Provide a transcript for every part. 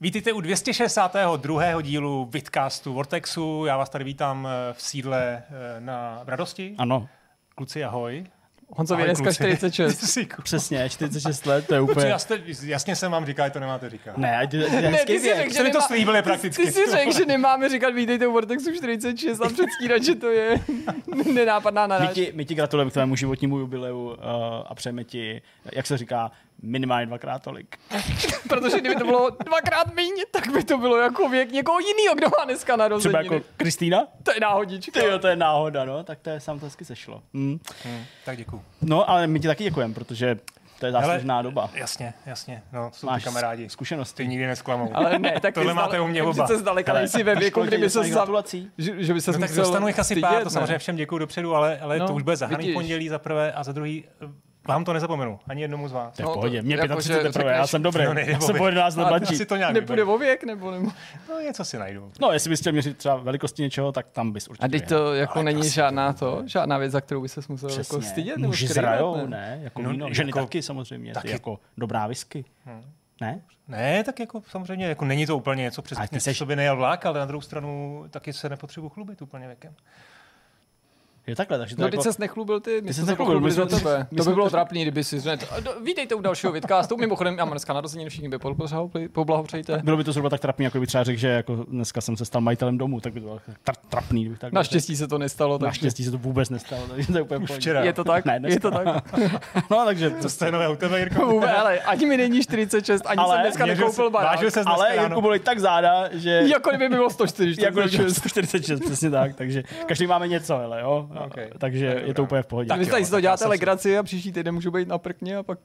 Vítejte u 262. dílu Vidcastu Vortexu. Já vás tady vítám eh, v sídle eh, na v Radosti. Ano. Kluci, ahoj. Honzovi dneska kluci. 46. Přesně, 46 let, to je Kluci, úplně... já jste, jasně jsem vám říkal, to nemáte říkat. Ne, ať to je Ne, hezký ty si věk. řekl, Jste mi to slíbili prakticky. Ty si řekl, že nemáme říkat vítejte u Vortexu 46 a předstírat, že to je nenápadná My naráž. ti, my ti gratulujeme k tvému životnímu jubileu uh, a přejeme ti, jak se říká, minimálně dvakrát tolik. Protože kdyby to bylo dvakrát méně, tak by to bylo jako věk někoho jiného, kdo má dneska Třeba narozeniny. jako Kristýna? To je náhodička. Ty jo, to je náhoda, no, tak to je sam to hezky sešlo. Hm. Hmm, tak děkuju. No, ale my ti taky děkujeme, protože to je záslužná doba. Jasně, jasně. No, jsou Máš ty kamarádi. Ty zkušenosti. nikdy nesklamou. Ale ne, tak Tohle ty máte u mě oba. Přece zdaleka Hele, nejsi ve věku, kdyby se za... Že, že by se No, tak dostanu jich asi pár, to samozřejmě všem děkuju dopředu, ale, ale No, to už bude za vidíš. pondělí za prvé a za druhý eh, vám to nezapomenu, ani jednomu z vás. To je v No, to- pohodě. Mě jako, 35 že teprve, já jsem dobrý. No, nejde já jsem věk. po 11 let mladší. asi to nějak Nepůjde o věk, nebo, nebo... No něco si najdu. No, jestli bys chtěl měřit třeba velikosti něčeho, tak tam bys určitě A teď to jako Ale není žádná to, žádná věc, za kterou by se musel jako Přesně. stydět nebo Muži zrajou, ne? Jako No, víno. Ženy jako- taky samozřejmě. taky. Ty jako dobrá whisky. Hmm. Ne? Ne, tak jako samozřejmě, jako není to úplně něco, přes A ty něco, seš- co by nejel vlak, ale na druhou stranu taky se nepotřebuji chlubit úplně věkem. Je takhle, takže to No, jako... teď ses nechlubil ty, my jsme se nechlubil, my jsme- tebe. my To by bylo to- trapný, kdyby si řekl, vítejte u dalšího vidcastu, mimochodem, já mám dneska narozeniny, všichni by poblahopřejte- poblahopřejte. Bylo by to zhruba tak trapný, jako by třeba řekl, že jako dneska jsem se stal majitelem domu, tak by to bylo tra- trapný, kdybych tak Naštěstí se to nestalo, takže Naštěstí se to vůbec nestalo, takže to je úplně včera. je to tak, Ne, dneska. je to tak. No, takže To jste nové u tebe, Jirko? Vůbec, ale ani mi není 46, ani Ale jsem dneska nekoupil se- barák. se ale. Jirku byly tak záda, že... Jako kdyby bylo 146. jako 146, přesně tak, takže každý máme něco, ale jo, Okay. takže Tak je to úplně v pohodě. Tak Vy jo, tady si to děláte legraci a příští týden můžu být na prkně a pak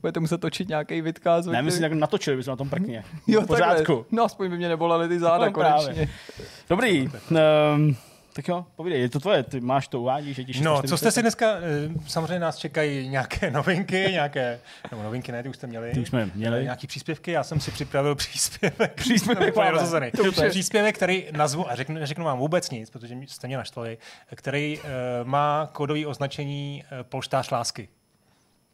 budete muset točit nějaký vidcast. Ne, my si tak natočili bychom na tom prkně. Jo, v pořádku. takhle. No aspoň by mě nebolely ty záda No, právě. konečně. Dobrý, um, tak jo, povídej, je to tvoje, ty máš to uvádí, že ti No, 46 co jste si dneska, eh, samozřejmě nás čekají nějaké novinky, nějaké, nebo novinky ne, ty už jste měli. Ty už jsme měli. Nějaký příspěvky, já jsem si připravil příspěvek. Příspěvek rozhozený. To je- Příspěvek, který nazvu, a řeknu, neřeknu vám vůbec nic, protože jste mě naštvali, který uh, má kódový označení uh, polštář lásky.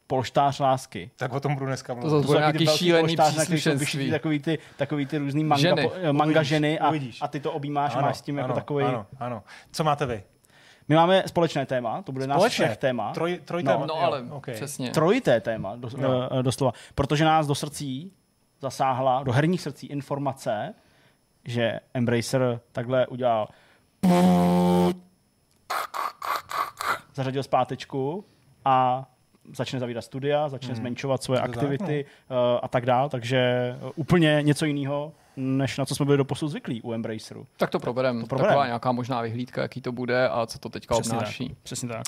Polštář lásky. Tak o tom budu dneska To mluvit. bude takový ty nějaký velký šílený příslušenství. Takový ty, takový ty různý manga, Ženy. po, eh, manga Uvidíš, ženy a, uvidíš. a ty to objímáš a máš s tím jako ano, takový. Ano, ano. Co máte vy? My máme společné téma, to bude nás Společné? všech téma. Troj, troj No. téma? No Jo, ale okay. přesně. Trojité téma, do, No. no. doslova. Protože nás do srdcí zasáhla, do herních srdcí informace, že Embracer takhle udělal zařadil zpátečku a začne zavírat studia, začne hmm. zmenšovat svoje Je to tak, aktivity uh, a tak dál, takže uh, úplně něco jiného, než na co jsme byli doposud zvyklí u Embraceru. Tak to proberem. To proberem. Taková nějaká možná vyhlídka, jaký to bude a co to teďka Přesně obnáší. tak. Přesně tak.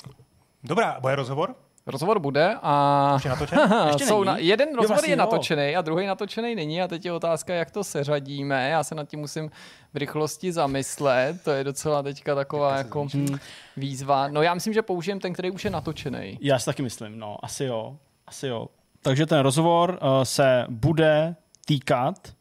Dobrá, bude rozhovor? Rozhovor bude a Už je natočen? Ještě jsou na, jeden Jo, rozhovor vlastně je jo. natočený a druhý natočený není a teď je otázka, jak to seřadíme. Já se nad tím musím v rychlosti zamyslet. To je docela teďka taková jako Hmm. výzva. No já myslím, že použijem ten, který už je natočený. Já si taky myslím, no, asi jo, asi jo. Takže ten rozhovor uh, se bude týkat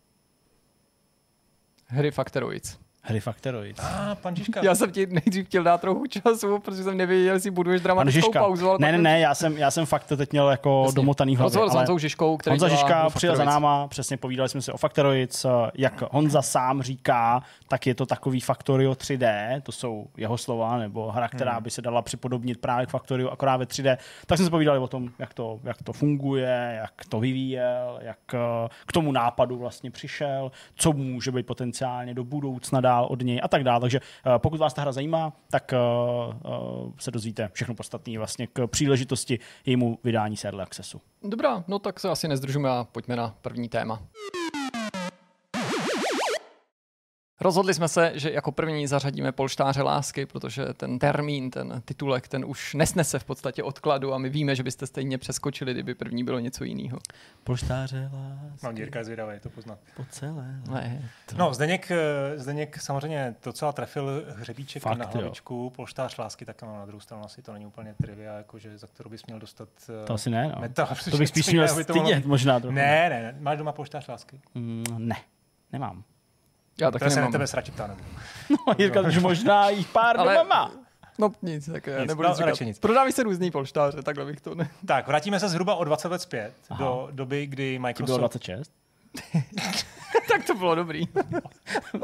Hry Factoroids. Hry Factoroids. A, pan Žižka. Já jsem ti nejdřív chtěl dát trochu času, protože jsem nevěděl, jestli buduješ dramatickou pauzu. Ale Ne, ne, ne, já jsem, já jsem fakt to teď měl jako Jasně. domotaný hlavě. Rozhovor s Honzou Žižkou, který Honza Žižka přijel za náma, přesně povídali jsme si o Factoroids. eh, Jak Honza sám říká, tak je to takový Factorio 3D, to jsou jeho slova, nebo hra, která Hmm. by se dala připodobnit právě k Factorio, akorát ve 3D. Tak jsme se povídali o tom, jak to, jak to funguje, jak to vyvíjel, jak eh, k tomu nápadu vlastně přišel, co může být potenciálně do budoucna dál od něj a tak dále. Takže eh, pokud vás ta hra zajímá, tak eh, eh, se dozvíte všechno podstatné vlastně k příležitosti jejímu vydání z Early Accessu. Dobrá, no tak se asi nezdržujeme a pojďme na první téma. Rozhodli jsme se, že jako první zařadíme polštáře lásky, protože ten termín, ten titulek, ten už nesnese v podstatě odkladu a my víme, že byste stejně přeskočili, kdyby první bylo něco jiného. Polštáře lásky. No, Jirka je zvědavý, to poznat. Po celé. Ne, to... No, Zdeněk, eh, Zdeněk samozřejmě docela trefil hřebíček Fakt, na jo. hlavičku, polštář lásky, tak no, na druhou stranu asi to není úplně trivia, jakože, za kterou bys měl dostat eh, To asi ne, no. meta. To bych spíš měl to mohlo- stydět možná trochu. Ne, ne, ne, máš doma polštář lásky. Mm, ne, nemám. Já To taky se na nemám. tebe sradit ptá nebudu. No, Jirka, že možná jich pár Ale- doma má. No nic, tak já Nic, nebudu no, říkat. radši nic. Prodávají se různý polštáře, takhle bych to ne... Tak, vrátíme se zhruba o 20 let zpět, Aha. do doby, kdy Ti bylo Microsoft... 26. tak to bylo dobrý.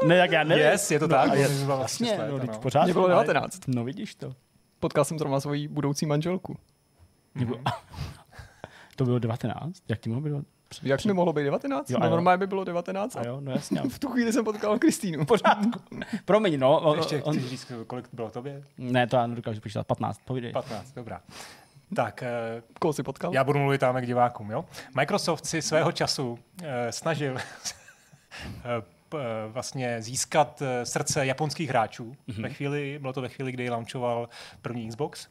Ne, jak já nevím. Yes, je to tak. No, je, Mě bylo jasně, no, teď pořád. Mně bylo ale- 19. No vidíš to. Potkal jsem zrovna svoji budoucí manželku. Nebo, to bylo 19? Jak ti mohlo být? Jak mi mohlo být 19? Jo, no, normálně by bylo 19. A jo, no jasně. v tu chvíli jsem potkal Kristýnu. Pořádku. Promiň, no. On, Ještě on, chceš říct, kolik bylo tobě? ne, to já nedokážu počítat. 15, povídej. 15, dobrá. Tak, eh, Koho jsi potkal? já budu mluvit tam k divákům. Jo? Microsoft si svého času eh, snažil eh, eh, vlastně získat eh, srdce japonských hráčů. Mm-hmm. Ve chvíli, bylo to ve chvíli, kdy launchoval první Xbox.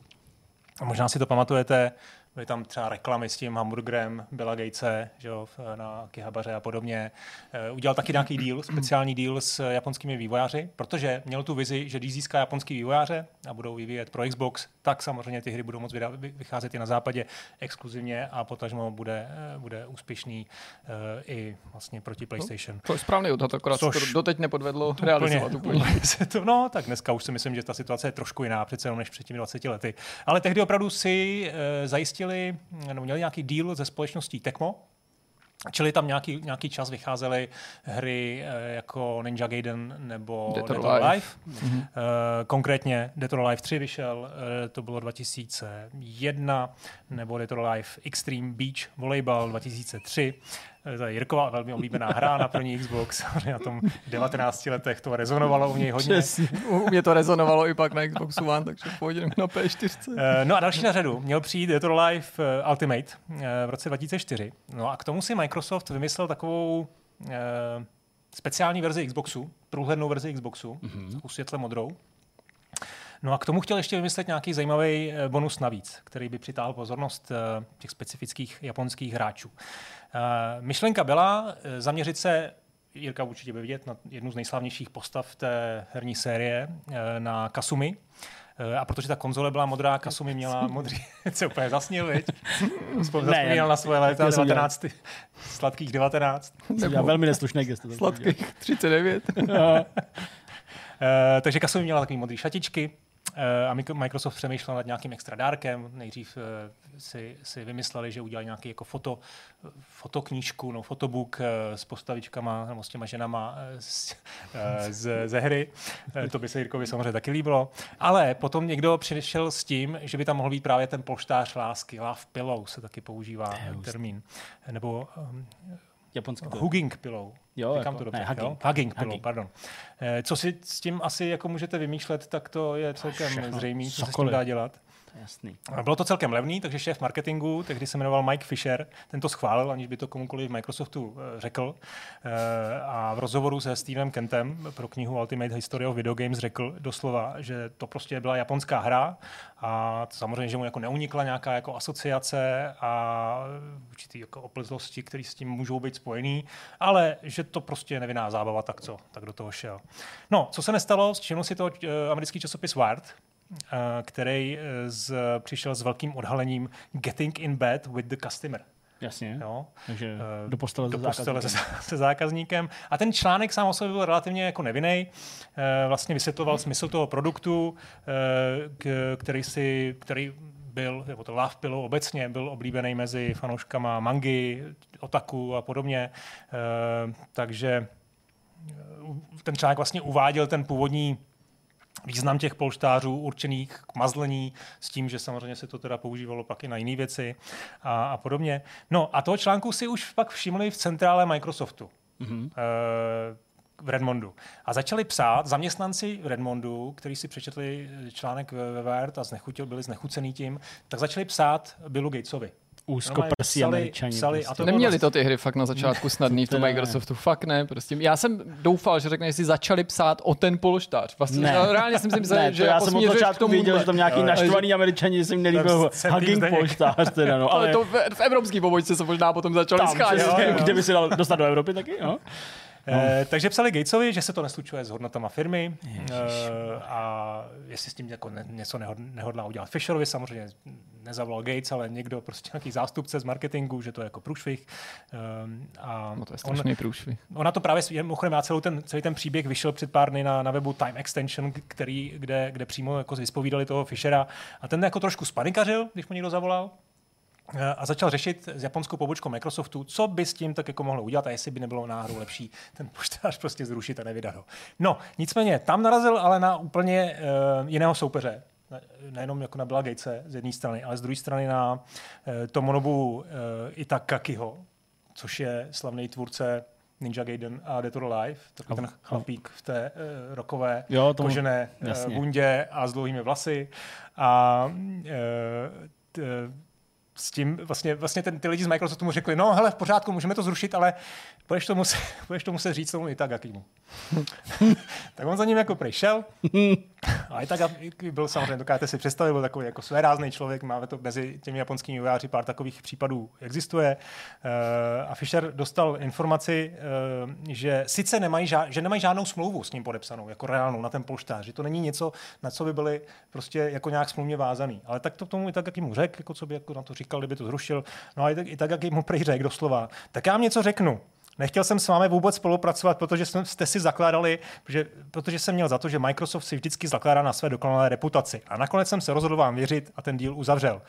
A možná si to pamatujete, byly tam třeba reklamy s tím hamburgerem Billa Gatese že jo, na Akihabaře a podobně. Eh, Udělal taky nějaký deal, speciální deal s japonskými vývojáři, protože měl tu vizi, že když získá japonský vývojáře a budou vyvíjet pro Xbox, tak samozřejmě ty hry budou vy- vycházet i na západě exkluzivně a potažmo bude, eh, bude úspěšný eh, i vlastně proti PlayStation. To je správný odhad, akorát Což- to doteď nepodvedlo realizovat úplně. se to, no, tak dneska už si myslím, že ta situace je trošku jiná přece jenom než před těmi 20 lety. Ale tehdy opravdu si e, zajistili, no, měli nějaký deal se společností Tecmo, Čili tam nějaký, nějaký čas vycházely hry e, jako Ninja Gaiden nebo Dead or Alive. Alive. Mm-hmm. Konkrétně Dead or Alive 3 vyšel, e, to bylo 2001, nebo Dead or Alive Extreme Beach Volleyball 2003. E, To je Jirkova velmi oblíbená hra na první Xbox. Na tom 19 letech to rezonovalo u něj hodně. Přesně. U mě to rezonovalo i pak na Xboxu One, takže pojďme na P4. Eh, No a další na řadu měl přijít Dead or Alive eh, Ultimate eh, v roce 2004. No a k tomu si Microsoft vymyslel takovou eh, speciální verzi Xboxu, průhlednou verzi Xboxu, mm-hmm. s světle modrou. No a k tomu chtěl ještě vymyslet nějaký zajímavý eh, bonus navíc, který by přitáhl pozornost eh, těch specifických japonských hráčů. Eh, Myšlenka byla eh, zaměřit se Jirka určitě by vidět na jednu z nejslavnějších postav té herní série, eh, na Kasumi. A protože ta konzole byla modrá, Kasumi měla modrý, se úplně zasnil, viď? Vzpom- Ne, Zapomínal na svoje léta, já jsem dělal. 19, sladkých 19. Jsem dělal velmi neslušné gesto. Sladkých 39. Eh, takže Kasumi měla takový modrý šatičky a Mik- Microsoft přemýšlel nad nějakým extra dárkem. Nejdřív eh, si, si vymysleli, že udělají nějaký jako foto, fotoknížku, no, fotobook eh, s postavičkama nebo s těma ženama eh, z, eh, z, ze hry. Eh, To by se Jirkovi samozřejmě taky líbilo. Ale potom někdo přišel s tím, že by tam mohl být právě ten polštář lásky. Love pillow se taky používá termín. Nebo um, Japonský to. hugging pillow. Jo, Říkám jako- to dobře. ne, hugging. Jo? Hugging pillow, Hugging. pardon. Eh, Co si s tím asi jako můžete vymýšlet, tak to je celkem zřejmé, co se s tím dá dělat. Jasný. Bylo to celkem levný, takže šéf marketingu, tehdy se jmenoval Mike Fisher, ten to schválil, aniž by to komukoliv v Microsoftu eh, řekl. Eh, A v rozhovoru se Stevem Kentem pro knihu Ultimate History of Video Games řekl doslova, že to prostě byla japonská hra a samozřejmě, že mu jako neunikla nějaká jako asociace a určitý jako oplzlosti, které s tím můžou být spojený, ale že to prostě je nevinná zábava, tak co, tak do toho šel. No, co se nestalo, všiml si to eh, americký časopis Wired, který eh, z, přišel s velkým odhalením Getting in bed with the customer. Jasně. Jo? Takže Eh, do postele do se postele se, zákazníkem. se zákazníkem. A ten článek sám o sobě byl relativně jako nevinný. Vlastně vysvětloval smysl toho produktu, eh, k- který, si, který byl, nebo to Love Pillow obecně byl oblíbený mezi fanouškama mangy, otaku a podobně. Eh, Takže eh, ten článek vlastně uváděl ten původní význam těch polštářů určených k mazlení s tím, že samozřejmě se to teda používalo pak i na jiné věci a, a podobně. No a toho článku si už pak všimli v centrále Microsoftu. Mm-hmm. v Redmondu. A začali psát zaměstnanci Redmondu, kteří si přečetli článek ve Wired a znechutil, byli znechucený tím, tak začali psát Billu Gatesovi. Úzkoprsí Normálně američani. psali, prostě. a to Neměli vlastně- to ty hry fakt na začátku snadný v tom. Microsoftu, fakt ne. Prostě. Já jsem doufal, že řekne, že si začali psát o ten polštář. Vlastně, Ne. Reálně jsem si myslel, ne, že já jako jsem od začátku věděl, že tam nějaký Jo, naštvaný američani, že se jim nelíbil hugging polštář teda, no. Ale Ale to v, v evropské pobočce se možná potom začali tam, scházet. jo, jo. kde by se dal dostat do Evropy taky, no. Eh, takže psali Gatesovi, že se to neslučuje s hodnotama firmy eh, a jestli s tím jako ne, něco nehod, nehodlá udělat. Fisherovi samozřejmě nezavolal Gates, ale někdo, prostě nějaký zástupce z marketingu, že to je jako průšvih. Eh, a No to je on, strašný průšvih. ona to právě, mimochodem já celou ten, celý ten příběh vyšel před pár dny na, na webu Time Extension, který, kde, kde přímo jako vyspovídali toho Fishera a ten jako trošku spanikařil, když mu někdo zavolal. eh, a začal řešit s japonskou pobočkou Microsoftu, co by s tím tak jako mohlo udělat a jestli by nebylo náhodou lepší ten poštář prostě zrušit a nevydat ho. No, nicméně, tam narazil ale na úplně uh, jiného soupeře, nejenom jako na Billa Gatese z jedné strany, ale z druhé strany na uh, Tomonobu uh, Itakakiho, což je slavný tvůrce Ninja Gaiden a Dead or Alive, takový ten chlapík v té uh, rokové Jo, tomu- kožené uh, bundě a s dlouhými vlasy. A uh, t, s tím vlastně, vlastně ten, ty lidi z Microsoftu mu řekli, no hele, v pořádku, můžeme to zrušit, ale budeš to muset, budeš to muset říct tomu Itagakimu. tak on za ním jako přišel a Itagaki byl samozřejmě, dokážete si představit, byl takový jako svérázný člověk, máme to mezi těmi japonskými vývojáři, pár takových případů existuje. Uh, a Fisher dostal informaci, uh, že sice nemají, žád, že nemají žádnou smlouvu s ním podepsanou, jako reálnou, na ten polštář, že to není něco, na co by byli prostě jako nějak smluvně vázaný. Ale tak to tomu i tak, jak mu řekl, jako co by jako na to říkal, kdyby to zrušil. No a i tak, i tak jak mu prý řekl doslova, tak já vám něco řeknu. Nechtěl jsem s vámi vůbec spolupracovat, protože jste si zakládali, že, protože jsem měl za to, že Microsoft si vždycky zakládá na své dokonalé reputaci. A nakonec jsem se rozhodl vám věřit a ten díl uzavřel.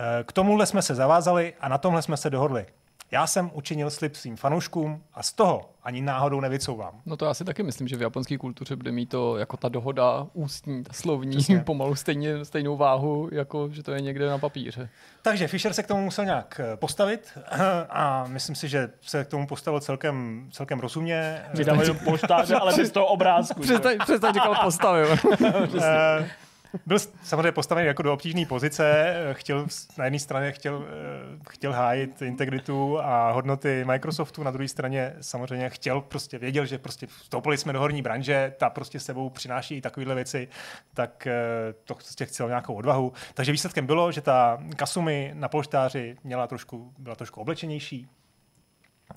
Eh, K tomuhle jsme se zavázali a na tomhle jsme se dohodli. Já jsem učinil slib svým fanouškům a z toho ani náhodou nevycouvám. No to já si taky myslím, že v japonské kultuře bude mít to jako ta dohoda ústní, ta slovní, Přesně. pomalu stejně, stejnou váhu, jako že to je někde na papíře. Takže Fisher se k tomu musel nějak eh, postavit a myslím si, že se k tomu postavil celkem, celkem rozumně. Vydávají do polštáře, ale bez toho obrázku. Přestaň, přestaň říkal postavil. Byl samozřejmě postaven jako do obtížné pozice. Chtěl, na jedné straně chtěl, eh, chtěl hájit integritu a hodnoty Microsoftu, na druhé straně samozřejmě chtěl, prostě věděl, že prostě vstoupili jsme do horní branže, ta prostě sebou přináší i takovéhle věci, tak eh, to prostě chtěl nějakou odvahu. Takže výsledkem bylo, že ta Kasumi na polštáři měla trošku, byla trošku oblečenější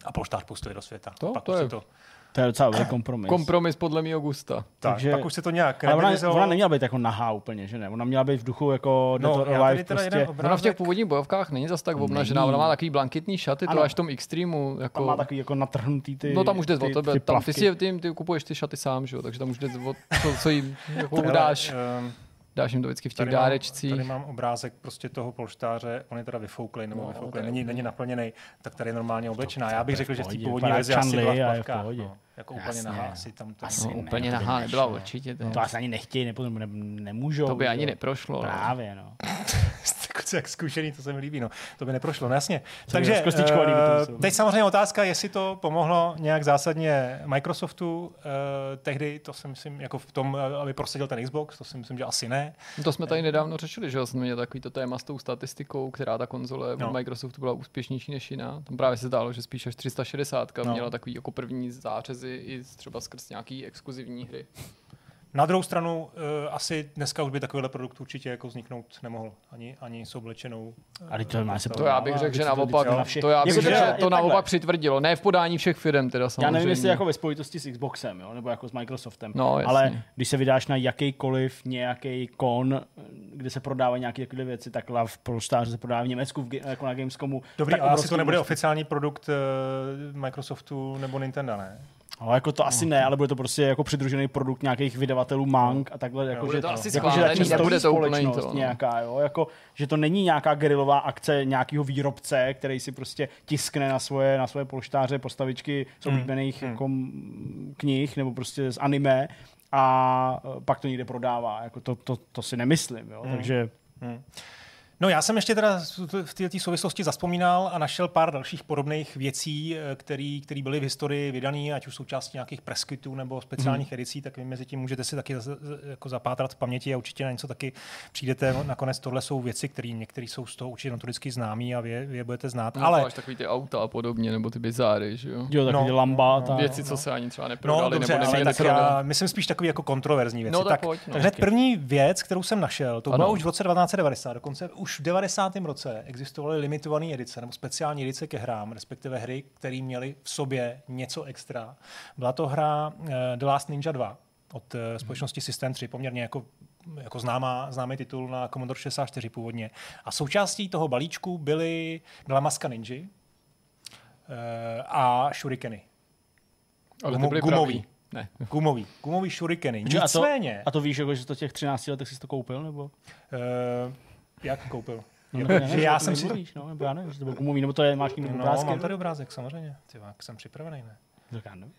a polštář pustili do světa. To- Pak to je- to, To je docela velký kompromis. Kompromis podle mého gusta. tak, Takže- pak už se to nějak ale ona, realizovalo. ona neměla být jako nahá úplně, že ne? Ona měla být v duchu jako No, Dead or já tady Alive teda prostě. jeden Ona v těch původních bojovkách není zas tak obnažená, ona má takový blankitný šaty, to Ano. až v tom extrému. Tam Jako... má takový jako natrhnutý ty No tam už jde o tebe, ty tam ty, ty, ty kupuješ ty šaty sám, že jo? takže tam už jde o to, co jim jako Hele, dáš. Dáš jim to vždycky v těch Tady mám, dárečcích. tady mám obrázek prostě toho polštáře, on je teda vyfouklý nebo No, vyfouklý, to není, není naplněný, tak tady je normálně oblečená. Já bych to řekl, že v té původní verzi asi byla v plavkách. No, jako úplně nahá asi tam. tam Asi No, ne, úplně to by nahá nebyla určitě. No, to asi ani nechtějí, nebo ne, nemůžou. To by ani neprošlo. no. Právě, no. Jak zkušený, to se mi líbí. No. To by neprošlo, no jasně. To Takže být. teď samozřejmě otázka, jestli to pomohlo nějak zásadně Microsoftu. eh, tehdy to si myslím, jako v tom, eh, aby prosadil ten Xbox, to si myslím, že asi ne. No To jsme tady nedávno řešili, že jsme měli takový to téma s tou statistikou, která ta konzole No. od Microsoftu byla úspěšnější než jiná. Tam právě se zdálo, že spíš až 360 No. měla takový jako první zářezy i třeba skrz nějaký exkluzivní hry. Na druhou stranu, uh, asi dneska už by takovýhle produkt určitě jako vzniknout nemohl. Ani, ani s oblečenou. Ale to má se To já bych řekl, že naopak, na všech- to já bych Jako, řekl, že to takhle. naopak přitvrdilo. Ne v podání všech firm teda Já samozřejmě. nevím, jestli jako ve spojitosti s Xboxem, jo, nebo jako s Microsoftem. No, jasně. ale když se vydáš na jakýkoliv nějaký kon, kde se prodávají nějaké takové věci, tak v polštáře se prodává v Německu, v, jako na Gamescomu. Dobrý, tak ale asi to nebude množství. oficiální produkt uh, Microsoftu nebo Nintendo, ne? Ale jako to asi ne, ale bude to prostě jako přidružený produkt nějakých vydavatelů Mang a takhle. Jako, Bude že, to asi jako, že schválený, zatím nebude to úplně společnost to, no. nějaká, jo, jako, že to není nějaká gerilová akce nějakého výrobce, který si prostě tiskne na svoje, na svoje polštáře postavičky z Hmm, oblíbených jako, m, knih nebo prostě z anime a e, pak to někde prodává. Jako to, to, to si nemyslím, jo, Hmm. takže No já jsem ještě teda v této souvislosti zaspomínal a našel pár dalších podobných věcí, které byly v historii vydané, ať už součástí nějakých preskrytů nebo speciálních hmm. edicí, tak vy mezi tím můžete si taky jako zapátrat v paměti a určitě na něco taky přijdete. Nakonec tohle jsou věci, které některé jsou z toho určitě notoricky známý a vy, je- vy je budete znát. No, Ale máš takový ty auta a podobně, nebo ty bizáry, že jo? jo, takový No, no, lambát no, a Věci, co se ani třeba No, neprodali, dobře, nebo ale neměli tak já myslím spíš takový jako kontroverzní věci. No, tak tak, pojď, no. tak hned první věc, kterou jsem našel, to bylo už v roce 1990, dokonce už v 90. roce existovaly limitované edice nebo speciální edice ke hrám, respektive hry, které měly v sobě něco extra. Byla to hra uh, The Last Ninja 2 od uh, společnosti System 3, poměrně jako jako známá, známý titul na Commodore 64 původně. A součástí toho balíčku byly, byla maska ninja uh, a shurikeny. Ale gumo- byly gumový. pravý. Ne. Gumový, gumový shurikeny. Počkej, a to- Nicméně, A to víš, jako, že to těch 13 letech jsi to koupil? Nebo? uh, jak koupil? No, Jako, nebo, že já jsem si... Mluvíš, no, nebo já nevím, že to byl gumový, nebo to je, máš někdo No, obrázky? mám tady obrázek, samozřejmě. Ty, jak jsem připravený, ne? Tak já nevím.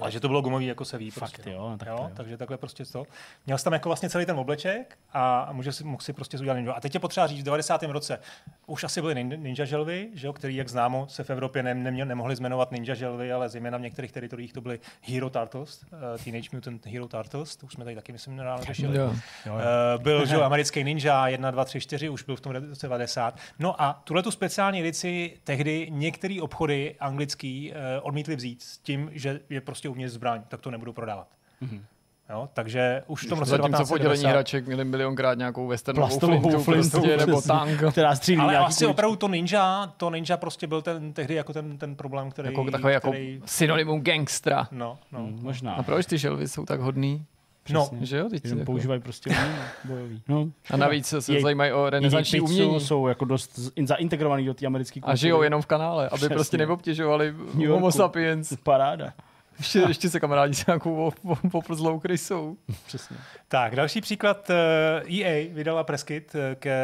Ale že to bylo gumový, jako se ví. Fakt, prostě, jo, no, tak jo, to jo. takže takhle prostě to. Měl jsi tam jako vlastně celý ten obleček a, může si, mohl si prostě udělat ninja. A teď je potřeba říct, v 90. roce už asi byly nin- ninja želvy, že jo, který, jak známo, se v Evropě ne, neměl, nemohli zmenovat ninja želvy, ale zejména v některých teritoriích to byly Hero Turtles, uh, Teenage Mutant Hero Turtles, to už jsme tady taky, myslím, nedávno řešili. Jo. Jo, jo. Uh, byl že, jo, americký ninja 1, 2, 3, 4, už byl v tom roce 90. No a tuhle tu speciální edici tehdy některé obchody anglický uh, odmítli vzít s tím, že je prostě uvnitř zbraň, tak to nebudou prodávat. Mhm. Jo, takže už v tom roce Zatímco v oddělení 1990 hraček měli milionkrát nějakou westernovou Plastovou flintu, flintu, prostě, nebo tank. Která střílí ale asi kuličky. opravdu to ninja, to ninja prostě byl ten tehdy jako ten, ten problém, který... Jako takový jako který, synonymum gangstra. no, no. Hmm, možná. A proč ty želvy jsou tak hodný? no, Přesně. Že jo, teď Jenom jako... používají prostě umění bojový. No. A navíc se Jej- zajímají o renesanční umění. jsou jako dost zaintegrovaný do té americké kultury. A žijou jenom v kanále, aby Přesně. prostě neobtěžovali homo sapiens. Paráda. Ještě, ještě se kamarádí s nějakou poprzlou krysou. Přesně. Tak, další příklad. eh, EA vydala preskit eh, ke,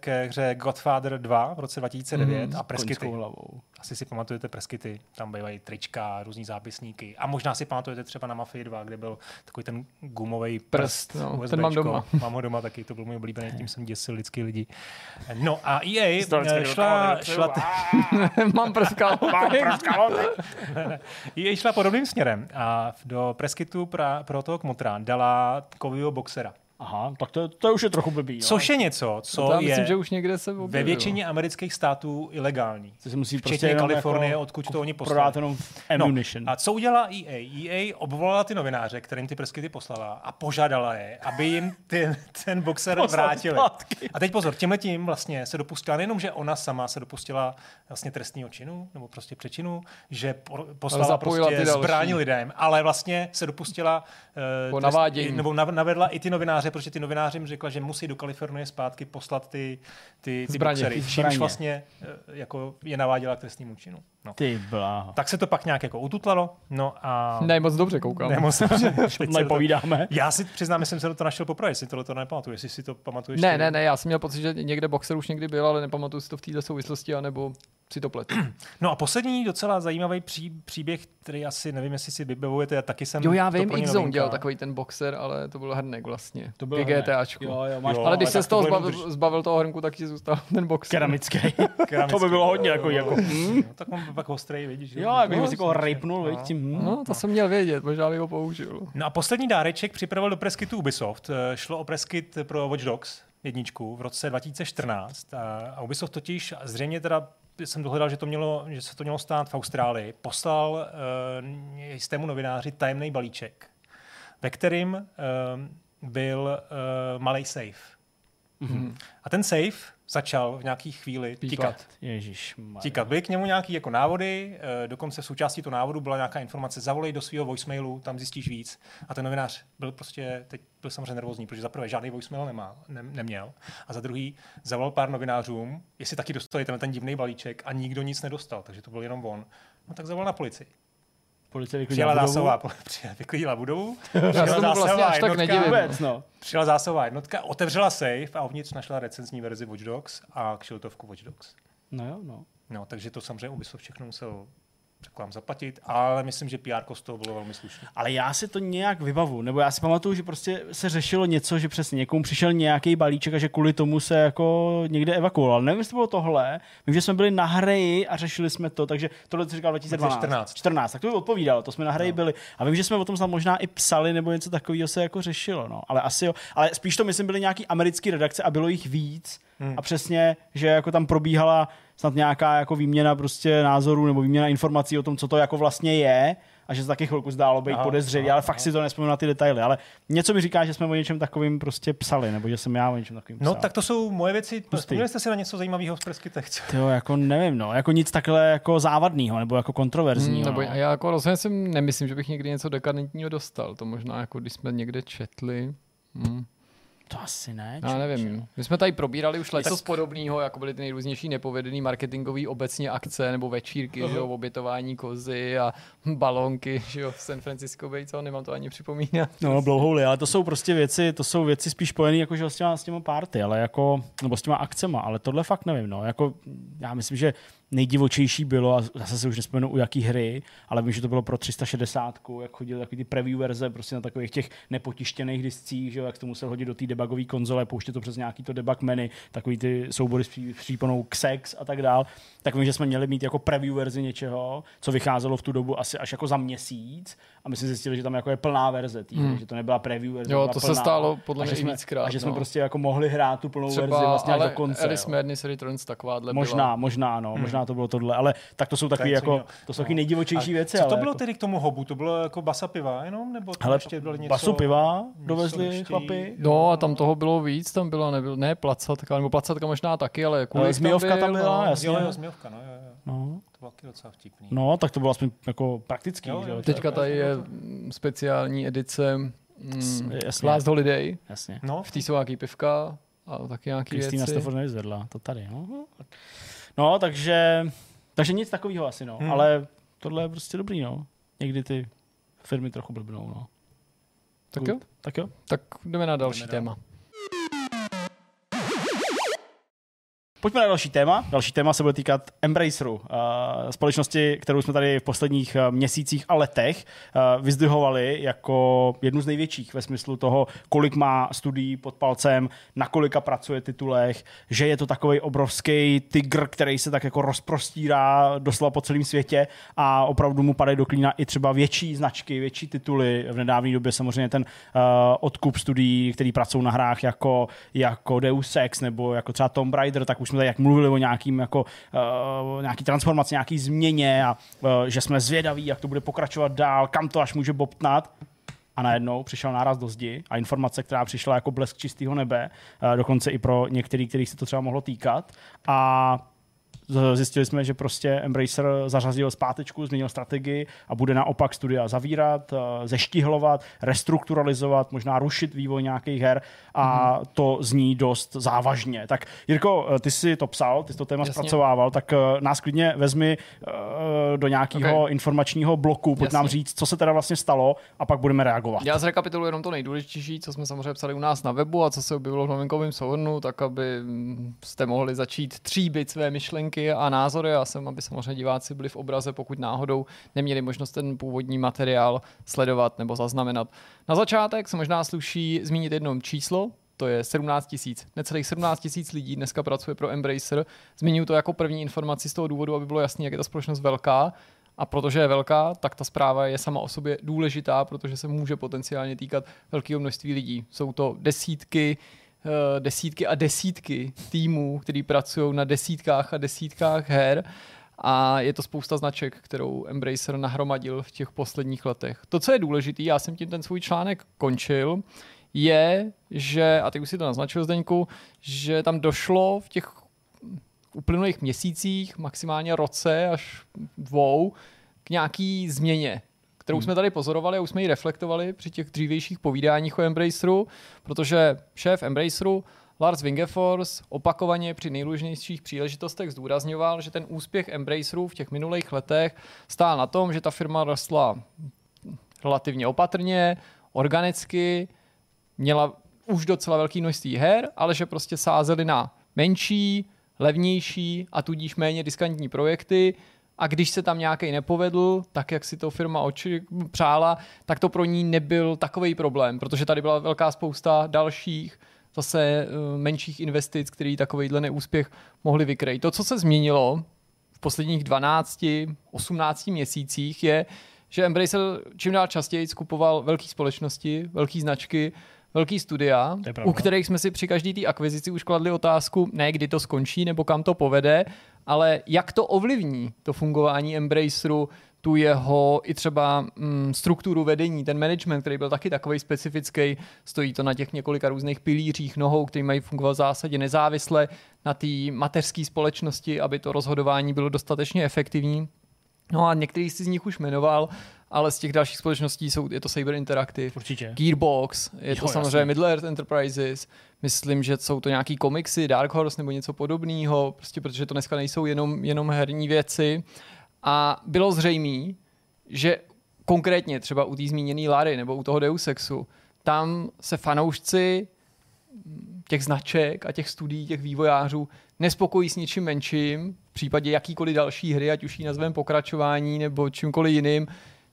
ke hře Godfather 2 v roce 2009 Mhm, a preskity. Hlavou. Asi si pamatujete preskity, tam bývají trička, různý zápisníky. A možná si pamatujete třeba na Mafii 2, kde byl takový ten gumový prst. Prst, no, USBčko. ten mám doma. Mám ho doma taky, to byl můj oblíbený, tím jsem děsil vždycky lidi. No a EA eh, šla, dokázaný šla, Mám prskal. EA šla podobným směrem a do preskitu pra, pro toho kmotra dala kovýho boxera. Aha, tak to, to už je trochu blbý. Jo. Což je něco, co To já je myslím, že už někde se objevilo. ve většině amerických států ilegální. To se musí Včetně prostě jenom Kalifornie, jako odkud to oni poslali. jenom ammunition. No, a co udělala EA? EA obvolala ty novináře, kterým ty preskity poslala a požádala je, aby jim ten, ten boxer Poslali vrátili. zpátky. A teď pozor, tímhle tím vlastně se dopustila nejenom, že ona sama se dopustila vlastně trestního činu, nebo prostě přečinu, že po, poslala prostě zbraň lidem, ale vlastně se dopustila uh, navádění. nebo nav, navedla i ty novináře, protože ty novináři jim řekla, že musí do Kalifornie zpátky poslat ty, ty, ty Zbraně. boxery, Ty čímž zbraně. vlastně eh, jako je naváděla k trestnímu činu. No. Ty bláho. Tak se to pak nějak jako ututlalo, no a... Ne, moc dobře koukám. Ne, moc dobře. Teď povídáme. Já si přiznám, že jsem se to našel poprvé, jestli tohle to nepamatuju, jestli si to pamatuješ. Ne, ty. ne, ne, já jsem měl pocit, že někde boxer už někdy byl, ale nepamatuju si to v této souvislosti, anebo si to pletu. No a poslední docela zajímavý pří, příběh, který asi nevím, jestli si vybavujete, taky jsem Jo, já vím, novinka. dělal takový ten boxer, ale to byl hrnek vlastně. To hrnek. GTAčku. Jo, jo, máš Jo, ale když se z toho zbavil, zbavil toho hrnku, tak ti zůstal ten boxer. Keramický. Keramický. to by bylo hodně jako, jako No, tak on byl pak ostrý, vidíš. jo, jako no, že si jako rejpnul, no. veď, tím. hm. No, to jsem měl vědět, možná bych ho použil. No a poslední dáreček připravil do preskytu Ubisoft. Eh, Šlo o preskit pro Watch Dogs jedničku v roce 2014 a a Ubisoft totiž zřejmě teda jsem dohledal, že, to mělo, že se to mělo stát v Austrálii, poslal uh, jistému novináři tajemný balíček, ve kterým uh, byl uh, malý safe. Mhm. A ten safe začal v nějaký chvíli Pípat. tikat. Ježíš. Tíkat. Byly k němu nějaké jako návody, eh, dokonce v součástí toho návodu byla nějaká informace, zavolej do svého voicemailu, tam zjistíš víc. A ten novinář byl prostě, teď byl samozřejmě nervózní, protože za prvé žádný voicemail nemá, ne, neměl. A za druhý zavolal pár novinářům, jestli taky dostali ten, ten divný balíček a nikdo nic nedostal, takže to byl jenom on. No tak zavolal na policii. Policie Přijela vyklidila budovu. přijela- vyklidila budovu, přijela tomu vlastně až tak jednotka, nedivím. Vůbec, no. přijela zásahová jednotka, otevřela safe a uvnitř našla recenzní verzi Watch Dogs a kšiltovku Watch Dogs. No jo, no. No, takže to samozřejmě Ubisoft všechno musel řekl zaplatit, ale myslím, že PR z toho bylo velmi slušné. Ale já si to nějak vybavu, nebo já si pamatuju, že prostě se řešilo něco, že přesně někomu přišel nějaký balíček a že kvůli tomu se jako někde evakuoval. Nevím, jestli to bylo tohle. Vím, že jsme byli na hraji a řešili jsme to, takže tohle jsi říkal 2012. 2014. 14, tak to by odpovídalo, to jsme na hraji no. byli. A vím, že jsme o tom snad možná i psali, nebo něco takového se jako řešilo. No. Ale asi jo. Ale spíš to myslím byly nějaký americké redakce a bylo jich víc. Hmm. A přesně, že jako tam probíhala snad nějaká jako výměna prostě názorů nebo výměna informací o tom, co to jako vlastně je a že se taky chvilku zdálo být Aha, podezřelý, aha, ale fakt si to nespomínám na ty detaily. Ale něco mi říká, že jsme o něčem takovým prostě psali, nebo že jsem já o něčem takovým psal. No, tak to jsou moje věci. Vzpomněli jste si na něco zajímavého v preskytech? Jo, jako nevím, no, jako nic takhle jako závadného, nebo jako kontroverzního. Hmm, nebo no. já jako rozhodně si nemyslím, že bych někdy něco dekadentního dostal. To možná jako když jsme někde četli. Hmm. To asi ne. Já nevím. My jsme tady probírali už letos Tak- podobného, jako byly ty nejrůznější nepovedený marketingový obecně akce nebo večírky, že jo, obětování kozy a balonky, že jo, v San Francisco Bay, co nemám to ani připomínat. No, blouhouli, ale to jsou prostě věci, to jsou věci spíš spojené jako, že s těma, s těma party, ale jako, nebo s těma akcema, ale tohle fakt nevím, no, jako, já myslím, že nejdivočejší bylo, a zase se už nespomenu u jaký hry, ale vím, že to bylo pro 360, jak chodili takový ty preview verze prostě na takových těch nepotištěných discích, že jo, jak to musel hodit do té debugové konzole, pouštět to přes nějaký to debug menu, takový ty soubory s pří- příponou XEX a tak dál, tak vím, že jsme měli mít jako preview verzi něčeho, co vycházelo v tu dobu asi až jako za měsíc a my jsme zjistili, že tam jako je plná verze tý, Hmm. že to nebyla preview verze, Jo, byla to se plná. stálo podle A mě že i jsme, víckrát, A že jsme no. prostě jako mohli hrát tu plnou Třeba, verzi vlastně ale až do konce. Alice jo. Madness Returns takováhle Možná, byla. možná, no, Hmm. možná to bylo tohle, ale tak to jsou takové jako, jiného. to jsou taky No. nejdivočejší A věci. Co to ale bylo jako, tedy k tomu hobu? To bylo jako basa piva jenom? Nebo tam Hele, ještě bylo něco? basu piva něco dovezli ještě- chlapi. No a tam toho bylo víc, tam byla nebyl, ne placatka, nebo placatka možná taky, ale Ale kulis zmijovka tam byla, no. jasně. Jo, jo, no, jo, jo. No, To bylo taky docela vtipný. no, tak to bylo aspoň jako praktický, Jo, že jo? Teďka tady je speciální edice mm, jasně. Last Holiday, Jasně. No, v té jsou nějaký pivka a taky nějaký Kristýna věci. Stafford nevyzvedla, to tady, no. No, takže, takže nic takového asi, no. Hmm. Ale tohle je prostě dobrý, no. Někdy ty firmy trochu blbnou, no. Tak jo, Tak jo. tak jdeme na další Jdeme dál. Pojďme na další téma. Další téma se bude týkat Embraceru, uh, společnosti, kterou jsme tady v posledních uh, měsících a letech uh, vyzdvihovali jako jednu z největších ve smyslu toho, kolik má studií pod palcem, na kolika pracuje titulech, že je to takový obrovský tygr, který se tak jako rozprostírá doslova po celém světě a opravdu mu padají do klína i třeba větší značky, větší tituly. V nedávné době samozřejmě ten odkup studií, který pracují na hrách jako, jako Deus Ex nebo jako třeba Tomb Raider, tak už jsme tady jak mluvili o nějakým jako, uh, nějaký transformaci, nějaký změně a uh, že jsme zvědaví, jak to bude pokračovat dál, kam to až může bobtnat. A najednou přišel náraz do zdi a informace, která přišla jako blesk čistého nebe, uh, dokonce i pro některý, kterých se to třeba mohlo týkat. A zjistili jsme, že prostě Embracer zařazil zpátečku, změnil strategii a bude naopak studia zavírat, eh, zeštihlovat, restrukturalizovat, možná rušit vývoj nějakých her a Mhm. to zní dost závažně. Tak Jirko, eh, ty jsi to psal, ty jsi to téma Jasně. zpracovával, tak eh, nás klidně vezmi do nějakého Ok. informačního bloku, pojď Jasně. nám říct, co se teda vlastně stalo a pak budeme reagovat. Já zrekapituluji jenom to nejdůležitější, co jsme samozřejmě psali u nás na webu a co se objevilo v novinkovém souhrnu, tak aby mm, jste mohli začít tříbit své myšlenky a názory a jsem, aby samozřejmě diváci byli v obraze, pokud náhodou neměli možnost ten původní materiál sledovat nebo zaznamenat. Na začátek se možná sluší zmínit jednom číslo, to je 17 tisíc. Necelých 17 tisíc lidí dneska pracuje pro Embracer. Zmiňuji to jako první informaci z toho důvodu, aby bylo jasné, jak je ta společnost velká. A protože je velká, tak ta zpráva je sama o sobě důležitá, protože se může potenciálně týkat velkého množství lidí. Jsou to desítky, desítky a desítky týmů, který pracují na desítkách a desítkách her a je to spousta značek, kterou Embracer nahromadil v těch posledních letech. To, co je důležité, já jsem tím ten svůj článek končil, je, že, a ty už si to naznačil Zdeňku, že tam došlo v těch uplynulých měsících, maximálně roce až dvou, k nějaký změně, kterou jsme tady pozorovali a už jsme ji reflektovali při těch dřívějších povídáních o Embraceru, protože šéf Embraceru Lars Wingefors opakovaně při nejrůznějších příležitostech zdůrazňoval, že ten úspěch Embraceru v těch minulých letech stál na tom, že ta firma rostla relativně opatrně, organicky, měla už docela velké množství her, ale že prostě sázeli na menší, levnější a tudíž méně diskantní projekty a když se tam nějaký nepovedl, tak jak si to firma oči přála, tak to pro ní nebyl takový problém, protože tady byla velká spousta dalších zase eh, menších investic, který takovýhle neúspěch mohli vykrejt. To, co se změnilo v posledních 12, 18 měsících je, že Embracer čím dál častěji skupoval velké společnosti, velké značky, velký studia, u kterých jsme si při každé té akvizici už kladli otázku, ne kdy to skončí nebo kam to povede, ale jak to ovlivní to fungování Embraceru, tu jeho i třeba mm, strukturu vedení, ten management, který byl taky takový specifický, stojí to na těch několika různých pilířích nohou, který mají fungovat v zásadě nezávisle na té mateřské společnosti, aby to rozhodování bylo dostatečně efektivní. No a některý si z nich už jmenoval ale z těch dalších společností jsou, je to Saber Interactive, Určitě. Gearbox, je Jo, to samozřejmě Middle Earth Enterprises, myslím, že jsou to nějaký komiksy, Dark Horse nebo něco podobného, prostě protože to dneska nejsou jenom, jenom herní věci. A bylo zřejmé, že konkrétně třeba u té zmíněné Lary nebo u toho Deus Exu, tam se fanoušci těch značek a těch studií, těch vývojářů nespokojí s ničím menším, v případě jakýkoliv další hry, ať už ji nazveme pokračování nebo čímkoliv jiným,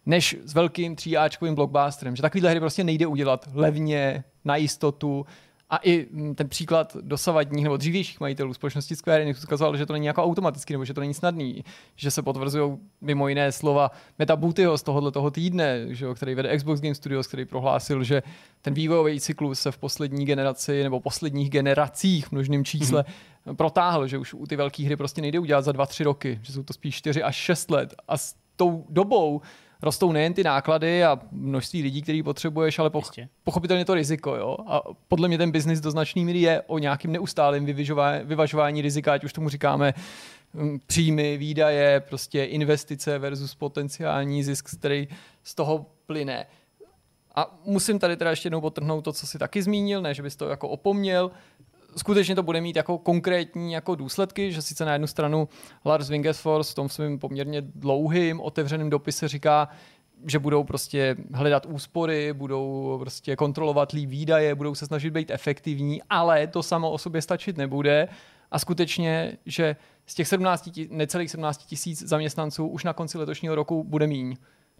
než s velkým tříáčkovým blockbusterem. Že takovýhle hry prostě nejde udělat levně, na jistotu. A i mm, ten příklad dosavadních nebo dřívějších majitelů společnosti Square Enix ukazoval, že to není jako automaticky, nebo že to není snadný, že se potvrzují mimo jiné slova Meta Bootyho z tohohle toho týdne, že jo, který vede Xbox Game Studios, který prohlásil, že ten vývojový cyklus se v poslední generaci nebo posledních generacích v množném čísle mm-hmm. protáhl, že už u ty velké hry prostě nejde udělat za dva, tři roky, že jsou to spíš čtyři až šest let a s tou dobou rostou nejen ty náklady a množství lidí, který potřebuješ, ale poch- pochopitelně to riziko. Jo? A podle mě ten biznis do značné míry je o nějakým neustálém vyvažování rizika, ať už tomu říkáme mm, příjmy, výdaje, prostě investice versus potenciální zisk, který z toho plyne. A musím tady teda ještě jednou potrhnout to, co si taky zmínil, ne, že bys to jako opomněl. Skutečně to bude mít jako konkrétní jako důsledky, že sice na jednu stranu Lars Wingesfors v tom svým poměrně dlouhým otevřeným dopise říká, že budou prostě hledat úspory, budou prostě kontrolovat líp výdaje, budou se snažit být efektivní, ale to samo o sobě stačit nebude. A skutečně, že z těch 17, ti- necelých 17 tisíc zaměstnanců už na konci letošního roku bude míň.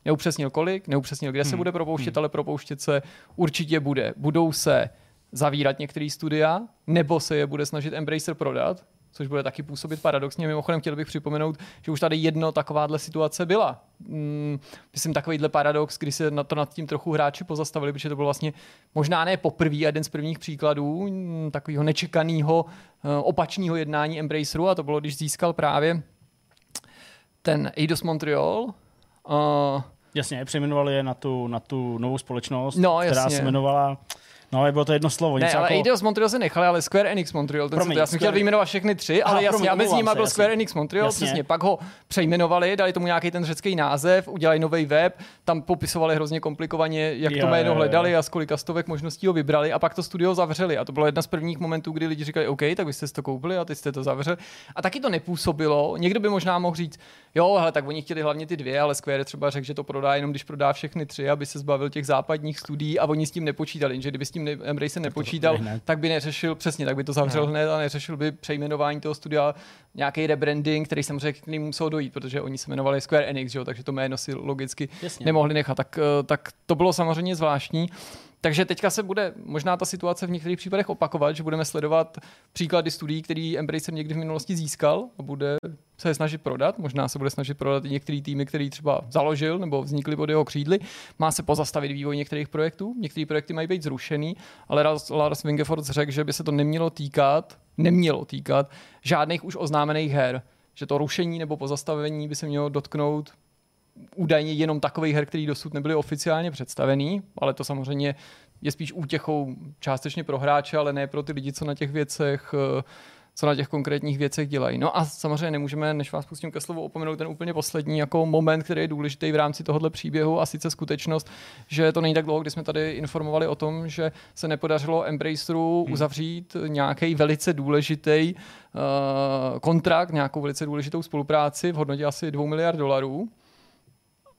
Neupřesnil kolik, neupřesnil, kde se bude propouštět, ale propouštět se určitě bude. Budou se zavírat některé studia, nebo se je bude snažit Embracer prodat, což bude taky působit paradoxně. Mimochodem chtěl bych připomenout, že už tady jedno takováhle situace byla. Mm, myslím takovýhle paradox, kdy se na to nad tím trochu hráči pozastavili, protože to bylo vlastně možná ne poprvé a jeden z prvních příkladů mm, takového nečekaného opačného jednání Embraceru a to bylo, když získal právě ten Eidos Montreal, uh, Jasně, přejmenovali je na tu, na tu novou společnost, No, která jasně. se jmenovala, no, bylo to jedno slovo, Ne, ale jako... Eidos Montreal se nechali, ale Square Enix Montreal. Ten Promiň, se, já jsem Square- chtěl vyjmenovat všechny tři, Aha, ale jasně, promiň, mezi nimi byl jasně. Square Enix Montreal, Jasně. přesně. Pak ho přejmenovali, dali tomu nějaký ten řecký název, udělali nový web, tam popisovali hrozně komplikovaně, jak Jo, to jméno jo, hledali a z kolika stovek možností ho vybrali a pak to studio zavřeli. A to bylo jedna z prvních momentů, kdy lidi říkali, OK, tak vy jste si to koupili a teď jste to zavřeli. A taky to nepůsobilo. Někdo by možná mohl říct, jo, hele, tak oni chtěli hlavně ty dvě, ale Square třeba řekl, že to prodá jenom když prodá všechny tři, aby se zbavil těch západních studií a oni s tím nepočítali. Že kdyby s tím ne- Embracer nepočítal, hned. tak by neřešil přesně, tak by to zavřel No. hned a neřešil by přejmenování toho studia, nějaký rebranding, který samozřejmě k ním musel dojít, protože oni se jmenovali Square Enix, že jo, takže to jméno si logicky Jasně. nemohli nechat. Tak, eh, tak to bylo samozřejmě zvláštní. Takže teďka se bude možná ta situace v některých případech opakovat, že budeme sledovat příklady studií, který Embracer někdy v minulosti získal a bude se je snažit prodat. Možná se bude snažit prodat i některé týmy, který třeba založil nebo vznikly pod jeho křídly. Má se pozastavit vývoj některých projektů. Některé projekty mají být zrušený, ale Lars- Wingeford řekl, že by se to nemělo týkat, nemělo týkat žádných už oznámených her. Že to rušení nebo pozastavení by se mělo dotknout údajně jenom takových her, které dosud nebyly oficiálně představený, ale to samozřejmě je spíš útěchou částečně pro hráče, ale ne pro ty lidi, co na těch věcech eh, co na těch konkrétních věcech dělají. No a samozřejmě nemůžeme, než vás pustím ke slovu, opomenout ten úplně poslední jako moment, který je důležitý v rámci tohohle příběhu a sice skutečnost, že to není tak dlouho, kdy jsme tady informovali o tom, že se nepodařilo Embraceru uzavřít nějaký velice důležitý uh, kontrakt, nějakou velice důležitou spolupráci v hodnotě asi 2 miliard dolarů.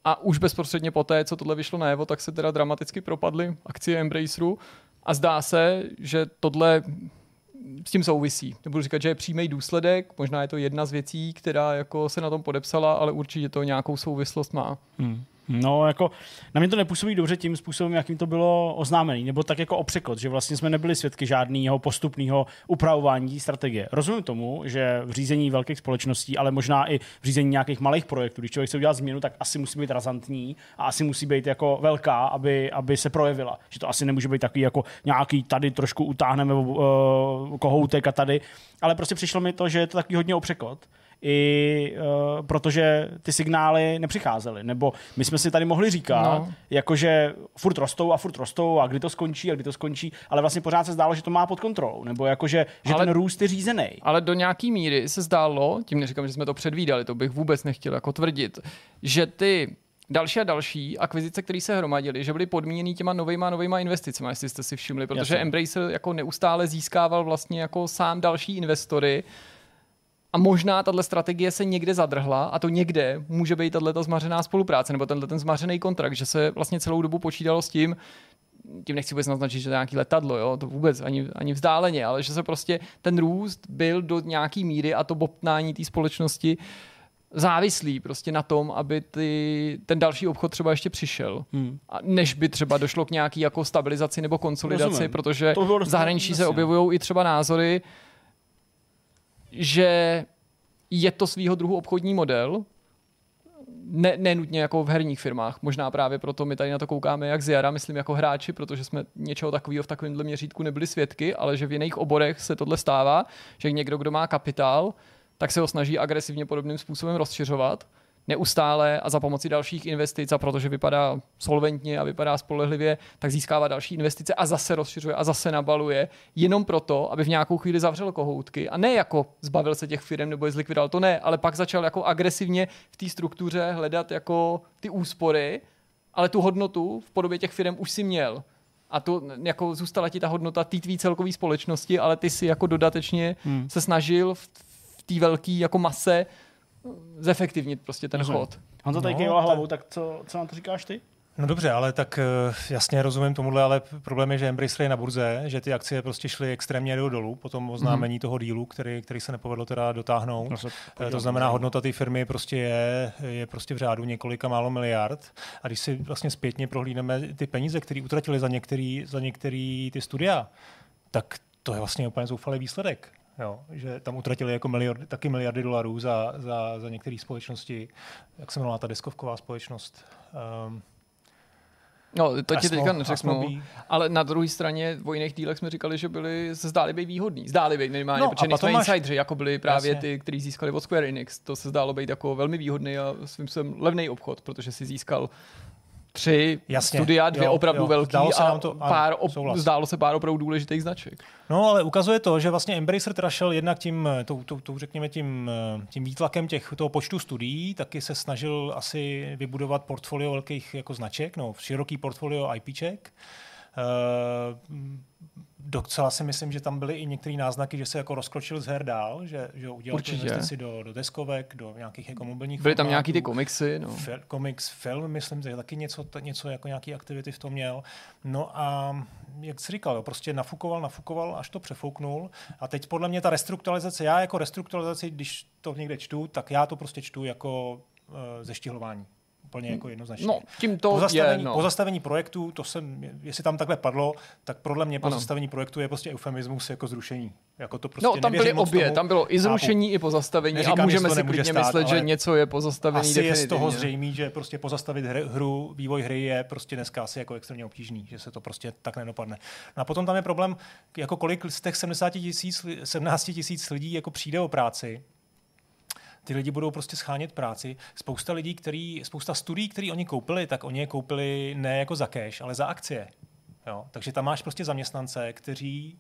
A už bezprostředně poté, co tohle vyšlo najevo, tak se teda dramaticky propadly akcie Embraceru a zdá se, že tohle s tím souvisí. Nebudu říkat, že je přímý důsledek, možná je to jedna z věcí, která jako se na tom podepsala, ale určitě to nějakou souvislost má. Hmm. No, jako na mě to nepůsobí dobře tím způsobem, jakým to bylo oznámený, nebo tak jako o překot, že vlastně jsme nebyli svědky žádného postupného upravování strategie. Rozumím tomu, že v řízení velkých společností, ale možná i v řízení nějakých malých projektů, když člověk chce udělat změnu, tak asi musí být razantní a asi musí být jako velká, aby, aby se projevila. Že to asi nemůže být takový jako nějaký tady trošku utáhneme uh, kohoutek a tady, ale prostě přišlo mi to, že je to takový hodně o překot i uh, protože ty signály nepřicházely. Nebo my jsme si tady mohli říkat, No. jakože furt rostou a furt rostou a kdy to skončí a kdy to skončí, ale vlastně pořád se zdálo, že to má pod kontrolou. Nebo jakože, že Ale- ten růst je řízený. Ale do nějaký míry se zdálo, tím neříkám, že jsme to předvídali, to bych vůbec nechtěl jako tvrdit, že ty další a další akvizice, které se hromadily, že byly podmíněny těma novejma novejma investicemi, jestli jste si všimli, protože Jasně. Embracer jako neustále získával vlastně jako sám další investory a možná tahle strategie se někde zadrhla a to někde může být tato zmařená spolupráce nebo tenhle ten zmařený kontrakt, že se vlastně celou dobu počítalo s tím, tím nechci vůbec naznačit, že to je nějaký letadlo, jo, to vůbec ani, ani vzdáleně, ale že se prostě ten růst byl do nějaký míry a to bobtnání té společnosti závislý prostě na tom, aby ty, ten další obchod třeba ještě přišel. Hmm. A než by třeba došlo k nějaký jako stabilizaci nebo konsolidaci, Rozumím. protože To bylo v zahraničí se objevují i třeba názory, že je to svýho druhu obchodní model, ne, nenutně jako v herních firmách. Možná právě proto my tady na to koukáme jak z jara, myslím jako hráči, protože jsme něčeho takového v takovémhle měřítku nebyli svědky, ale že v jiných oborech se tohle stává, že někdo, kdo má kapitál, tak se ho snaží agresivně podobným způsobem rozšiřovat neustále a za pomoci dalších investic a protože vypadá solventně a vypadá spolehlivě, tak získává další investice a zase rozšiřuje a zase nabaluje, jenom proto, aby v nějakou chvíli zavřel kohoutky a ne jako zbavil se těch firm nebo je zlikvidoval, to ne, ale pak začal jako agresivně v té struktuře hledat jako ty úspory, ale tu hodnotu v podobě těch firm už si měl. A to jako zůstala ti ta hodnota té tvý celkové společnosti, ale ty si jako dodatečně hmm. se snažil v, v té velké jako mase zefektivnit prostě ten Rozumím. chod. Honza tady No, hlavou, tak co, co na to říkáš ty? No dobře, ale tak eh, jasně rozumím tomuhle, ale problém je, že Embracer je na burze, že ty akcie prostě šly extrémně do dolů po tom oznámení toho dílu, který, který se nepovedlo teda dotáhnout. No se Eh, To znamená, zajímavé. hodnota té firmy prostě je, je prostě v řádu několika málo miliard. A když si vlastně zpětně prohlídneme ty peníze, které utratili za některý, za některý ty studia, tak to je vlastně úplně zoufalý výsledek. Jo, že tam utratili jako miliardy, taky miliardy dolarů za, za, za některé společnosti. Jak se jmenovala ta deskovková společnost? Um, No, to ti teďka neřeknu, ale na druhé straně v jiných dílech jsme říkali, že byli, se zdáli být výhodný. Zdáli být minimálně, No, protože nejsme máš- insidři, jako byli právě Jasně. ty, kteří získali od Square Enix. To se zdálo být jako velmi výhodný a svým způsobem levný obchod, protože si získal tři Jasně, studia, dvě jo, opravdu jo, velký se a nám to- ano, pár op, souhlas. zdálo se pár opravdu důležitých značek. No, ale ukazuje to, že vlastně Embracer teda šel jednak tím, tou, tou, tou, řekněme, tím, eh, tím výtlakem těch, toho počtu studií, taky se snažil asi vybudovat portfolio velkých jako značek, no, široký portfolio IPček. Uh, docela si myslím, že tam byly i některé náznaky, že se jako rozkročil z her dál, že, že udělal tu Určitě. investici do, do deskovek, do nějakých jako mobilních Byly tam formátů. nějaký ty komiksy, no. Fil, komiks, film, myslím, že taky něco, t- něco jako nějaký aktivity v tom měl. No a jak jsi říkal, jo, prostě nafukoval, nafukoval, až to přefouknul. A teď podle mě ta restrukturalizace, já jako restrukturalizaci, když to někde čtu, tak já to prostě čtu jako uh, zeštihlování. Úplně jako jednoznačně. No, tím to pozastavení, je, no. pozastavení projektu, to jsem, jestli tam takhle padlo, tak podle mě Ano. pozastavení projektu je prostě eufemismus jako zrušení. Jako to prostě No, tam byly obě, tomu. tam bylo i Chápu. zrušení, i pozastavení Neříkám, a že můžeme si klidně stát, myslet, že něco je pozastavený Asi je z toho zřejmý, že prostě pozastavit hry, hru, vývoj hry je prostě dneska asi jako extrémně obtížný, že se to prostě tak nedopadne. No a potom tam je problém, jako kolik z těch 70 tisíc, 17 tisíc lidí jako přijde o práci, ty lidi budou prostě schánět práci. Spousta lidí, který, spousta studií, které oni koupili, tak oni je koupili ne jako za cash, ale za akcie. Jo? Takže tam máš prostě zaměstnance, kteří,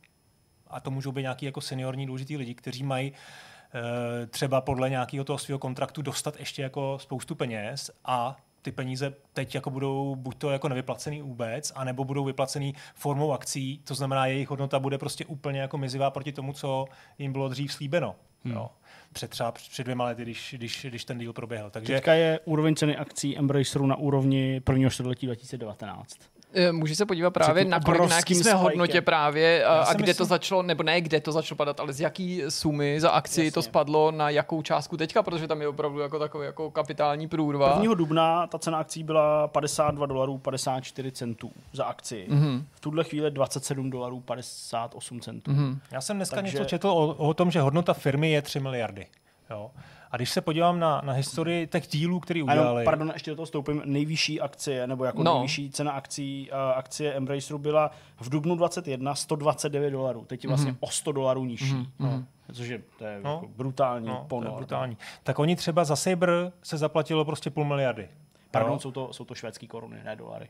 a to můžou být nějaký jako seniorní důležitý lidi, kteří mají eh, třeba podle nějakého toho svého kontraktu dostat ještě jako spoustu peněz a ty peníze teď jako budou buď to jako nevyplacený vůbec, anebo budou vyplacený formou akcí, to znamená, jejich hodnota bude prostě úplně jako mizivá proti tomu, co jim bylo dřív slíbeno. Hmm. Jo. Před třeba před dvěma lety, když, když, když ten deal proběhl. Takže Teďka je úroveň ceny akcí Embraceru na úrovni prvního čtvrtletí 2019. Eh, Můžeš se podívat právě na kolik, na jaký jsme spikem. hodnotě právě a, Já a kde myslím- to začalo, nebo ne kde to začalo padat, ale z jaký sumy za akci Jasně. to spadlo na jakou částku teďka, protože tam je opravdu jako takový jako kapitální průrva. 1. dubna ta cena akcí byla 52 dolarů 54 centů za akci. Mhm. Mm-hmm. V tuhle chvíli 27 dolarů 58 centů. Mhm. Mm-hmm. Já jsem dneska Takže- něco četl o, o tom, že hodnota firmy je 3 miliardy. Jo. A když se podívám na, na historii těch dílů, který udělali, pardon, ještě do toho stoupím, nejvyšší akcie, nebo jako No. no. nejvyšší cena akcí, uh, akcie Embraceru byla v dubnu 21 129 dolarů. Teď je vlastně mm-hmm. o 100 dolarů nižší. Mm-hmm. No. Což je, to je No. jako brutální no, to je ponor. brutální. Tak oni třeba za Saber se zaplatilo prostě půl miliardy. Pardon, Jo. jsou to, jsou to švédský koruny, ne dolary.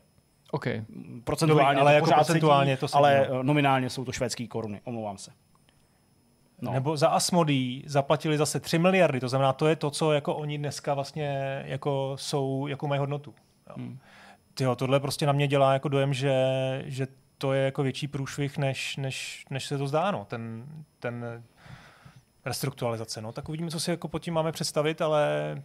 OK. Procentuálně, Dobrý, ale to jako procentuálně sedí, to sedí, ale no. eh, nominálně jsou to švédský koruny, omlouvám se. No. Nebo za Asmodee zaplatili zase 3 miliardy, to znamená, to je to, co jako oni dneska vlastně jako jsou, jako mají hodnotu. Jo. Hmm. Tyjo, tohle prostě na mě dělá jako dojem, že, že to je jako větší průšvih, než, než, než se to zdá, no. ten, ten restrukturalizace. No, tak uvidíme, co si jako pod tím máme představit, ale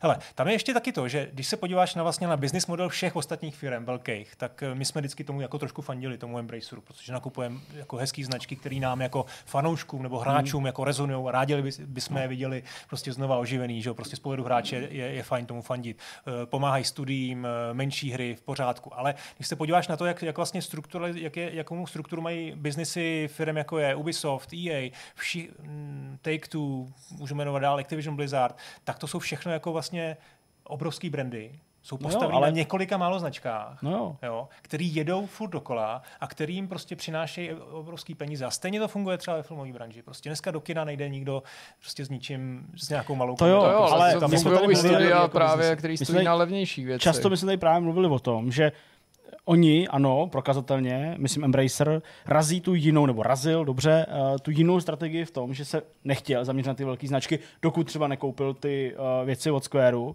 Hele, tam je ještě taky to, že když se podíváš na vlastně na business model všech ostatních firm velkých, tak eh, my jsme vždycky tomu jako trošku fandili, tomu Embraceru, protože nakupujeme jako hezký značky, které nám jako fanouškům nebo hráčům jako rezonují a rádi by, bychom je viděli prostě znova oživený, že jo, prostě z pohledu hráče je, je fajn tomu fandit. Eh, pomáhají studiím, eh, menší hry v pořádku, ale když se podíváš na to, jak, jak vlastně struktura, jak je, jakou strukturu mají biznesy firm jako je Ubisoft, EA, vši, mm, Take-Two, můžeme jmenovat dál Activision Blizzard, tak to jsou všechno jako jako vlastně obrovský brandy, jsou postaveny no jo, ale... na několika málo značkách, no jo. Jo, který jedou furt dokola a kterým prostě přinášejí obrovský peníze. A stejně to funguje třeba ve filmové branži. Prostě dneska do kina nejde nikdo prostě s ničím, s nějakou malou To jo, to jo ale tam my jsme tady studia jako právě, který stojí na levnějších věcech. Často my jsme tady právě mluvili o tom, že oni, ano, prokazatelně, myslím Embracer, razí tu jinou, nebo razil, dobře, uh, tu jinou strategii v tom, že se nechtěl zaměřit na ty velké značky, dokud třeba nekoupil ty uh, věci od Squareu, uh,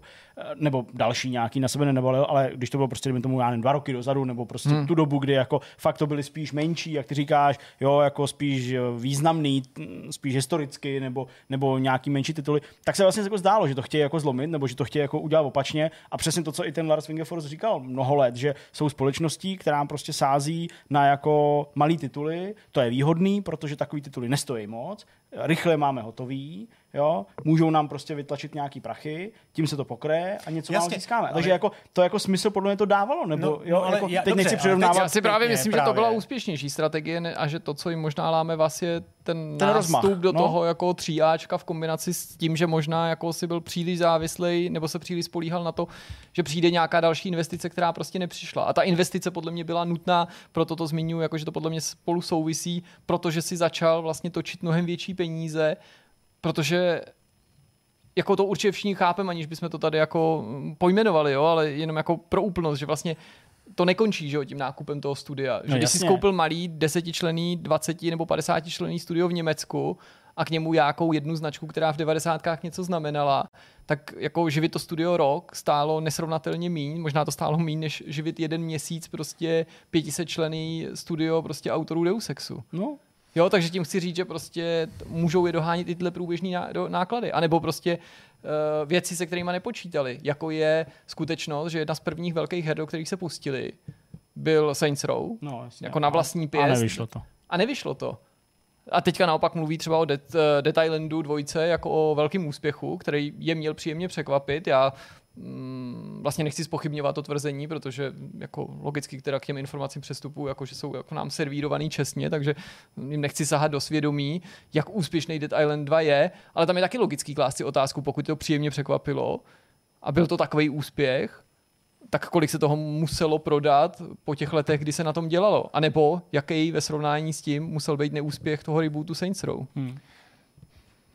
nebo další nějaký na sebe nenabalil, ale když to bylo prostě, dejme tomu, já nevím, dva roky dozadu, nebo prostě hmm. tu dobu, kdy jako fakt to byly spíš menší, jak ty říkáš, jo, jako spíš významný, spíš historicky, nebo, nebo nějaký menší tituly, tak se vlastně jako zdálo, že to chtějí jako zlomit, nebo že to chtějí jako udělat opačně a přesně to, co i ten Lars Wingefors říkal mnoho let, že jsou společnosti společností, která prostě sází na jako malý tituly. To je výhodný, protože takový tituly nestojí moc. Rychle máme hotový, jo, můžou nám prostě vytlačit nějaký prachy, tím se to pokryje a něco Jasně, získáme. Ale... Takže jako, to jako smysl podle mě to dávalo, nebo no, jo, no, jako, já, teď dobře, nechci přirovnávat. Já si právě myslím, právě. že to byla úspěšnější strategie a že to, co jim možná láme vás je ten, ten nástup rozmach, do no. toho jako tříáčka v kombinaci s tím, že možná jako si byl příliš závislý nebo se příliš spolíhal na to, že přijde nějaká další investice, která prostě nepřišla. A ta investice podle mě byla nutná, proto to zmiňuji, jako že to podle mě spolu souvisí, protože si začal vlastně točit mnohem větší peníze protože jako to určitě všichni chápeme, aniž bychom to tady jako pojmenovali, jo, ale jenom jako pro úplnost, že vlastně to nekončí že jo, tím nákupem toho studia. Že no, když jsi skoupil malý desetičlený, 20 nebo 50 člený studio v Německu a k němu nějakou jednu značku, která v 90. něco znamenala, tak jako živit to studio rok stálo nesrovnatelně míň, možná to stálo míň, než živit jeden měsíc prostě 500 člený studio prostě autorů Deus Exu. No, Jo, takže tím chci říct, že prostě můžou je dohánit i tyhle průběžné náklady. A nebo prostě uh, věci, se kterými nepočítali, jako je skutečnost, že jedna z prvních velkých her, do kterých se pustili, byl Saints Row, no, jasně, jako na vlastní pěst. A nevyšlo to. A nevyšlo to. A teďka naopak mluví třeba o Dead, uh, Dead Islandu dvojce jako o velkém úspěchu, který je měl příjemně překvapit. Já vlastně nechci spochybňovat to tvrzení, protože jako logicky teda k těm informacím přestupují, jako že jsou jako nám servírovaný čestně, takže jim nechci sahat do svědomí, jak úspěšný Dead Island 2 je, ale tam je taky logický klást si otázku, pokud to příjemně překvapilo a byl to takový úspěch, tak kolik se toho muselo prodat po těch letech, kdy se na tom dělalo? A nebo jaký ve srovnání s tím musel být neúspěch toho rebootu Saints Row? Hmm.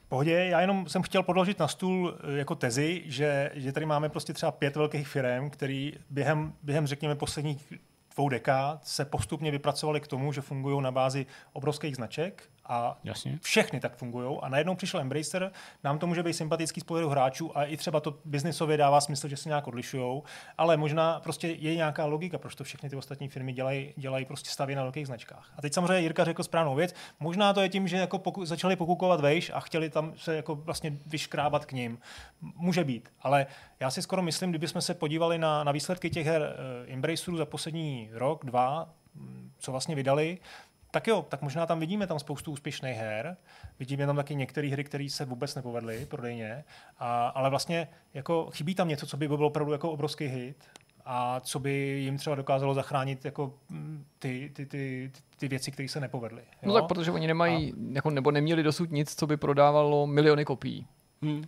Pohodě, já jenom jsem chtěl podložit na stůl eh, jako tezi, že, že tady máme prostě třeba pět velkých firm, který během, během řekněme posledních dvou dekád se postupně vypracovali k tomu, že fungují na bázi obrovských značek a Jasně. všechny tak fungují. A najednou přišel Embracer, nám to může být sympatický z pohledu hráčů a i třeba to biznisově dává smysl, že se nějak odlišují, ale možná prostě je nějaká logika, proč to všechny ty ostatní firmy dělají, dělají prostě stavy na velkých značkách. A teď samozřejmě Jirka řekl správnou věc. Možná to je tím, že jako poku, začali pokukovat vejš a chtěli tam se jako vlastně vyškrábat k ním. Může být, ale já si skoro myslím, kdybychom se podívali na, na výsledky těch her uh, Embracerů za poslední rok, dva, co vlastně vydali, tak jo, tak možná tam vidíme tam spoustu úspěšných her, vidíme tam taky některé hry, které se vůbec nepovedly prodejně, a, ale vlastně jako chybí tam něco, co by bylo opravdu jako obrovský hit a co by jim třeba dokázalo zachránit jako mm, ty, ty, ty, ty věci, které se nepovedly. Jo? No tak, protože oni nemají, a... jako, nebo neměli dosud nic, co by prodávalo miliony kopií. Hmm.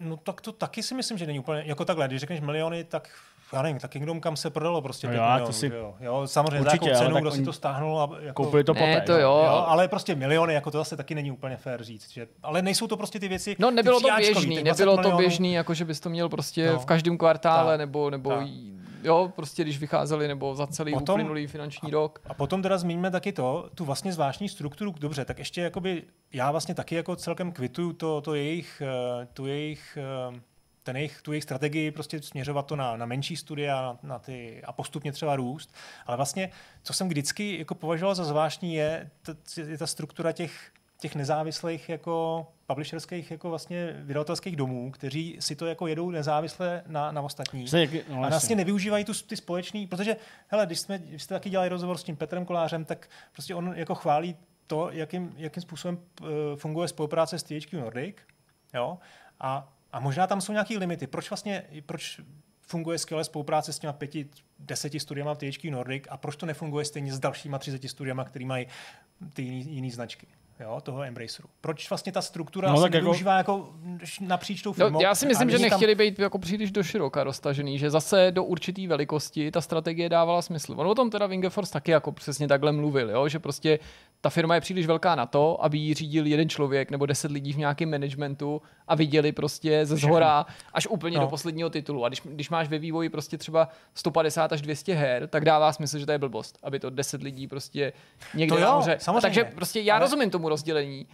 No tak to taky si myslím, že není úplně, jako takhle, když řekneš miliony, tak já nevím, tak Kingdom kam se prodalo prostě no 5 milionů, to si... jo. jo. samozřejmě Určitě, za jakou cenu, kdo si to stáhnul a jako, koupili to poté. Ne, to jo. jo. ale prostě miliony, jako to zase taky není úplně fér říct, že, ale nejsou to prostě ty věci. No nebylo to běžný, nebylo to běžný, jako že bys to měl prostě no. v každém kvartále, tak, nebo, nebo tak. jo, prostě když vycházeli, nebo za celý potom, uplynulý finanční a, rok. A potom teda zmíníme taky to, tu vlastně zvláštní strukturu, dobře, tak ještě jakoby, já vlastně taky jako celkem kvituju to, to jejich, eh, tu jejich eh, ten jejich, tu jejich strategii prostě směřovat to na, na menší studia na, na ty, a postupně třeba růst. Ale vlastně, co jsem vždycky jako považoval za zvláštní, je, ta, je ta struktura těch, těch nezávislých jako publisherských jako vlastně vydavatelských domů, kteří si to jako jedou nezávisle na, na ostatní. No, a vlastně nevyužívají tu, ty společný, protože hele, když, jsme, když jste taky dělali rozhovor s tím Petrem Kolářem, tak prostě on jako chválí to, jakým, jakým způsobem uh, funguje spolupráce s THQ Nordic, jo, a, a možná tam jsou nějaké limity. Proč vlastně, proč funguje skvěle spolupráce s těma pěti, deseti studiama THQ Nordic a proč to nefunguje stejně s dalšíma 30 studiama, který mají ty jiné značky? Jo, toho Embraceru. Proč vlastně ta struktura no, se jako... využívá jako napříč tou firmou? No, já si myslím, že nechtěli tam... být jako příliš do široka roztažený, že zase do určitý velikosti ta strategie dávala smysl. On o tom teda Wingefors taky jako přesně takhle mluvil, jo, že prostě ta firma je příliš velká na to, aby ji řídil jeden člověk nebo deset lidí v nějakém managementu a viděli prostě ze zhora až úplně no. do posledního titulu. A když, když máš ve vývoji prostě třeba 150 až 200 her, tak dává smysl, že to je blbost, aby to deset lidí prostě někde to jo, nahoře. Samozřejmě. Takže prostě já ale... rozumím tomu rozdělení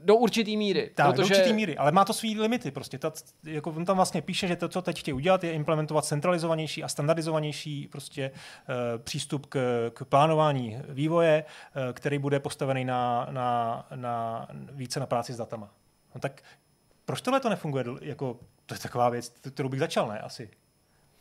do určitý míry. Tak, protože... do určitý míry, ale má to svý limity. Prostě ta, jako on tam vlastně píše, že to, co teď chtějí udělat, je implementovat centralizovanější a standardizovanější prostě uh, přístup k, k plánování vývoje, uh, který bude postavený na, na, na více na práci s datama. No tak proč tohle to nefunguje? Jako, to je taková věc, kterou bych začal, ne? Asi.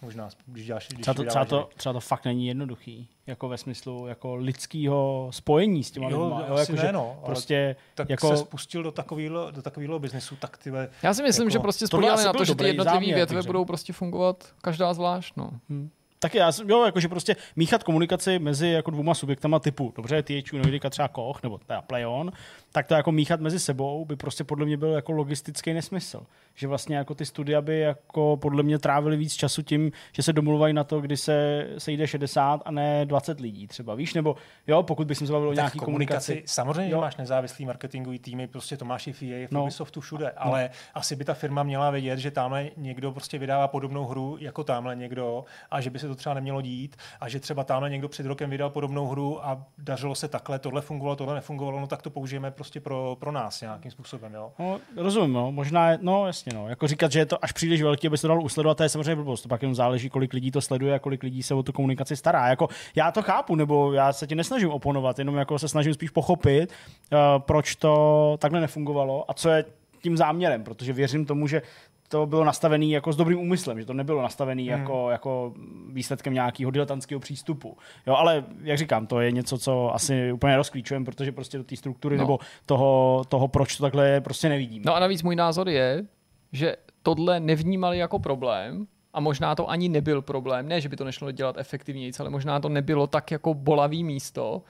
Možná, když děláš, když třeba, to, třeba, to, třeba to fakt není jednoduchý, jako ve smyslu jako lidského spojení s těma jo, lidma. Jo, jako, ne, no, prostě tak jako... se spustil do takového do takového biznesu, tak ty Já si myslím, jako, že prostě spojili na to, že ty jednotlivé větve budou prostě fungovat každá zvlášť. No. Hmm. Taky já, jo, jakože prostě míchat komunikaci mezi jako dvouma subjektama typu, dobře, THQ Nordica třeba Koch, nebo teda PlayOn, tak to jako míchat mezi sebou by prostě podle mě byl jako logistický nesmysl. Že vlastně jako ty studia by jako podle mě trávili víc času tím, že se domluvají na to, kdy se sejde 60 a ne 20 lidí třeba, víš, nebo jo, pokud bych se bavil o nějaký komunikaci. komunikaci. Samozřejmě, jo. máš nezávislý marketingový týmy, prostě to máš i v EA, v no. Ubisoftu všude, no. ale asi by ta firma měla vědět, že tamhle někdo prostě vydává podobnou hru jako tamhle někdo a že by se to třeba nemělo dít a že třeba tamhle někdo před rokem vydal podobnou hru a dařilo se takhle, tohle fungovalo, tohle nefungovalo, no tak to použijeme prostě pro, pro nás nějakým způsobem. Jo? No, rozumím, no. možná, no jasně, no. Jako říkat, že je to až příliš velký, aby se to dalo usledovat, to je samozřejmě blbost. To pak jenom záleží, kolik lidí to sleduje a kolik lidí se o tu komunikaci stará. Jako, já to chápu, nebo já se ti nesnažím oponovat, jenom jako se snažím spíš pochopit, uh, proč to takhle nefungovalo a co je tím záměrem, protože věřím tomu, že to bylo nastavené jako s dobrým úmyslem, že to nebylo nastavené hmm. jako, jako výsledkem nějakého diletantského přístupu. Jo, ale jak říkám, to je něco, co asi úplně rozklíčujeme, protože prostě do té struktury no. nebo toho, toho, proč to takhle je, prostě nevidím. No a navíc můj názor je, že tohle nevnímali jako problém, a možná to ani nebyl problém, ne, že by to nešlo dělat efektivněji, ale možná to nebylo tak jako bolavý místo,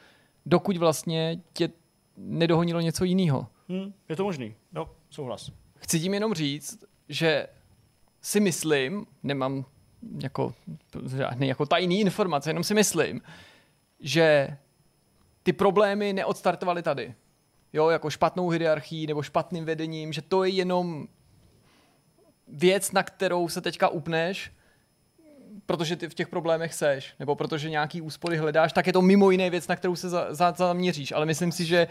dokud vlastně tě nedohonilo něco jiného. Hmm, je to možný, no, souhlas. Chci tím jenom říct, že si myslím, nemám jako, žádný jako tajný informace, jenom si myslím, že ty problémy neodstartovaly tady. Jo, jako špatnou hierarchií nebo špatným vedením, že to je jenom věc, na kterou se teďka upneš, protože ty v těch problémech seš, nebo protože nějaký úspory hledáš, tak je to mimo jiné věc, na kterou se za, za, zaměříš. Ale myslím si, že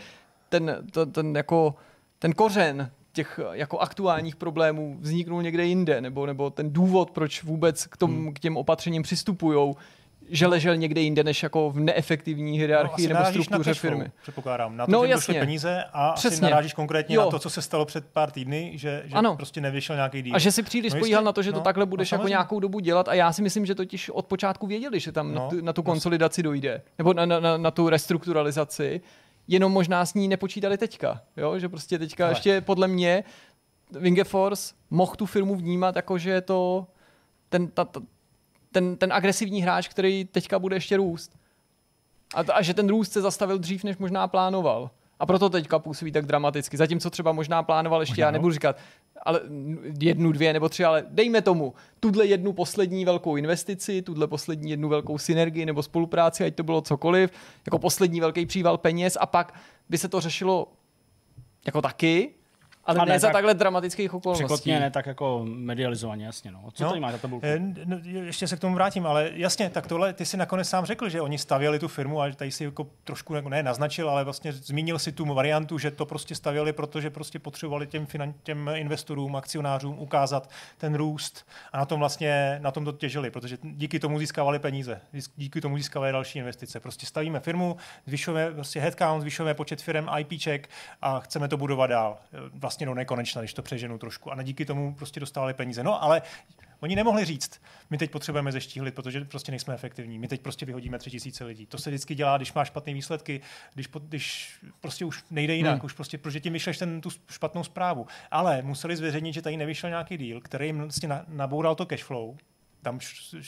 ten, ten, ten, jako, ten kořen těch jako aktuálních problémů vzniknul někde jinde, nebo, nebo ten důvod, proč vůbec k, tom, hmm. k těm opatřením přistupují, že ležel někde jinde, než jako v neefektivní hierarchii no, nebo struktuře na firmy. Předpokládám. Na to, no, že jasně. peníze a Přesně. asi narážíš konkrétně jo. na to, co se stalo před pár týdny, že, že ano. prostě nevyšel nějaký díl. A že si příliš no, spojíhal na to, že no, to takhle budeš no, jako nějakou dobu dělat a já si myslím, že totiž od počátku věděli, že tam no, na, tu, na tu konsolidaci dojde, nebo na, na, na, na tu restrukturalizaci jenom možná s ní nepočítali teďka. Jo? Že prostě teďka Ale. ještě podle mě Wingefors mohl tu firmu vnímat jako, že je to ten, ta, ta, ten, ten agresivní hráč, který teďka bude ještě růst. A, a že ten růst se zastavil dřív, než možná plánoval. A proto teďka působí tak dramaticky. Zatímco třeba možná plánoval ještě, možná, já nebudu říkat, ale jednu, dvě nebo tři, ale dejme tomu tuhle jednu poslední velkou investici, tuhle poslední jednu velkou synergii nebo spolupráci, ať to bylo cokoliv, jako poslední velký příval peněz a pak by se to řešilo jako taky, Ale A ne, ne za tak- takhle dramatických okolností. Překotně ne tak jako medializovaně, jasně. No. Co No, tady máš za tabulku? Eh, no, ještě se k tomu vrátím, ale jasně, tak tohle ty si nakonec sám řekl, že oni stavěli tu firmu a tady si jako trošku jako ne naznačil, ale vlastně zmínil si tu variantu, že to prostě stavěli, protože prostě potřebovali těm, finan, těm investorům, akcionářům ukázat ten růst a na tom vlastně na tom to těžili, protože díky tomu získávali peníze, díky tomu získávali další investice. Prostě stavíme firmu, zvyšujeme prostě headcount, zvyšujeme počet firm, IPček a chceme to budovat dál. Vlastně do nekonečna, když to přeženu trošku. A díky tomu prostě dostávali peníze. No, ale Oni nemohli říct, my teď potřebujeme zeštíhlit, protože prostě nejsme efektivní. My teď prostě vyhodíme tři tisíce lidí. To se vždycky dělá, když máš špatné výsledky, když, po, když prostě už nejde jinak, hmm. už prostě, protože tím vyšleš ten, tu špatnou zprávu. Ale museli zveřejnit, že tady nevyšel nějaký deal, který jim vlastně na, naboural to cash flow, tam,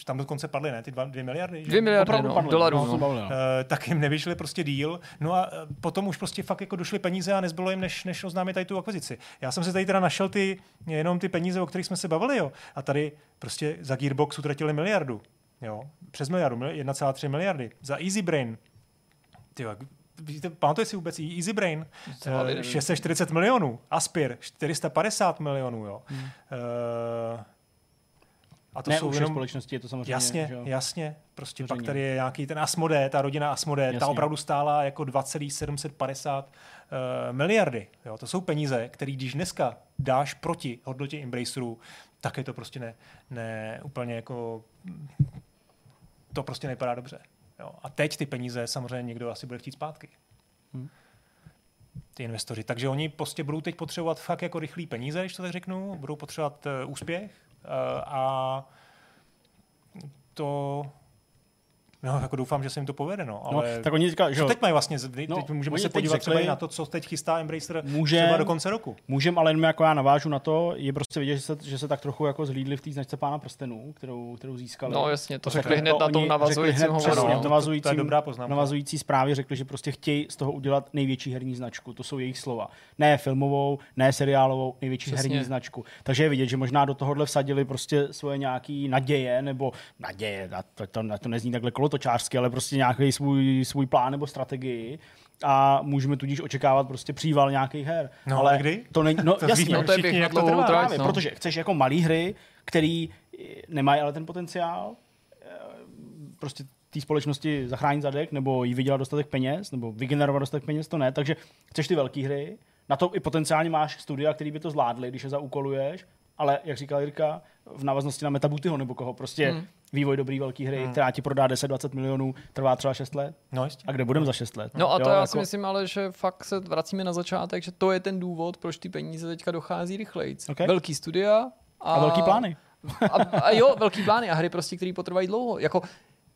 tam dokonce padly, ne? Ty dva, dvě miliardy? Že? Dvě miliardy Opravdu no, padly, dolarů. no, No, no. Uh, tak jim nevyšly prostě díl. No a eh, potom už prostě fakt jako došly peníze a nezbylo jim, než, než oznámit tady tu akvizici. Já jsem se tady teda našel ty, jenom ty peníze, o kterých jsme se bavili, jo. A tady prostě za Gearbox utratili miliardu. Jo. Přes miliardu, 1,3 miliardy. Za Easy Brain. Tyjo, Víte, pamatuje si vůbec Easy Brain? To hlavě Uh, nevím. 640 milionů. Aspir 450 milionů. Jo. Hmm. Uh, a to ne, jsou jenom... společnosti je to samozřejmě. Jasně, že jasně. Prostě Veřejně. pak tady je nějaký ten Asmodee, ta rodina Asmodee, ta Jasně. opravdu stála jako 2,750 uh, miliardy. Jo, to jsou peníze, které když dneska dáš proti hodnotě Embracerů, tak je to prostě ne, ne úplně jako to prostě nevypadá dobře. Jo. A teď ty peníze samozřejmě někdo asi bude chtít zpátky. Hmm. Ty investoři. Takže oni prostě budou teď potřebovat fakt jako rychlý peníze, když to tak řeknu, budou potřebovat uh, úspěch a to No, jako doufám, že se jim to povede, no. No, Ale tak oni říkají, že co jo, teď mají vlastně? Teď No, můžeme se podívat třeba řekli- i na to, co teď chystá Embracer Můžem. třeba do konce roku. Můžem, ale jenom jako já navážu na to, je prostě vidět, že se, že se tak trochu jako zhlídli v té značce Pána prstenů, kterou, kterou získali. No jasně, to Řekli řekli hned na tom navazujícím hovoru. přesně, no. v To- to je dobrá poznámka. navazující zprávě řekli, že prostě chtějí z toho udělat největší herní značku. To jsou jejich slova. Ne filmovou, ne seriálovou, největší Přesně. herní značku. Takže je vidět, že možná do tohohle vsadili prostě svoje nějaký naděje, nebo naděje, na to, to, na to nezní takhle kolotočářsky, ale prostě nějaký svůj, svůj plán nebo strategii a můžeme tudíž očekávat prostě příval nějakých her. No, ale kdy? To není, no, To jasně, No to je všichni, jak to dlouhou trvá. Právě, no. protože chceš jako malý hry, který eh, nemají ale ten potenciál, eh, prostě té společnosti zachránit zadek, nebo jí vydělat dostatek peněz, nebo vygenerovat dostatek peněz, to ne. Takže chceš ty velké hry, na to i potenciálně máš studia, který by to zvládli, když je zaúkoluješ, ale jak říkal Jirka, v návaznosti na Metabutyho nebo koho, prostě Hmm. vývoj dobrý velký hry, která ti prodá 10-20 milionů, trvá třeba 6 let. No, jistě. A kde budeme za 6 let? No a to Jo, já jako- si myslím ale, že fakt se vracíme na začátek, že to je ten důvod, proč ty peníze teďka dochází rychleji. Ok. Velký studia a, A velký plány. A, a jo, velký plány a hry prostě, které potrvají dlouho. Jako,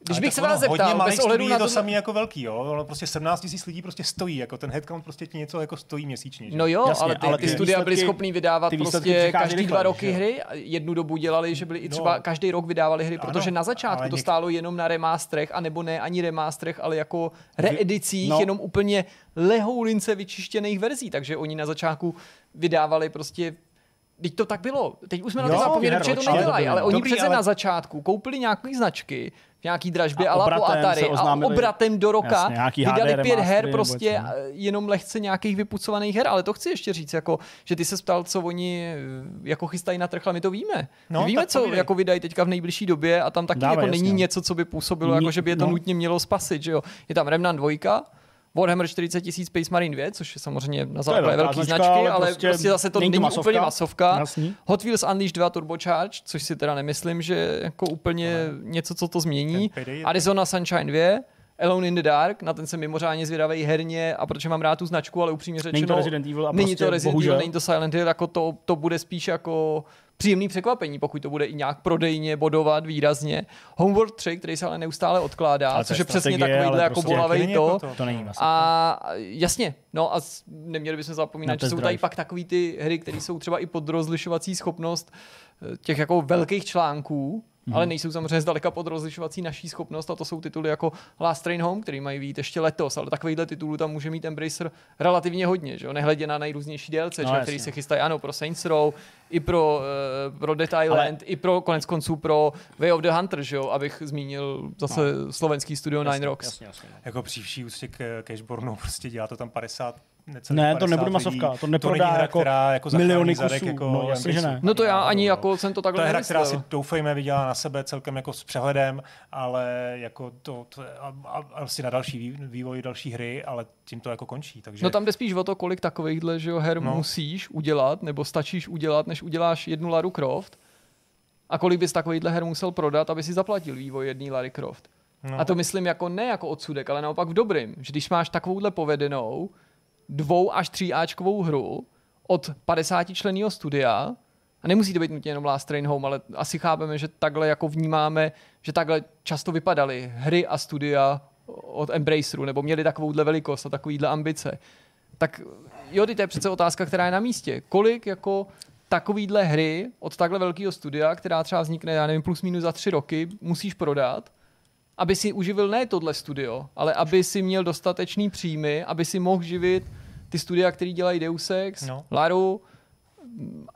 když Ale bych se ono, vás hodně zeptal, malých bez ohledu na je to to, samý jako velký, jo. Ono prostě 17 000 lidí prostě stojí, jako ten headcount prostě ti něco jako stojí měsíčně. Že? No jo, Jasně, ale ty, ale ty ty studia byly výsledky- schopný vydávat prostě každý dva roky že jo? hry. A Jednu dobu dělali, že byli i třeba No. každý rok vydávali hry, Ano, protože na začátku to něk- stálo jenom na remasterech, a nebo ne ani remasterech, ale jako reedicích, no. jenom úplně lehoulince vyčištěných verzí. Takže oni na začátku vydávali prostě Teď to tak bylo. Teď už jsme na to Jo, zapomněli, protože to nedělají, ale oni Dobrý, přece ale- na začátku koupili nějaké značky v nějaký dražbě A a, po Atari a obratem do roka Jasně, vydali pět her nebo prostě a jenom lehce nějakých vypucovaných her, ale to chci ještě říct, jako, že ty se ptal, co oni jako chystají na trh, ale my to víme. No, my víme, co jako vydají teďka v nejbližší době a tam taky Dávej, jako jasně. není něco, co by působilo, jako, že by je to no. nutně mělo spasit. Že jo? Je tam Remnant 2, Warhammer 40 000 Space Marine 2, což je samozřejmě na základě značka, značky, ale ale prostě prostě, zase to není není, masovka. úplně masovka. Jasný. Hot Wheels Unleashed 2 Turbocharge, což si teda nemyslím, že jako úplně něco, co to změní. Arizona Sunshine 2, Alone in the Dark, na ten jsem mimořádně zvědavý herně a protože mám rád tu značku, ale upřímně řečeno, Není to Resident Evil a není prostě to Resident bohužel. Evil, není to Silent Hill, jako to, to bude spíš jako příjemný překvapení, pokud to bude i nějak prodejně bodovat výrazně. Homeworld 3, který se ale neustále odkládá, Ale což je je přesně takovýhle jako prostě bolavej to. jako to. To není vlastně. A jasně, no a neměli bychom Na zapomínat, že test jsou tady drive. pak takový ty hry, které jsou třeba i pod rozlišovací schopnost eh, těch jako velkých článků, Mhm. mm. ale nejsou samozřejmě zdaleka pod rozlišovací naší schopnost a to jsou tituly jako Last Train Home, který mají být ještě letos, ale takovýhle titulů tam může mít Embracer relativně hodně, že jo? nehledě na nejrůznější DLC, No, jasně. který se chystají, ano, pro Saints Row, i pro, uh, pro Dead Island, i pro konec konců pro Way of the Hunter, že jo? abych zmínil zase no. slovenský studio Nine Rocks. Jasně, jasně. Jako při vší úctě k Cashbornu prostě dělá to tam 50 necelých Ne, to 50 nebude lidí. masovka, to to neprodá hra, jako která jako miliony zadek kusů. Jako No, jasně, že ne. No to já ani No. jako jsem to takhle To je hra, která si doufejme vydělá na sebe celkem jako s přehledem, ale jako to, to je, a, a, asi na další vý- vývoj další hry, ale tím to jako končí. Takže No tam jde spíš o to, kolik takovýchhle že jo, her No. musíš udělat, nebo stačíš udělat, než uděláš jednu Lara Croft. A kolik bys takovýchhle her musel prodat, aby si zaplatil vývoj jedné Lara Croft. no, A to myslím jako ne jako odsudek, ale naopak v dobrým. Že když máš takovouhle povedenou dvou až tří Ačkovou hru od 50 členního studia, a nemusí to být nutně jenom Last Train Home, ale asi chápeme, že takhle jako vnímáme, že takhle často vypadaly hry a studia od Embraceru, nebo měli takovouhle velikost a takovýhle ambice. Tak jo, to je přece otázka, která je na místě. Kolik jako takovýhle hry od takhle velkého studia, která třeba vznikne, já nevím, plus minus za tři roky, musíš prodat, aby si uživil ne tohle studio, ale aby si měl dostatečný příjmy, aby si mohl živit ty studia, který dělají Deus Ex, No. Laru,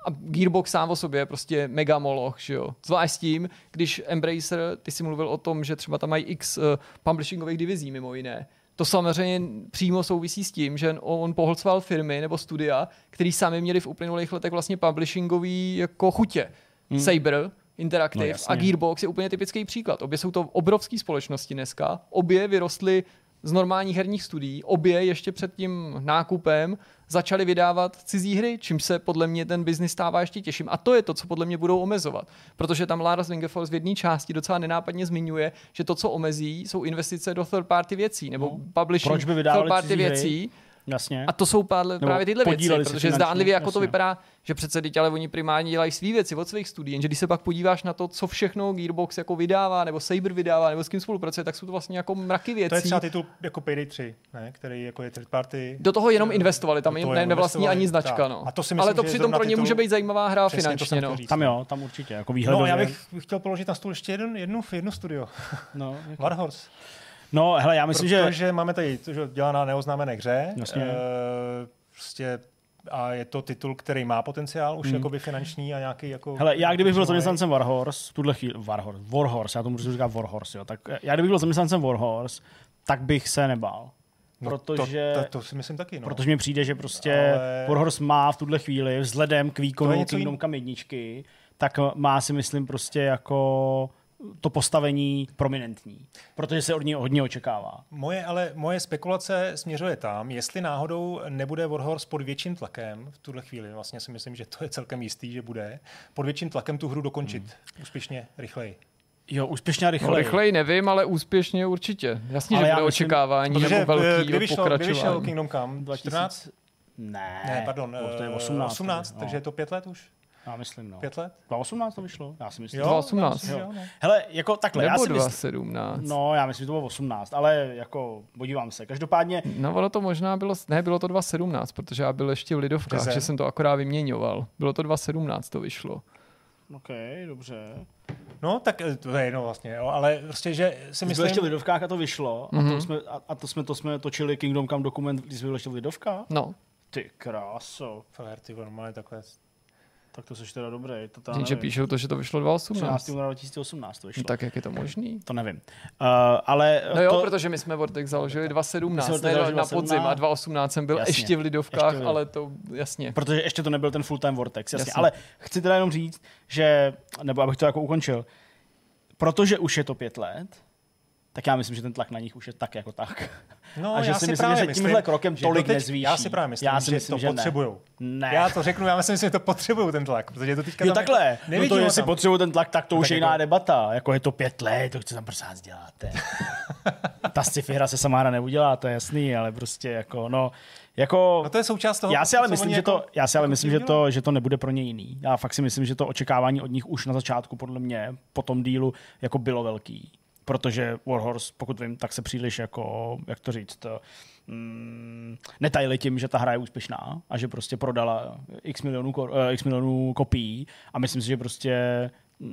a Gearbox sám o sobě je prostě mega moloch, že jo. Zvlášť s tím, když Embracer, ty si mluvil o tom, že třeba tam mají x uh, publishingových divizí mimo jiné. To samozřejmě přímo souvisí s tím, že on pohlcoval firmy nebo studia, který sami měli v uplynulých letech vlastně publishingový jako chutě. Hmm. Saber, Interactive No, no, jasně. a Gearbox je úplně typický příklad. Obě jsou to obrovské společnosti dneska. Obě vyrostly z normálních herních studií. Obě ještě před tím nákupem začaly vydávat cizí hry, čímž se podle mě ten biznis stává ještě těžším. A to je to, co podle mě budou omezovat. Protože tam Lara Wingefors v jedné části docela nenápadně zmiňuje, že to, co omezí, jsou investice do third party věcí, nebo No. publishing Proč by third party cizí hry? Jasně. A to jsou pádle, Nebo právě tyhle věci, protože finančně, zdánlivě jako to jasně. vypadá, že přece teď ale oni primárně dělají své věci od svých studií, jenže když se pak podíváš na to, co všechno Gearbox jako vydává, nebo Saber vydává, nebo s kým spolupracuje, tak jsou to vlastně jako mraky věcí. to je třeba titul jako Payday 3, ne? který jako je third party. Do toho jenom investovali, tam jim ne, jenom nevlastní ani značka. tak. No. A to si myslím, ale to přitom pro ně titul- může být zajímavá hra Přesně to finančně. No. Tam jo, tam určitě, jako No, výhledově. já bych chtěl položit na stůl ještě jeden, jednu, jednu studio. No, Warhorse. No hele, já myslím, Protože že... máme tady, to, že dělá na neoznámené hře. Jasně. E, prostě a je to titul, který má potenciál už Hmm. jakoby finanční a nějaký jako... Hele, já kdybych byl zaměstnancem Warhorse, v tuhle chvíli, Warhorse, Warhorse, já tomu můžu říkat Warhorse, jo, tak já kdybych byl zaměstnancem Warhorse, tak bych se nebál. No, protože- To, to, to, si myslím taky, no. Protože mi přijde, že prostě Ale- Warhorse má v tuhle chvíli vzhledem k výkonu Kingdom Come jedničky, tak má si myslím prostě jako to postavení prominentní. Protože se od něj hodně očekává. Moje, ale moje spekulace směřuje tam, jestli náhodou nebude Warhorse pod větším tlakem v tuhle chvíli. Vlastně si myslím, že to je celkem jistý, že bude. Pod větším tlakem tu hru dokončit Hmm. úspěšně, rychleji. Jo, úspěšně a No, rychleji. rychleji nevím, ale úspěšně určitě. Jasně, Ale že bude myslím- očekávání Protože nebo velký kdy, vyšel, kdy vyšel pokračování. Kingdom Come? 14? Ne, Ne, pardon, to je eh, 18. 18 no. takže je to pět let už? Já myslím, no. Pět let? 2018 to vyšlo? Já si myslím. Jo, 2018. já myslím, že jo, no. Hele, jako takhle, já Nebo si myslím, 2017. No, já myslím, že to bylo 18, ale jako podívám se. Každopádně, No ono to možná bylo, ne, bylo to 2017, protože já byl ještě v Lidovkách, že jsem to akorát vyměňoval. Bylo to 2017, to vyšlo. OK, dobře. No, tak eh, to je jedno vlastně, jo, ale prostě, že si Jsi byl myslím... ještě v Lidovkách a to vyšlo. A, Mhm. to jsme, a, a to, jsme, to jsme točili Kingdom Come dokument, když jsme byli ještě v Lidovkách? No, Ty kráso. Fér, ty normálně takhle. Tak to jsi teda dobrý. To jenže nevím. píšou to, že to vyšlo 13. 2018. února 2018 to vyšlo. No, tak jak je to možný? To nevím. Uh, ale No jo, to, protože my jsme Vortex založili My 2017, jsme ne, Vortex založili na podzim a 2018 jsem byl Jasně. ještě v Lidovkách, Ještě ale to jasně. Protože ještě to nebyl ten full-time Vortex, jasně. Jasně. Ale chci teda jenom říct, že, nebo abych to jako ukončil, protože už je to pět let, tak já myslím, že ten tlak na nich už je tak jako tak. No, a že já si si myslím, právě že myslím, tímhle krokem že tolik doteď- nezvýší. Já si právě myslím, Já si že myslím, to že ne. potřebujou. Ne. Já to řeknu, já myslím, že to potřebují ten tlak, protože to teďka Jo, tam takhle. Jako, No to, jestli tam. potřebuju ten tlak, tak to No už je jako- jiná debata. Jako je to pět let, to co tam prosím vás děláte. Ta sci-fi hra se sama hra neudělá, to je jasný, ale prostě jako, no, jako... No to je součást toho. já si ale myslím, že jako- to, já si ale jako myslím, že to, že to nebude pro ně jiný. Já fakt si myslím, že to očekávání od nich už na začátku podle mě po tom dílu jako bylo velký. Protože Warhorse, pokud vím, tak se příliš jako, jak to říct, mm, netajili tím, že ta hra je úspěšná a že prostě prodala x milionů, eh, x milionů kopií. A myslím si, že prostě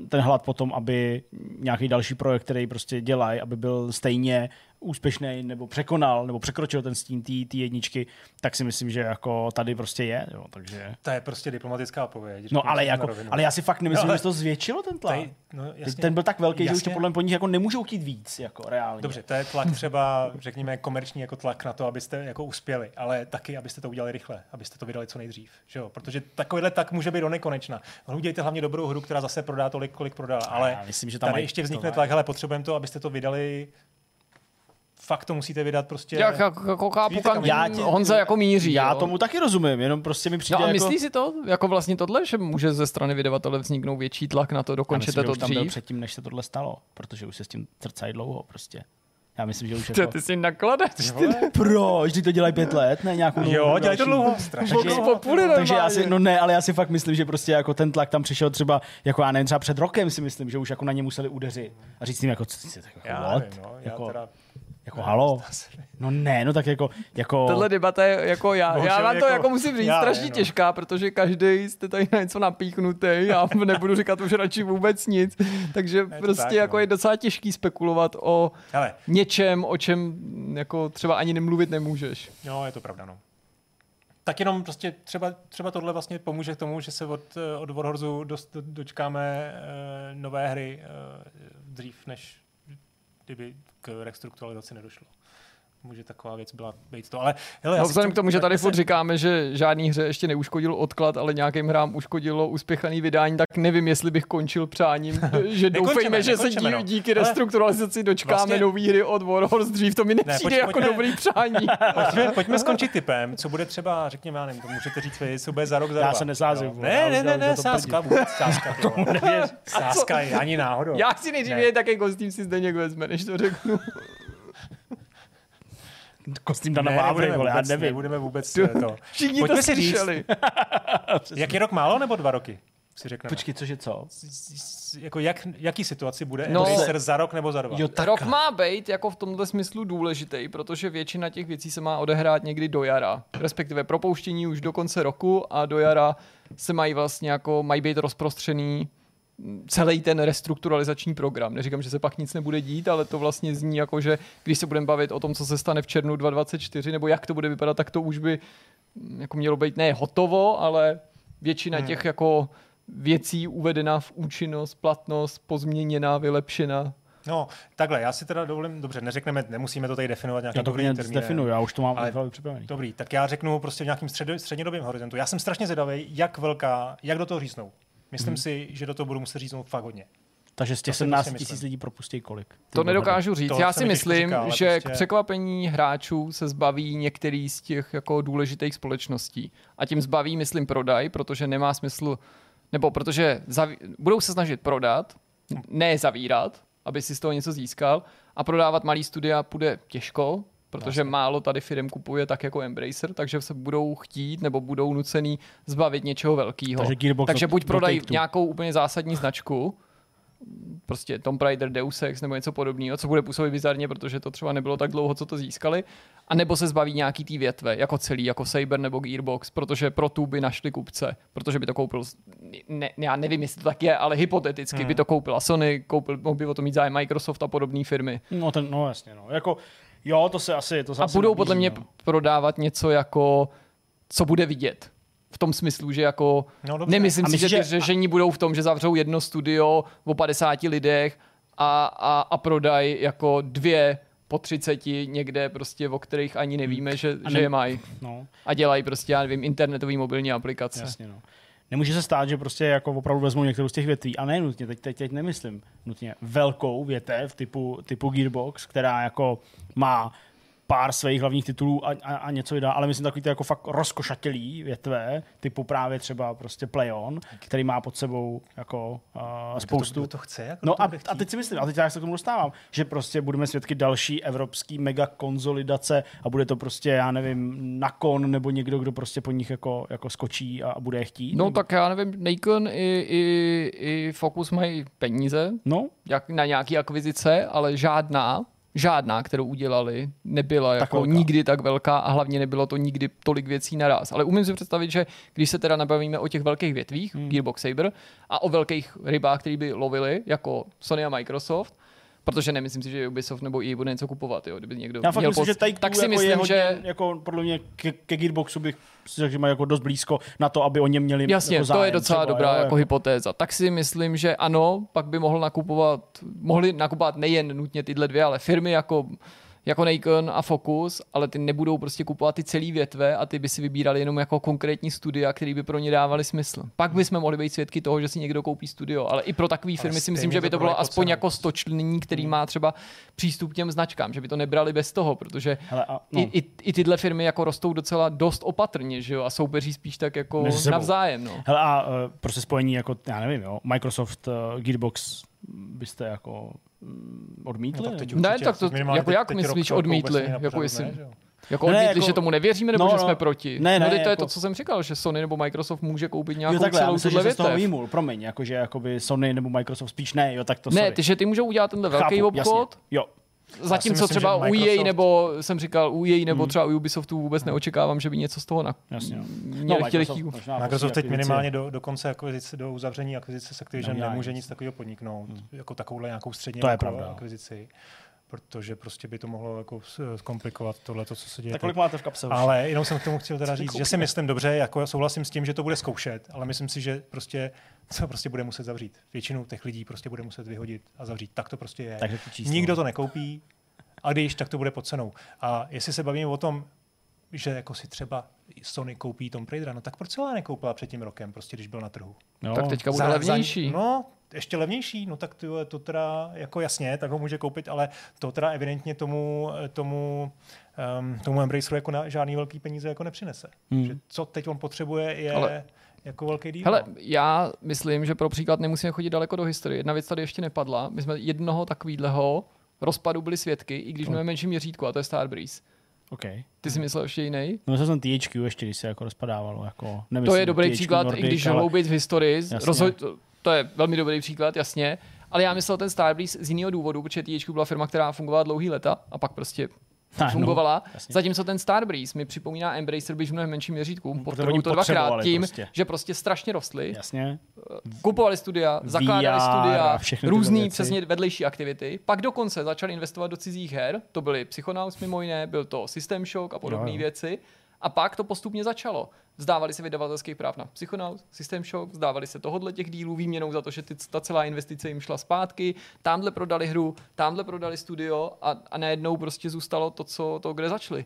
ten hlad potom, aby nějaký další projekt, který prostě dělají, aby byl stejně úspěšný nebo překonal nebo překročil ten stín té jedničky, tak si myslím, že jako tady prostě je. Jo, takže... To je prostě diplomatická odpověď. No ale, jako, ale já si fakt nemyslím, no, ale... že to zvětšilo ten tlak. Tady, no, jasně, ten byl tak velký, jasně. že už to podle mě po nich jako nemůžou chtít víc, jako reálně. Dobře, to je tlak třeba, řekněme, komerční jako tlak na to, abyste jako uspěli, ale taky, abyste to udělali rychle, abyste to vydali co nejdřív. Že jo? Protože takovýhle tak může být do nekonečna. Udějte hlavně dobrou hru, která zase prodá tolik, kolik prodala. Ale já myslím, že tam tady ještě vznikne tlak, hele, potřebujeme to, abyste to vydali fakt to musíte vydat prostě. Jak, jako, jako chápu, kam já tě, Honza jako míří. Já jo. tomu taky rozumím, jenom prostě mi přijde no a jako... myslí si to, jako vlastně tohle, že může ze strany vydavatele vzniknout větší tlak na to, dokončete to dřív? tam byl předtím, než se tohle stalo, protože už se s tím trcají dlouho prostě. Já myslím, že už je to... Ty si nakladač. Proč? Ty to dělají pět let, ne nějakou Jo, dělají to dlouho. Strašně. Takže, takže já si, no ne, ale já si fakt myslím, že prostě jako ten tlak tam přišel třeba, jako já nevím, třeba před rokem si myslím, že už jako na ně museli udeřit a říct jim jako, co, co, jako, já nevím, no, já jako, teda jako ne, halo? No ne, no tak jako... jako... Tohle debata je jako já, Bohužel, já vám to jako, jako musím říct já, strašně no. těžká, protože každý jste tady na něco napíchnutý, já nebudu říkat už radši vůbec nic, takže je prostě tak, jako no. je docela těžký spekulovat o Hele. něčem, o čem jako třeba ani nemluvit nemůžeš. No, je to pravda, no. Tak jenom prostě třeba, třeba tohle vlastně pomůže k tomu, že se od, od Warhorzu dost, dočkáme uh, nové hry uh, dřív, než kdyby k restrukturalizaci nedošlo může taková věc byla být to. Ale hele, no, vzhledem k tomu, že tady furt říkáme, že žádný hře ještě neuškodil odklad, ale nějakým hrám uškodilo uspěchaný vydání, tak nevím, jestli bych končil přáním, že doufejme, že se dí, no. díky restrukturalizaci dočkáme vlastně... nový hry od Warhorse dřív. To mi nepřijde ne, pojď, jako pojďme, dobrý přání. pojďme, pojďme skončit typem, co bude třeba, řekněme, já nevím, to můžete říct vy, co bude za rok, za Já se nesázím. Ne, ne, ne, ne, sázka, vůbec, sázka. Sázka ani náhodou. Já si nejdřív vědět, jaký kostým si zde někdo vezme, než to řeknu kostým Dana Vávry, vole, já nevím. Nebudeme vůbec to. Všichni Pojďme to si říct, jak je rok málo nebo dva roky? Si řekneme. Počkej, cože co? Jako jak, jaký situaci bude no, Embracer za rok nebo za dva? Jo, tak. Rok má být jako v tomhle smyslu důležitý, protože většina těch věcí se má odehrát někdy do jara. Respektive propouštění už do konce roku a do jara se mají vlastně jako, mají být rozprostřený celý ten restrukturalizační program. Neříkám, že se pak nic nebude dít, ale to vlastně zní jako, že když se budeme bavit o tom, co se stane v červnu 2024, nebo jak to bude vypadat, tak to už by mm, jako mělo být ne hotovo, ale většina hmm. těch jako věcí uvedena v účinnost, platnost, pozměněná, vylepšena. No, takhle, já si teda dovolím, dobře, neřekneme, nemusíme to tady definovat nějakým Já to klidně definuju, já už to mám ale, připravený. Dobrý, tak já řeknu prostě v nějakým střed, střednědobém horizontu. Já jsem strašně zvědavý, jak velká, jak do toho říznou. Myslím hmm. si, že do toho budu muset říct fakt hodně. Takže z těch 17 tisíc lidí propustí kolik? To nedokážu říct. To Já si myslím, říká, že prostě... k překvapení hráčů se zbaví některý z těch jako důležitých společností. A tím zbaví, myslím, prodaj, protože nemá smysl, nebo protože zaví... budou se snažit prodat, ne zavírat, aby si z toho něco získal, a prodávat malý studia půjde těžko, protože Jasně. málo tady firm kupuje tak jako Embracer, takže se budou chtít nebo budou nucený zbavit něčeho velkého. Takže, takže buď prodají nějakou úplně zásadní značku, prostě Tomb Raider, Deus Ex nebo něco podobného, co bude působit bizarně, protože to třeba nebylo tak dlouho, co to získali, a nebo se zbaví nějaký tý větve, jako celý, jako Saber nebo Gearbox, protože pro tu by našli kupce, protože by to koupil, ne, já nevím, jestli to tak je, ale hypoteticky hmm. by to koupila Sony, koupil, mohl by o to mít zájem Microsoft a podobné firmy. No, ten, no jasně, no. Jako, Jo, to se asi... To se a asi budou podle mě no. prodávat něco jako, co bude vidět. V tom smyslu, že jako no, nemyslím si, že ty řešení a... budou v tom, že zavřou jedno studio o 50 lidech a, a, a prodají jako dvě po 30 někde prostě, o kterých ani nevíme, že, ne, že je mají. No. A dělají prostě, já nevím, internetový mobilní aplikace. Jasně, no nemůže se stát, že prostě jako opravdu vezmou některou z těch větví, a ne nutně, teď, teď, teď nemyslím nutně velkou větev typu, typu Gearbox, která jako má pár svých hlavních titulů a, a, a něco vydá, ale myslím takový ty jako fakt rozkošatělý větve, typu právě třeba prostě Playon, který má pod sebou jako uh, spoustu. To, to, to chce, jako no a, a teď si myslím, a teď já se k tomu dostávám, že prostě budeme svědky další evropský mega konzolidace a bude to prostě, já nevím, Nakon nebo někdo, kdo prostě po nich jako, jako skočí a, a bude je chtít. No nebo... tak já nevím, Nikon i, i, i Focus mají peníze no? jak na nějaký akvizice, ale žádná žádná, kterou udělali, nebyla tak jako velká. nikdy tak velká a hlavně nebylo to nikdy tolik věcí naraz. Ale umím si představit, že když se teda nabavíme o těch velkých větvích, hmm. Gearbox Saber, a o velkých rybách, který by lovili, jako Sony a Microsoft, Protože nemyslím si, že Ubisoft nebo EA bude něco kupovat, jo, kdyby někdo Já fakt měl myslím, poc- že tady tak si jako myslím, hodně, že jako podle mě ke, ke Gearboxu bych si řekl, že má jako dost blízko na to, aby o něm měli Jasně, jako to je zájem docela třeba, dobrá jo, jako hypotéza. Tak si myslím, že ano, pak by mohl nakupovat, mohli nakupovat nejen nutně tyhle dvě, ale firmy jako jako Nikon a Focus, ale ty nebudou prostě kupovat ty celý větve a ty by si vybírali jenom jako konkrétní studia, které by pro ně dávaly smysl. Pak bychom mohli být svědky toho, že si někdo koupí studio, ale i pro takové firmy si myslím, že by to bylo pod aspoň jako stočlení, který má třeba přístup k těm značkám, že by to nebrali bez toho, protože Hele, a, no. i, i, i tyhle firmy jako rostou docela dost opatrně, že jo, a soupeří spíš tak jako navzájem, no. Hele, a uh, prostě spojení jako, já nevím, jo, Microsoft, uh, Gearbox byste jako odmítli? No, tak teď Ne, tak to- jako teď- jak teď myslíš rok- rok odmítli? Jako jestli- ne, že? Jako Ne, odmítli, jako- že tomu nevěříme, nebo No, že no. jsme proti? Ne, no, ne, teď to je jako- to, co jsem říkal, že Sony nebo Microsoft může koupit nějakou jo, takhle, já celou myslím, tuhle že se z toho větev. výmul, promiň, jakože jakoby Sony nebo Microsoft spíš ne, jo, tak to Ne, sorry. ty, že ty můžou udělat tenhle velký obchod, Jasně. Jo, zatímco myslím, třeba u EA Microsoft- nebo jsem říkal u EA nebo Hmm. třeba u Ubisoftu vůbec neočekávám, že by něco z toho na... jasně. měli chtěli chtít. možná Microsoft prostě teď minimálně do, do konce akvizice, do uzavření akvizice s Activision nemůže nic. takového podniknout, jako takovouhle nějakou střední To je velkou pravda. akvizici, protože prostě by to mohlo jako zkomplikovat tohle, co se děje. Tak kolik máte v kapse už? Ale jenom jsem k tomu chtěl teda říct, že si myslím dobře, jako já souhlasím s tím, že to bude zkoušet, ale myslím si, že prostě co prostě bude muset zavřít. Většinu těch lidí prostě bude muset vyhodit a zavřít. Tak to prostě je. Takže to. Nikdo to nekoupí, a když, tak to bude pod cenou. A jestli se bavíme o tom, že jako si třeba Sony koupí Tomb Raidera, no tak proč se ho nekoupila před tím rokem, prostě když byl na trhu? Jo. Tak teďka bude Za- levnější. Za, no, ještě levnější, no tak tyhle, to teda jako jasně, tak ho může koupit, ale to teda evidentně tomu, tomu, um, tomu Embraceru jako na, žádný velký peníze jako nepřinese. Hmm. Že co teď on potřebuje je Ale- jako velký díl. Hele, já myslím, že pro příklad nemusíme chodit daleko do historie. Jedna věc tady ještě nepadla. My jsme jednoho takového rozpadu byli svědky, i když No. máme menším měřítku, a to je Starbreeze. OK. Ty si myslel ještě jiný? No, myslel jsem THQ ještě, když se jako rozpadávalo. Jako, To je dobrý THQ příklad, Nordic, i když ale- hloubit v historii. Jasně. Rozhod, to, je velmi dobrý příklad, jasně. Ale já myslel ten Starbreeze z jiného důvodu, protože THQ byla firma, která fungovala dlouhý leta a pak prostě no, fungovala. jasně. Zatímco ten Starbreeze mi připomíná Embracer, byť v mnohem menším měřítku. protože Podtrhuji oni to dvakrát tím, prostě. že prostě strašně rostly. Jasně. kupovali studia, zakládali VR studia, a všechny tyhle různý věci. přesně vedlejší aktivity. Pak dokonce začali investovat do cizích her, to byly Psychonauts mimo jiné, byl to System Shock a podobné jo. věci. A pak to postupně začalo. Vzdávali se vydavatelských práv na Psychonauts, System Shock, vzdávali se tohodle těch dílů výměnou za to, že ty, ta celá investice jim šla zpátky. Tamhle prodali hru, tamhle prodali studio a, a najednou prostě zůstalo to, co to, kde začali.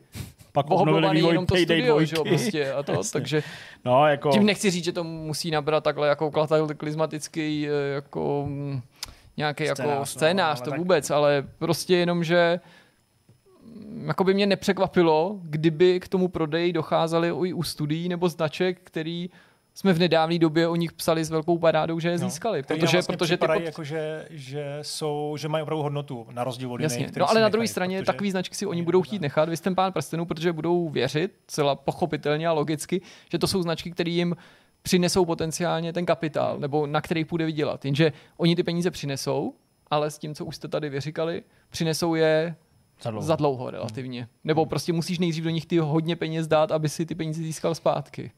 Pak obnovili vývoj jenom to studio, dvojky. že jo, prostě. A to, Jasně. takže No, jako... tím nechci říct, že to musí nabrat takhle jako kataklizmatický eh, jako mm, nějaký Scénář, jako no, scénář, ale to tak- vůbec, ale prostě jenom, že jako by mě nepřekvapilo, kdyby k tomu prodeji docházeli i u studií nebo značek, který jsme v nedávné době o nich psali s velkou parádou, že je No, získali. protože, vlastně protože ty pod... jako, že, že, jsou, že mají opravdu hodnotu na rozdíl od Jasně. jiných, No ale na druhé straně protože- takový značky si oni budou chtít nechat. Vy jste pán prstenů, protože budou věřit, celá pochopitelně a logicky, že to jsou značky, které jim přinesou potenciálně ten kapitál, nebo na který půjde vydělat. Jenže oni ty peníze přinesou, ale s tím, co už jste tady vyříkali, přinesou je Za dlouho. za dlouho relativně. Nebo prostě musíš nejdřív do nich ty hodně peněz dát, aby si ty peníze získal zpátky.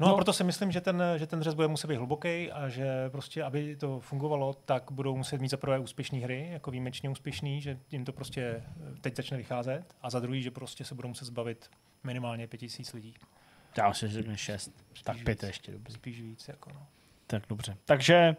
No, a No. proto si myslím, že ten, že ten řez bude muset být hluboký a že prostě, aby to fungovalo, tak budou muset mít za prvé úspěšné hry, jako výjimečně úspěšný, že jim to prostě eh, teď začne vycházet a za druhý, že prostě se budou muset zbavit minimálně pět tisíc lidí. Já si řeknu šest. Tak Spíš pět víc. ještě, dobře. Spíš víc, jako no. Tak dobře. Takže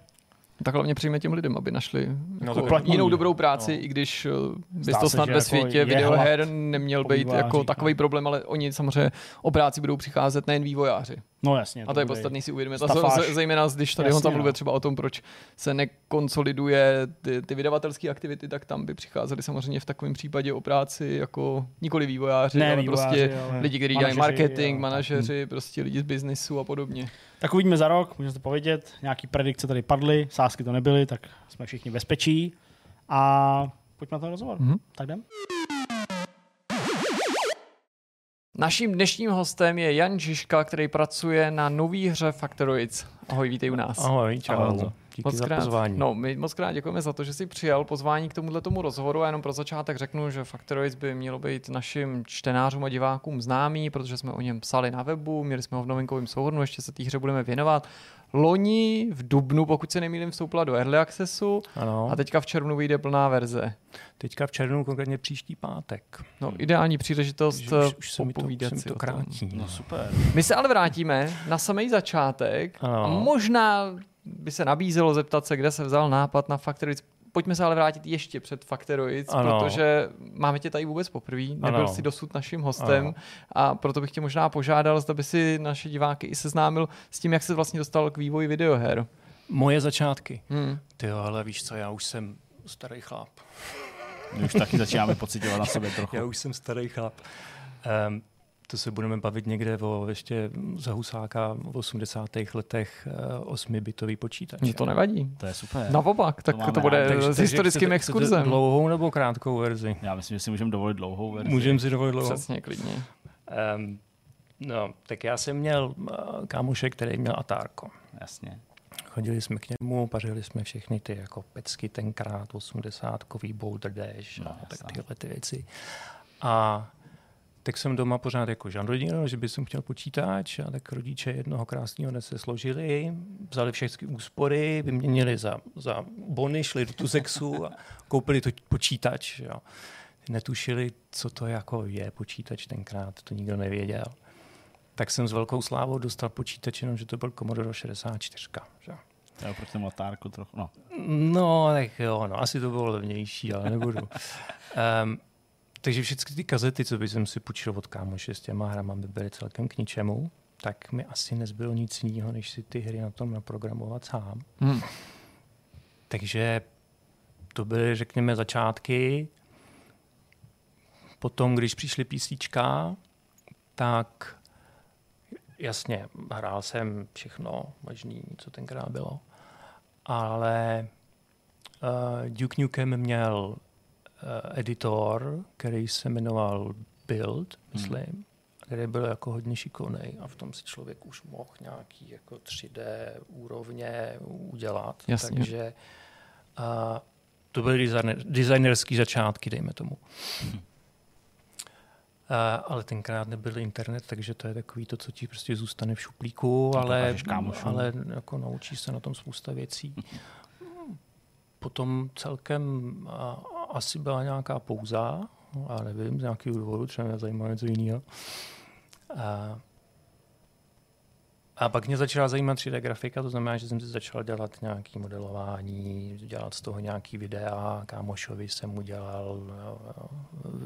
Tak hlavně přijme těm lidem, aby našli No, jako platí. jinou dobrou práci, No. i když bys Zdá to snad ve jako světě je videoher neměl být jako no. takový problém, ale oni samozřejmě o práci budou přicházet nejen vývojáři. No jasně. A to je podstatný si uvědomit. A zejména, když tady Jasně, Honza no. mluvil třeba o tom, proč se nekonsoliduje ty, ty vydavatelské aktivity, tak tam by přicházeli samozřejmě v takovém případě o práci jako nikoli vývojáři, Ne ale vývojáři, prostě ale lidi, kteří dělají marketing, a- manažeři, prostě lidi z biznisu a podobně. Tak uvidíme za rok, můžeme to povědět. Nějaký predikce tady padly, sásky to nebyly, tak jsme všichni bezpečí. A pojďme na ten rozhovor. Mhm. Tak jdem. Naším dnešním hostem je Jan Žižka, který pracuje na nový hře Factoroids. Ahoj, vítej u nás. Ahoj, čau. Ahoj. Díky Moc za krát. pozvání. No, my moc krát děkujeme za to, že jsi přijal pozvání k tomuhle tomu rozhovoru. A jenom pro začátek řeknu, že Factories by mělo být našim čtenářům a divákům známý, protože jsme o něm psali na webu, měli jsme ho v novinkovém souhrnu, ještě se té hře budeme věnovat. Loni v Dubnu, pokud se nemýlím, vstoupila do Early Accessu Ano, a teďka v červnu vyjde plná verze. teďka v červnu, konkrétně příští pátek. No, ideální příležitost už, už se mi to, popovídat se mi si to krátí. No super. My se ale vrátíme na samý začátek Ano. a možná by se nabízelo zeptat se, kde se vzal nápad na Factories. Pojďme se ale vrátit ještě před Factories, Ano. protože máme tě tady vůbec poprvé, nebyl Ano. jsi dosud naším hostem Ano. a proto bych tě možná požádal, zda by si naše diváky i seznámil s tím, jak se vlastně dostal k vývoji videoher. Moje začátky. Hmm. Ty jo, ale víš co, já už jsem starý chlap. My už taky začínáme pocitovat na sebe trochu. Já už jsem starý chlap. Um, to se budeme bavit někde o ještě za Husáka v 80. letech uh, 8-bitový počítač. Mně to nevadí. To je super. Naopak, tak to, to bude rádi. s historickým chcete- exkurzem. chcete Dlouhou nebo krátkou verzi? Já myslím, že si můžeme dovolit dlouhou verzi. Můžeme si dovolit dlouhou. Přesně, klidně. Um, no, tak já jsem měl uh, kámoše, který měl Atárko. Jasně. Chodili jsme k němu, pařili jsme všechny ty jako pecky tenkrát, 80 kový Boulder Dash No, a tak tyhle ty věci. A tak jsem doma pořád jako žandrodil, že bych chtěl počítač a tak rodiče jednoho krásného dne se složili, vzali všechny úspory, vyměnili za, za bony, šli do Tuzexu a koupili to počítač. Jo. Netušili, co to jako je počítač tenkrát, to nikdo nevěděl. Tak jsem s velkou slávou dostal počítač, jenom že to byl Commodore 64. Že? Jo, proč jsem latárko trochu, no. No, tak jo, no, asi to bylo levnější, ale nebudu. um, takže všechny ty kazety, co bych si půjčil od kámoše s těma hrama, by byly celkem k ničemu, tak mi asi nezbylo nic jiného, než si ty hry na tom naprogramovat sám. Hmm. Takže to byly, řekněme, začátky. Potom, když přišly písíčka, tak jasně, hrál jsem všechno možný, co tenkrát bylo. Ale uh, Duke Nukem měl editor, který se jmenoval Build, myslím, hmm. který byl jako hodně šikovný a v tom si člověk už mohl nějaký jako 3D úrovně udělat. Jasně. Takže uh, to byly designer, designerský začátky, dejme tomu. Uh, ale tenkrát nebyl internet, takže to je takový to, co ti prostě zůstane v šuplíku, ale, ale jako naučíš se na tom spousta věcí. Potom celkem a, asi byla nějaká pouza, já nevím, z nějakého důvodu, třeba mě zajímalo něco jiného. A, a pak mě začala zajímat 3D grafika, to znamená, že jsem si začal dělat nějaké modelování, dělat z toho nějaký videa. Kámošovi jsem udělal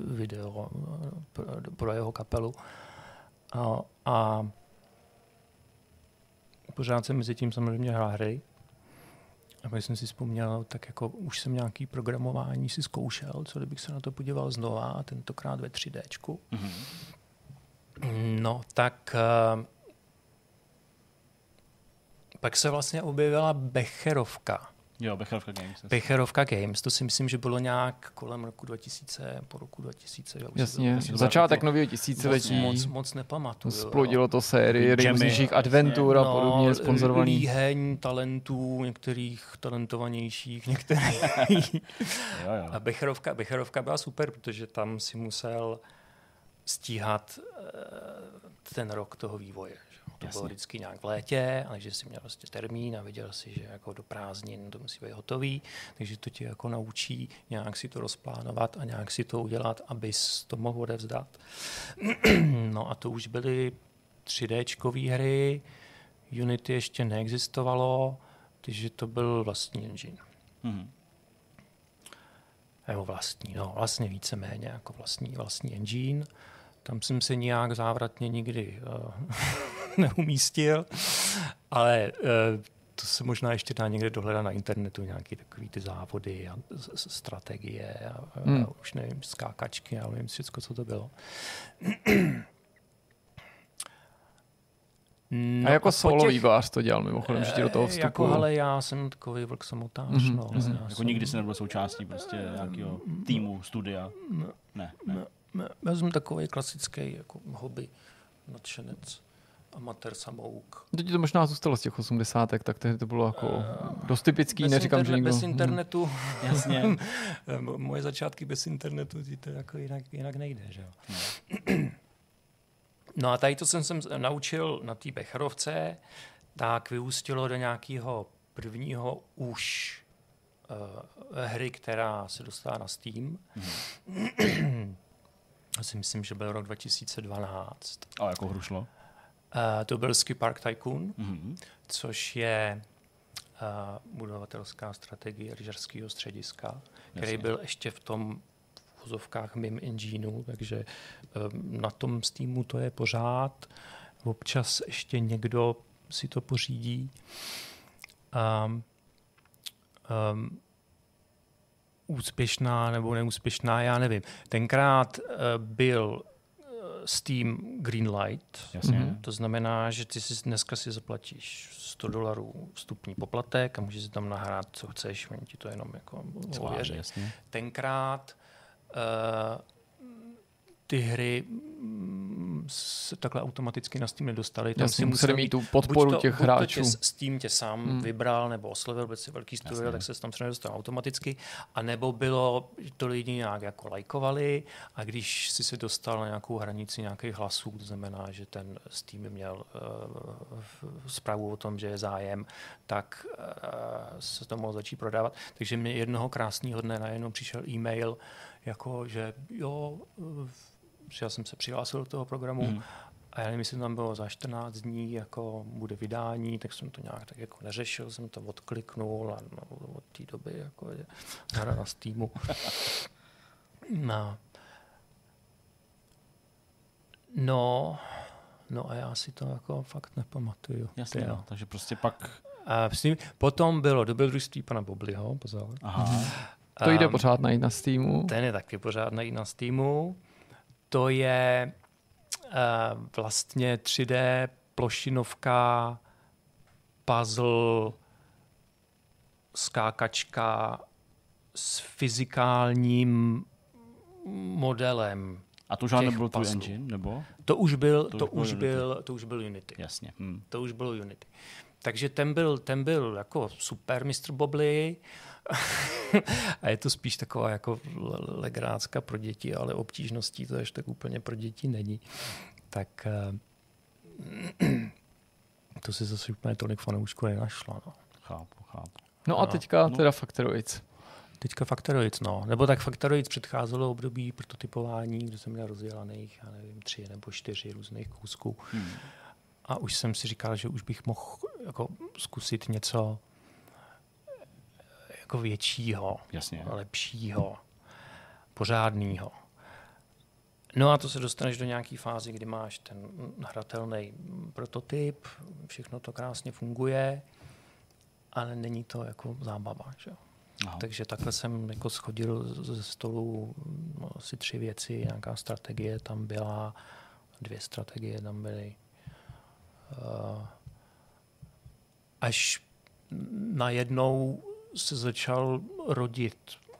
video pro, pro jeho kapelu. A, a pořád jsem mezi tím samozřejmě hrál hry. A pak jsem si vzpomněl, tak jako už jsem nějaký programování si zkoušel, co kdybych se na to podíval znova, tentokrát ve 3Dčku. Mhm. No, tak uh, pak se vlastně objevila Becherovka. Jo, Becherovka Games. Becherovka Games, to si myslím, že bylo nějak kolem roku 2000, po roku 2000. Já už si to- Jasně, myslím, začátek nového moc, tisíciletí. moc, moc nepamatuju. Splodilo to sérii různých adventur a No, podobně sponzorovaných. Líheň talentů, některých talentovanějších, některých. Jo, jo. A Becherovka, Becherovka byla super, protože tam si musel stíhat eh, ten rok toho vývoje. To Jasně. bylo vždycky nějak v létě, ale že si měl prostě termín a věděl si, že jako do prázdnin to musí být hotový, takže to tě jako naučí nějak si to rozplánovat a nějak si to udělat, abys to mohl odevzdat. no a to už byly 3Dčkové hry, Unity ještě neexistovalo, takže to byl vlastní engine. Mhm. Nebo vlastní, no vlastně víceméně jako vlastní, vlastní engine. Tam jsem se nijak závratně nikdy uh, neumístil, ale uh, to se možná ještě dá někde dohledat na internetu, nějaké takové ty závody a strategie a, Hmm. a už nevím, skákačky, já nevím všechno, co to bylo. No A jako po solo těch- vývář to dělal mimochodem, že ti do toho Eh, vstupu. Jako, ale já jsem takový vlk samotář. Mhm, no. mhm. Já Jako jsem- nikdy jsi nebyl součástí prostě nějakého týmu, studia. Ne, ne. Ne, já jsem takový klasický jako hobby nadšenec. Amatér samouk. Teď to možná zůstalo z těch 80. tak tehdy to bylo jako uh, dost typický, bez neříkám, interne- že někdo... Bez internetu, Jasně. moje začátky bez internetu, to jako jinak, jinak nejde. Že? jo. No a tady to jsem se naučil na té Becherovce, tak vyústilo do nějakého prvního už uh, hry, která se dostala na Steam. Já si myslím, že byl rok 2012. A jako hru šlo? Uh, to byl Ski Park Tycoon, Mhm. což je uh, budovatelská strategie lyžařského střediska, který Jasně. byl ještě v tom v vozovkách mým engineu, takže um, na tom Steamu to je pořád. Občas ještě někdo si to pořídí. Um, um, úspěšná nebo neúspěšná, já nevím. Tenkrát uh, byl Steam Greenlight, Jasně. Mhm. to znamená, že ty si dneska si zaplatíš 100 dolarů vstupní poplatek a můžeš si tam nahrát, co chceš, oni ti to jenom jako ověří. jasně. Tenkrát uh, ty hry mm, se takhle automaticky na Steam nedostaly. Tam Jasně, si museli musel mít tu podporu to, těch buď To hráčů. tě, Steam tě sám Hmm. vybral nebo oslovil, byl si velký studio, Jasně. tak se tam třeba nedostal automaticky. A nebo bylo, že to lidi nějak jako lajkovali a když si se dostal na nějakou hranici nějakých hlasů, to znamená, že ten Steam měl uh, zprávu o tom, že je zájem, tak uh, se to mohlo začít prodávat. Takže mě jednoho krásného dne najednou přišel e-mail, jako že jo, uh, že já jsem se přihlásil do toho programu Mhm. a já nevím, jestli tam bylo za 14 dní, jako bude vydání, tak jsem to nějak tak jako neřešil, jsem to odkliknul a no, od té doby jako je hra na Steamu. No. No, no a já si to jako fakt nepamatuju. Jasně, Ty no. takže prostě pak... A s tím, potom bylo dobrodružství pana Bobliho, pozor. Aha. To jde Ehm, pořád najít na Steamu. Ten je taky pořád najít na Steamu. To je uh, vlastně 3D plošinovka, puzzle, skákačka s fyzikálním modelem. A to těch nebyl tvůj engine, nebo? To už byl, To to, už byl Unity. to už byl Unity. Jasně. Hm. To už bylo Unity. Takže ten byl, ten byl jako super Mr. Bobly a je to spíš taková jako le- legrácka pro děti, ale obtížností to ještě tak úplně pro děti není. Tak eh, to si zase úplně tolik fanoušků nenašlo. No. Chápu, chápu. No a no, teďka no. teda Factoids. Teďka Factoids, no. Nebo tak Factoids předcházelo období prototypování, kde jsem měl rozdělaných, já nevím, tři nebo čtyři různých kousků. Hm. A už jsem si říkal, že už bych mohl jako zkusit něco jako většího, Jasně. lepšího, pořádného. No a to se dostaneš do nějaké fázy, kdy máš ten hratelný prototyp, všechno to krásně funguje, ale není to jako zábava. Že? Aha. Takže takhle jsem jako schodil ze stolu no, asi tři věci, nějaká strategie tam byla, dvě strategie tam byly. Uh, až najednou se začal rodit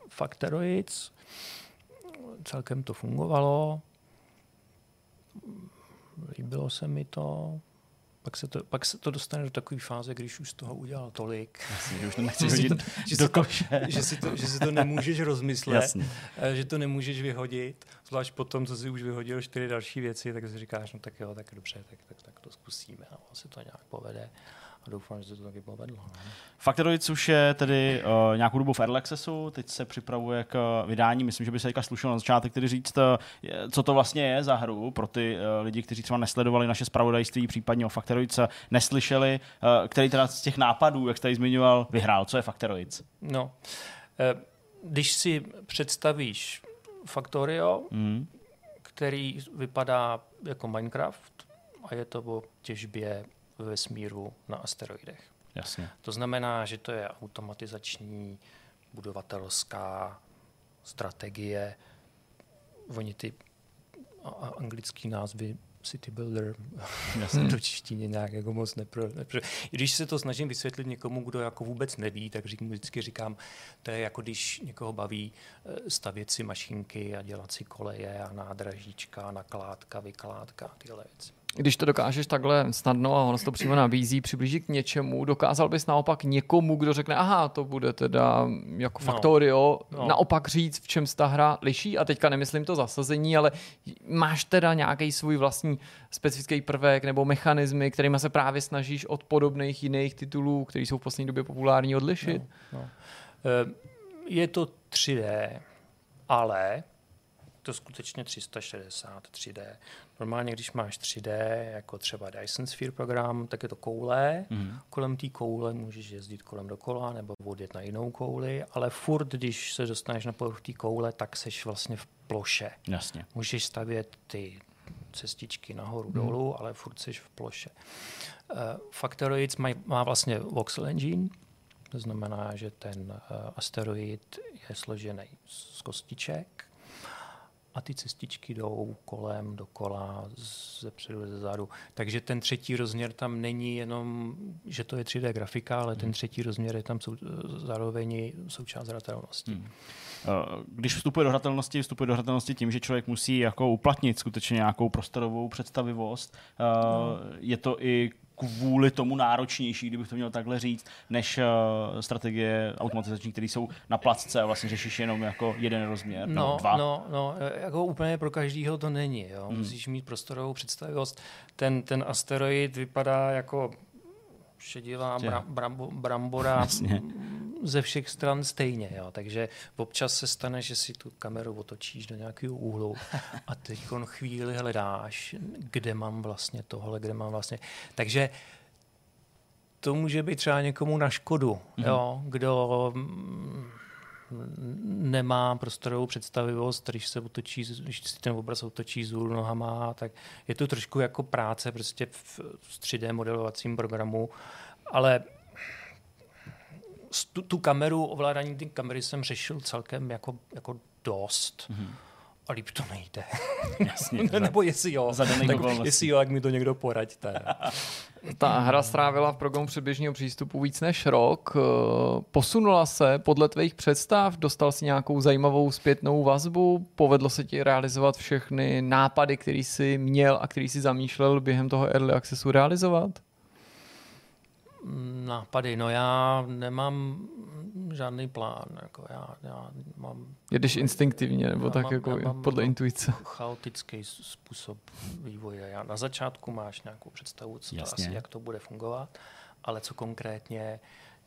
Factoids, celkem to fungovalo, líbilo se mi to, pak se to, pak se to dostane do takové fáze, když už z toho udělal tolik, Jasně, že už to nechci Že si že do to- koše. že si to, že si to nemůžeš rozmyslet, Jasně. eh, že to nemůžeš vyhodit, zvlášť po tom, co si už vyhodil čtyři další věci, tak si říkáš, no tak jo, tak dobře, tak, tak, tak to zkusíme, no, asi to nějak povede a doufám, že se to taky povedlo. No. Factoids už je tedy uh, nějakou dobu v Early Accessu, teď se připravuje k vydání. Myslím, že by se teďka slušelo na začátek tedy říct, uh, je- co to vlastně je za hru pro ty uh, lidi, kteří třeba nesledovali naše zpravodajství, případně o Factoids uh, neslyšeli, uh, který teda z těch nápadů, jak jste tady zmiňoval, vyhrál. Co je Factoids? no. Eh, Když si představíš Factorio, Mm. který vypadá jako Minecraft a je to o těžbě ve vesmíru na asteroidech. Jasně. To znamená, že to je automatizační budovatelská strategie. Oni ty a- a- anglický názvy City Builder do češtiny nějak jako moc nepro, nepro. Když se to snažím vysvětlit někomu, kdo jako vůbec neví, tak řík, vždycky říkám, to je jako když někoho baví eh, stavět si mašinky a dělat si koleje a nádražíčka, nakládka, vykládka a tyhle věci. Když to dokážeš takhle snadno a ono se to přímo nabízí, přiblíží k něčemu, dokázal bys naopak někomu, kdo řekne, aha, to bude teda jako No. Factorio, No. naopak říct, v čem se ta hra liší a teďka nemyslím to zasazení, ale máš teda nějaký svůj vlastní specifický prvek nebo mechanismy, kterými se právě snažíš od podobných jiných titulů, které jsou v poslední době populární, odlišit? No. Eh, Je to 3D, ale to skutečně 360 3D. Normálně, když máš 3D, jako třeba Dyson Sphere program, tak je to koule. Mhm. Kolem té koule můžeš jezdit kolem dokola nebo odjet na jinou kouli, ale furt, když se dostaneš na povrch té koule, tak seš vlastně v ploše. Jasně. Můžeš stavět ty cestičky nahoru, hmm. dolů, ale furt jsi v ploše. Uh, Factoroids má, má vlastně voxel engine, to znamená, že ten uh, asteroid je složený z kostiček a ty cestičky jdou kolem, dokola, ze předu, ze zadu. Takže ten třetí rozměr tam není jenom, že to je 3D grafika, ale ten třetí rozměr je tam sou, zároveň součást hratelnosti. Hmm. Eh, Když vstupuje do hratelnosti, vstupuje do hratelnosti tím, že člověk musí jako uplatnit skutečně nějakou prostorovou představivost. Eh, Je to i kvůli tomu náročnější, kdybych to měl takhle říct, než eh, strategie automatizační, které jsou na placce a vlastně řešíš jenom jako jeden rozměr, nebo No, dva. no, no, jako úplně pro každýho to není. Jo? Hmm. Musíš mít prostorovou představivost. Ten, ten asteroid vypadá jako šedivá bra, brambo, brambora Jasně. Ze všech stran stejně. Jo? Takže občas se stane, že si tu kameru otočíš do nějakého úhlu a teď chvíli hledáš, kde mám vlastně tohle, kde mám vlastně. Takže to může být třeba někomu na škodu, Mhm. jo? kdo mm, nemá prostorovou představivost, když se otočí, když si ten obraz otočí z nohama, tak je to trošku jako práce prostě v, v 3D modelovacím programu, ale tu, tu kameru, ovládání té kamery jsem řešil celkem jako, jako dost. Mm-hmm. A líp to nejde. Jasně. Nebo jestli jo, za tak jestli jo, jak mi to někdo poraďte. Ta hra strávila v programu předběžného přístupu víc než rok. Eh, Posunula se podle tvých představ? Dostal si nějakou zajímavou zpětnou vazbu? Povedlo se ti realizovat všechny nápady, který jsi měl a který jsi zamýšlel během toho early accessu realizovat? Nápady, no já nemám žádný plán. Jako já, já mám Jedeš instinktivně nebo Já tak mám- jako já mám- podle mám- intuice? chaotický způsob vývoje. Já na začátku máš nějakou představu, co to asi, jak to bude fungovat, ale co konkrétně,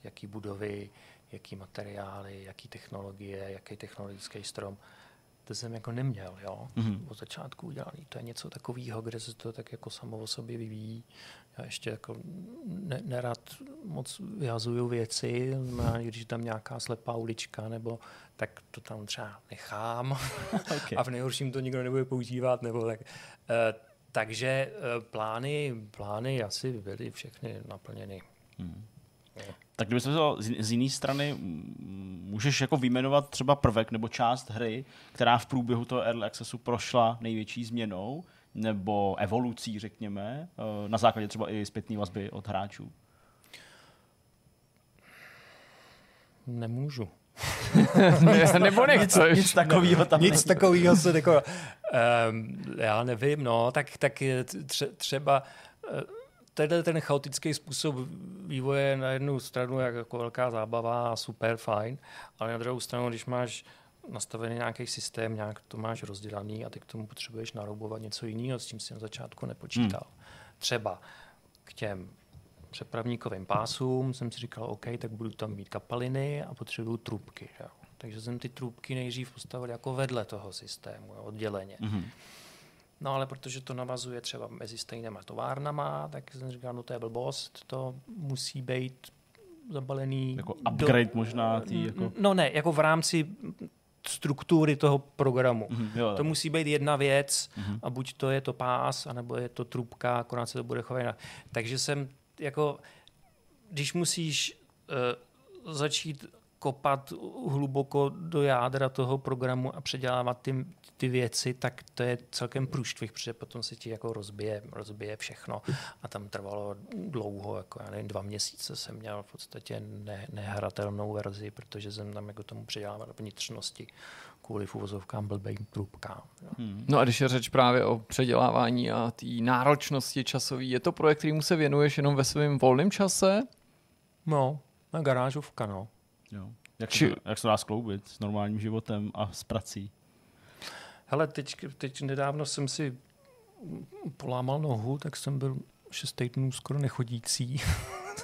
jaký budovy, jaký materiály, jaký technologie, jaký technologický strom, to jsem jako neměl, jo. Mhm. Mm-hmm. Od začátku udělaný. To je něco takového, kde se to tak jako samo o sobě vyvíjí. Já ještě jako ne, nerad moc vyhazuju věci, a když tam nějaká slepá ulička, nebo tak to tam třeba nechám Okay. a v nejhorším to nikdo nebude používat, nebo tak. Eh, takže eh, plány, plány asi byly všechny naplněny. Tak kdyby se vzal z, z jiné strany, můžeš jako vyjmenovat třeba prvek nebo část hry, která v průběhu toho early accessu prošla největší změnou, nebo evolucí, řekněme, eh, na základě třeba i zpětné vazby od hráčů. Nemůžu. nebo nechceš? Nic takového tam Nic takového se jako, um, já nevím, no, tak, tak je tře, třeba eh, tenhle ten chaotický způsob vývoje na jednu stranu jako velká zábava a super, fajn, ale na druhou stranu, když máš nastavený nějaký systém, nějak to máš rozdělaný a ty k tomu potřebuješ naroubovat něco jiného, s čím si na začátku nepočítal. Hmm. Třeba k těm přepravníkovým pásům jsem si říkal, OK, tak budu tam mít kapaliny a potřebuju trubky. Že? Takže jsem ty trubky nejdřív postavil jako vedle toho systému, jo, odděleně. Mhm. No ale protože to navazuje třeba mezi stejnýma továrnama, tak jsem říkal, no to je blbost, to musí být zabalený... Jako upgrade možná tý, jako... No ne, jako v rámci struktury toho programu. Mhm, jo, To musí být jedna věc a buď to je to pás, anebo je to trubka, akorát se to bude chovat jinak. Takže jsem jako, když musíš uh, začít kopat hluboko do jádra toho programu a předělávat ty, ty věci, tak to je celkem průštvih, protože potom se ti jako rozbije, rozbije všechno. A tam trvalo dlouho, jako já nevím, dva měsíce jsem měl v podstatě ne, nehratelnou verzi, protože jsem tam jako tomu předělával vnitřnosti kvůli v uvozovkám blbým trubkám. Hmm. No a když je řeč právě o předělávání a té náročnosti časové, je to projekt, kterýmu se věnuješ jenom ve svém volném čase? No, na garážovka, no. Jo. Jak, Či... se, jak se dá skloubit s normálním životem a s prací? Hele, teď, teď nedávno jsem si polámal nohu, tak jsem byl šest týdnů skoro nechodící.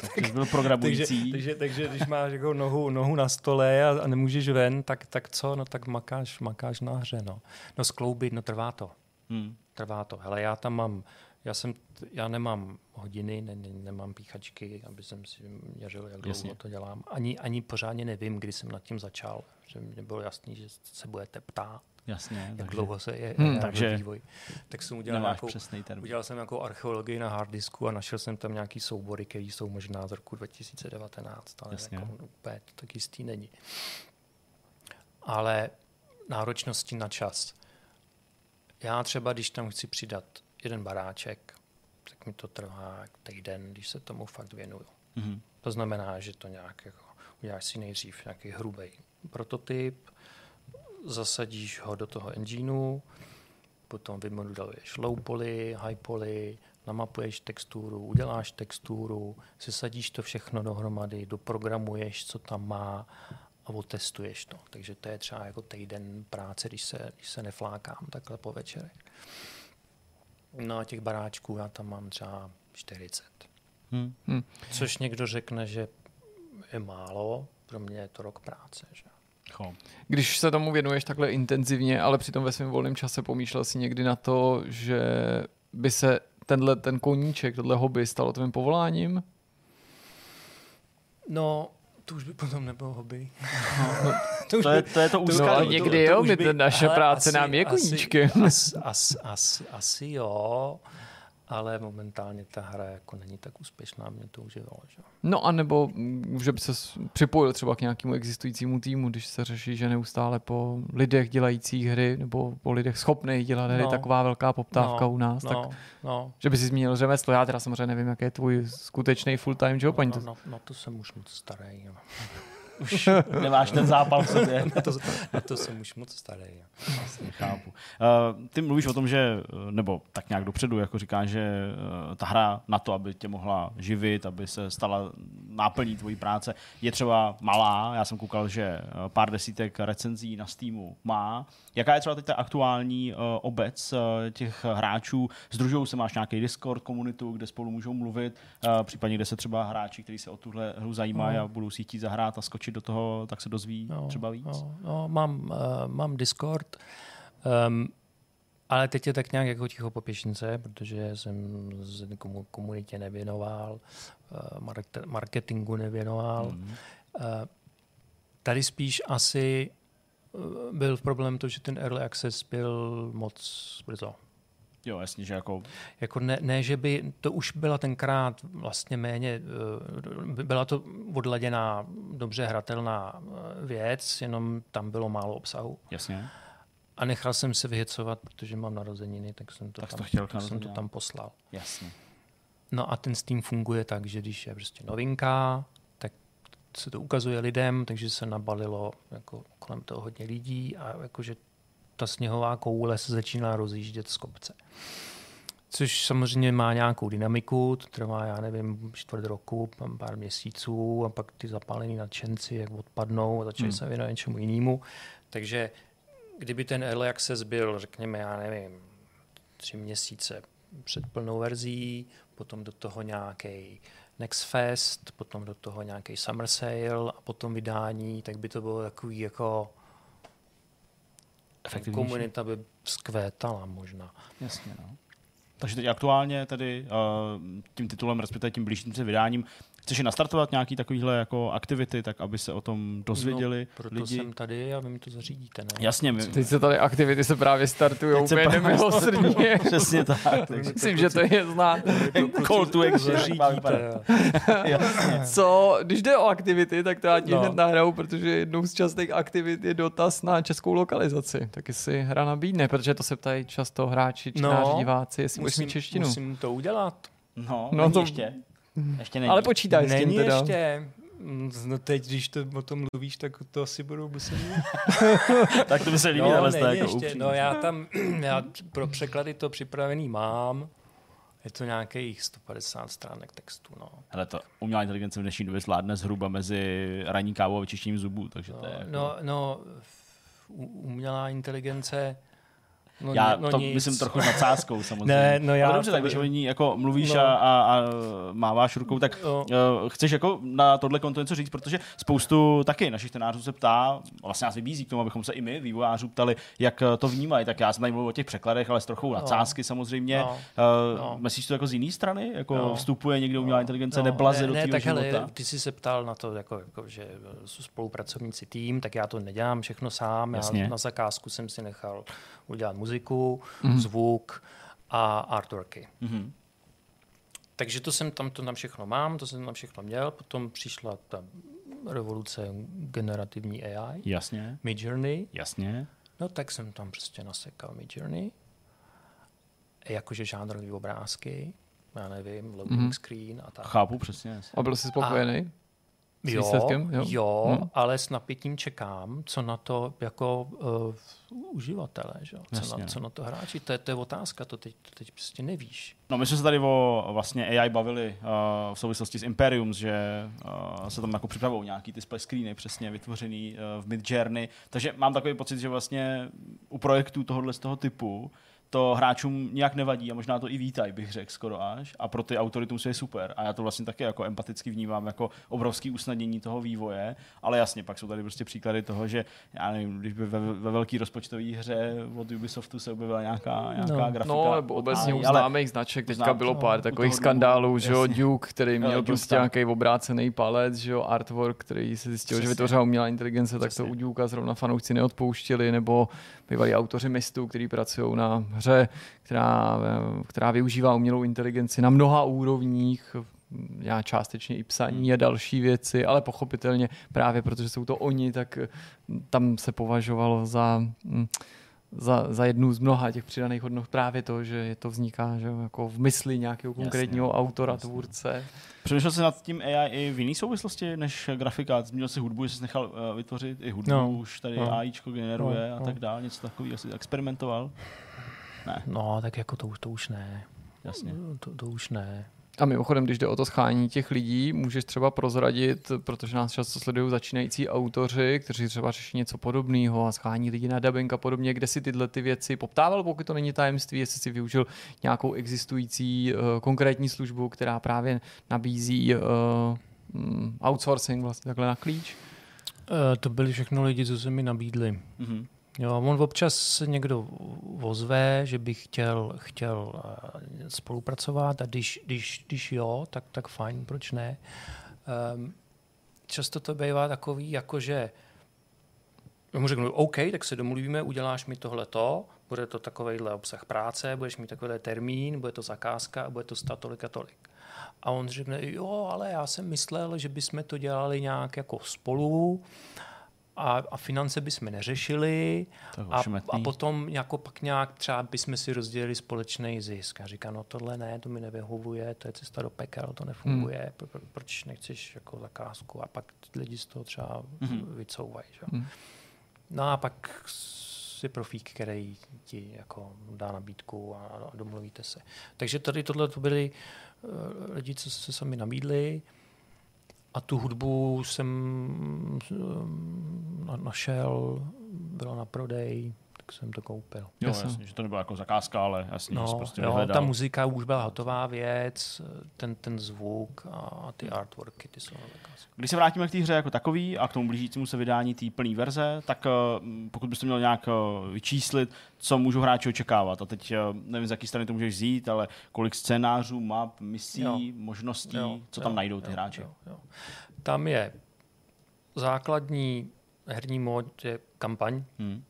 tak, byl programující. takže, takže, takže, když máš jako nohu, nohu na stole a, a nemůžeš ven, tak, tak co? No tak makáš, makáš na hře. No, no skloubit, no trvá to. Hmm. Trvá to. Hele, já tam mám, já, jsem, já nemám hodiny, ne, ne, nemám píchačky, aby jsem si měřil, jak Jasně. dlouho to dělám. Ani, ani pořádně nevím, kdy jsem nad tím začal. Že mi bylo jasný, že se budete ptát. Jasně. Jak takže... dlouho se je, hmm, takže vývoj. Tak jsem udělal nějakou, udělal jsem nějakou archeologii na harddisku a našel jsem tam nějaký soubory, které jsou možná z roku 2019, ale Jasně. jako úplně to tak jistý není. Ale náročnosti na čas. Já třeba, když tam chci přidat jeden baráček, tak mi to trvá týden, když se tomu fakt věnuju. Mm-hmm. To znamená, že to nějak jako, uděláš si nejdřív nějaký hrubý prototyp, zasadíš ho do toho engineu, potom vymodeluješ low poly, high poly, namapuješ texturu, uděláš texturu, sesadíš to všechno dohromady, doprogramuješ, co tam má a otestuješ to. Takže to je třeba jako týden práce, když se, když se neflákám takhle po večerech. No a těch baráčků já tam mám třeba 40. Hmm. Hmm. Což někdo řekne, že je málo, pro mě je to rok práce. Že? Když se tomu věnuješ takhle intenzivně, ale přitom ve svém volném čase pomýšlel si někdy na to, že by se tenhle ten koníček, tohle hobby stalo tvým povoláním? No, to už by potom nebylo hobby. No, to, už to, je, to je to úzké. No, ale někdy to, to jo, my by, naše práce asi, nám je koníčkem. Asi, asi, asi, asi jo, ale momentálně ta hra jako není tak úspěšná, mě to uživalo. Že? No a nebo že by se připojil třeba k nějakému existujícímu týmu, když se řeší, že neustále po lidech dělajících hry nebo po lidech schopných dělat hry, no, taková velká poptávka no, u nás, no, tak no. že by si zmínil řemeslo. Já teda samozřejmě nevím, jaký je tvůj skutečný full-time job. No, no, no, no, to jsem už moc starý. Jo. Už nemáš ten zápal v sobě. na, to, na to jsem už moc starý. Vlastně chápu. Uh, ty mluvíš o tom, že, nebo tak nějak dopředu, jako říkáš, že uh, ta hra na to, aby tě mohla živit, aby se stala náplní tvojí práce, je třeba malá. Já jsem koukal, že pár desítek recenzí na Steamu má. Jaká je třeba teď ta aktuální uh, obec uh, těch hráčů? Združují se, máš nějaký Discord, komunitu, kde spolu můžou mluvit, uh, případně kde se třeba hráči, kteří se o tuhle hru zajímají no. a budou si chtít zahrát a skočit do toho, tak se dozví no, třeba víc? No, no mám, uh, mám Discord, um, ale teď je tak nějak jako ticho po pěšince, protože jsem z komunitě nevěnoval, uh, marketingu nevěnoval. Mm. Uh, tady spíš asi byl problém to, že ten early access byl moc brzo. Jo, jasně, že jako... Jako ne, ne, že by, to už byla tenkrát vlastně méně, eh, byla to odladěná, dobře hratelná eh, věc, jenom tam bylo málo obsahu. Jasně. A nechal jsem se vyhecovat, protože mám narozeniny, tak jsem to, tak tam, to chtěl tak jsem to tam poslal. Jasně. No a ten Steam funguje tak, že když je prostě novinka, se to ukazuje lidem, takže se nabalilo jako kolem toho hodně lidí a jakože ta sněhová koule se začíná rozjíždět z kopce. Což samozřejmě má nějakou dynamiku, to trvá, já nevím, čtvrt roku, pár měsíců a pak ty zapálení nadšenci jak odpadnou a začali hmm. se věnovat něčemu jinému. Takže kdyby ten early access byl, řekněme, já nevím, tři měsíce před plnou verzí, potom do toho nějaký Next Fest, potom do toho nějaký Summer Sale a potom vydání, tak by to bylo takový jako komunita by zkvétala možná. Jasně, no. Takže teď aktuálně tedy uh, tím titulem, respektive tím blížším se vydáním, Chceš je nastartovat nějaký takovýhle jako aktivity, tak aby se o tom dozvěděli no, proto lidi? jsem tady a vy mi to zařídíte, ne? Jasně, my, Teď se tady aktivity se právě startují úplně právě nemilosrdně. přesně tak. Myslím, že to je znát. Call to. Zařídíte. Jasně. Co, když jde o aktivity, tak to já ti No. hned nahraju, protože jednou z častých aktivit je dotaz na českou lokalizaci. Tak jestli hra nabídne, protože to se ptají často hráči, čtenáři, No, diváci, jestli mít Musím, češtinu. musím to udělat. No, No no to- ještě. Ještě není. Ale počítaj s tím Není teda. ještě. Mm, No teď, když to o tom mluvíš, tak to asi budou muset tak to by se líbí, No, ale jako ještě. upřímný. No já tam, já pro překlady to připravený mám. Je to nějakých 150 stránek textu, no. Hele, to umělá inteligence v dnešní době zvládne zhruba mezi ranní kávou a vyčištěním zubů, takže to je No, jako... no, no umělá inteligence, no, já no to nic. myslím trochu s nadsázkou samozřejmě. Ne, no já Ale dobře, tak když o ní jako mluvíš No. a, a, a, máváš rukou, tak No. uh, chceš jako na tohle konto něco říct, protože spoustu taky našich tenářů se ptá, vlastně nás vybízí k tomu, abychom se i my, vývojářů, ptali, jak eh, to vnímají. Tak já jsem tady mluvil o těch překladech, ale s trochou nadsázky samozřejmě. No. Uh, No. Myslíš to jako z jiné strany? Jako No. vstupuje někdo umělá inteligence, No, neblaze ne, do ne, tak života? hele, ty jsi se ptal na to, jako, jako, že jsou spolupracovníci tým, tak já to nedělám všechno sám. Jasně. Já na zakázku jsem si nechal udělat muziku, mm. zvuk a artworky. Mhm. Takže to jsem tam, to tam všechno mám, to jsem tam všechno měl. Potom přišla ta revoluce generativní AI, Jasně, Midjourney. jasně. No tak jsem tam prostě nasekal Midjourney. Jakože žánrový obrázky, já nevím, loading Mhm. screen a tak. Chápu přesně. jasně. A byl jsi spokojený? S Jo, výsledkem, jo? jo, jo Hm. ale s napětím čekám, co na to jako uh, uživatele, že? jo? Co, Jasně. na, co na to hráči. To je, to je otázka, to teď, to teď prostě nevíš. No my jsme se tady o vlastně AI bavili uh, v souvislosti s Imperium, že uh, se tam jako připravují nějaký ty splash screeny přesně vytvořený uh, v Midjourney, takže mám takový pocit, že vlastně u projektů tohohle z toho typu to hráčům nějak nevadí a možná to i vítají, bych řekl skoro až. A pro ty autory to musí je super. A já to vlastně taky jako empaticky vnímám jako obrovský usnadnění toho vývoje, ale jasně, pak jsou tady prostě příklady toho, že já nevím, když by ve, ve velké rozpočtové hře od Ubisoftu se objevila nějaká, nějaká No. grafika. No, nebo obecně u známých značek. Teďka Znám- bylo no, pár u takových skandálů, že jo. Duke, který měl Duke prostě nějaký obrácený palec, že jo, artwork, který se zjistil, že Přesně. vytvořila umělá inteligence, tak to Přesně. u Duke zrovna fanoušci neodpouštěli, nebo bývalí autoři Mistu, kteří pracují na hře, která, eh, která využívá umělou inteligenci na mnoha úrovních, já částečně i psaní a další věci, ale pochopitelně právě protože jsou to oni, tak eh, tam se považovalo za, hm, za, za jednu z mnoha těch přidaných hodnot právě to, že je to vzniká že, jo, jako v mysli nějakého konkrétního Jasně, autora, jasně. tvůrce. Přemýšlel jsi nad tím AI i v jiné souvislosti než grafika? Zmínil jsi hudbu, že jsi nechal uh, vytvořit i hudbu, No. už tady No. AIčko generuje No, a no. tak dále, něco takového jsi experimentoval? Ne, No, tak jako to, už- to už ne. jasně. To, to už ne. A mimochodem, když jde o to schání těch lidí, můžeš třeba prozradit, protože nás často sledují začínající autoři, kteří třeba řeší něco podobného a schání lidi na dubbing a podobně, kde si tyhle ty věci poptával, pokud to není tajemství, jestli si využil nějakou existující uh, konkrétní službu, která právě nabízí uh, outsourcing vlastně takhle na klíč. Uh, to byli všechno lidi, co se mi nabídli. Mhm. Jo, on občas někdo ozve, že by chtěl, chtěl eh, spolupracovat a když, když, když jo, tak, tak fajn, proč ne. Um, často to bývá takový, jako že já mu řeknu, OK, tak se domluvíme, uděláš mi tohleto, bude to takovejhle obsah práce, budeš mít takovýhle termín, bude to zakázka a bude to stát tolik a tolik. A on řekne, jo, ale já jsem myslel, že bychom to dělali nějak jako spolu a, a finance bychom neřešili a, a potom jako pak nějak třeba bychom si rozdělili společný zisk. A říká, no tohle ne, to mi nevyhovuje, to je cesta do pekel, to nefunguje, hmm. pro, pro, proč nechceš jako zakázku? A pak lidi z toho třeba Mhm. vycouvají. Že? Hmm. No a pak je profík, který ti jako dá nabídku a, a domluvíte se. Takže tady tohle to byli uh, lidi, co se sami nabídli a tu hudbu jsem um, na- našel, byla na prodej, tak jsem to koupil. Jo, Jasně. jasně, že to nebyla jako zakázka, ale jasně, No, prostě jo, ta muzika už byla hotová věc, ten, ten zvuk a ty artworky, ty jsou na zakázku. Když se vrátíme k té hře jako takový a k tomu blížícímu se vydání té plné verze, tak eh, pokud byste měl nějak eh, vyčíslit, co můžou hráči očekávat. A teď eh, nevím, z jaký strany to můžeš vzít, ale kolik scénářů, map, misí, Jo. možností, Jo, co jo, tam najdou ty jo, hráči. Jo, jo. Tam je základní herní mod je kampaň, Hmm.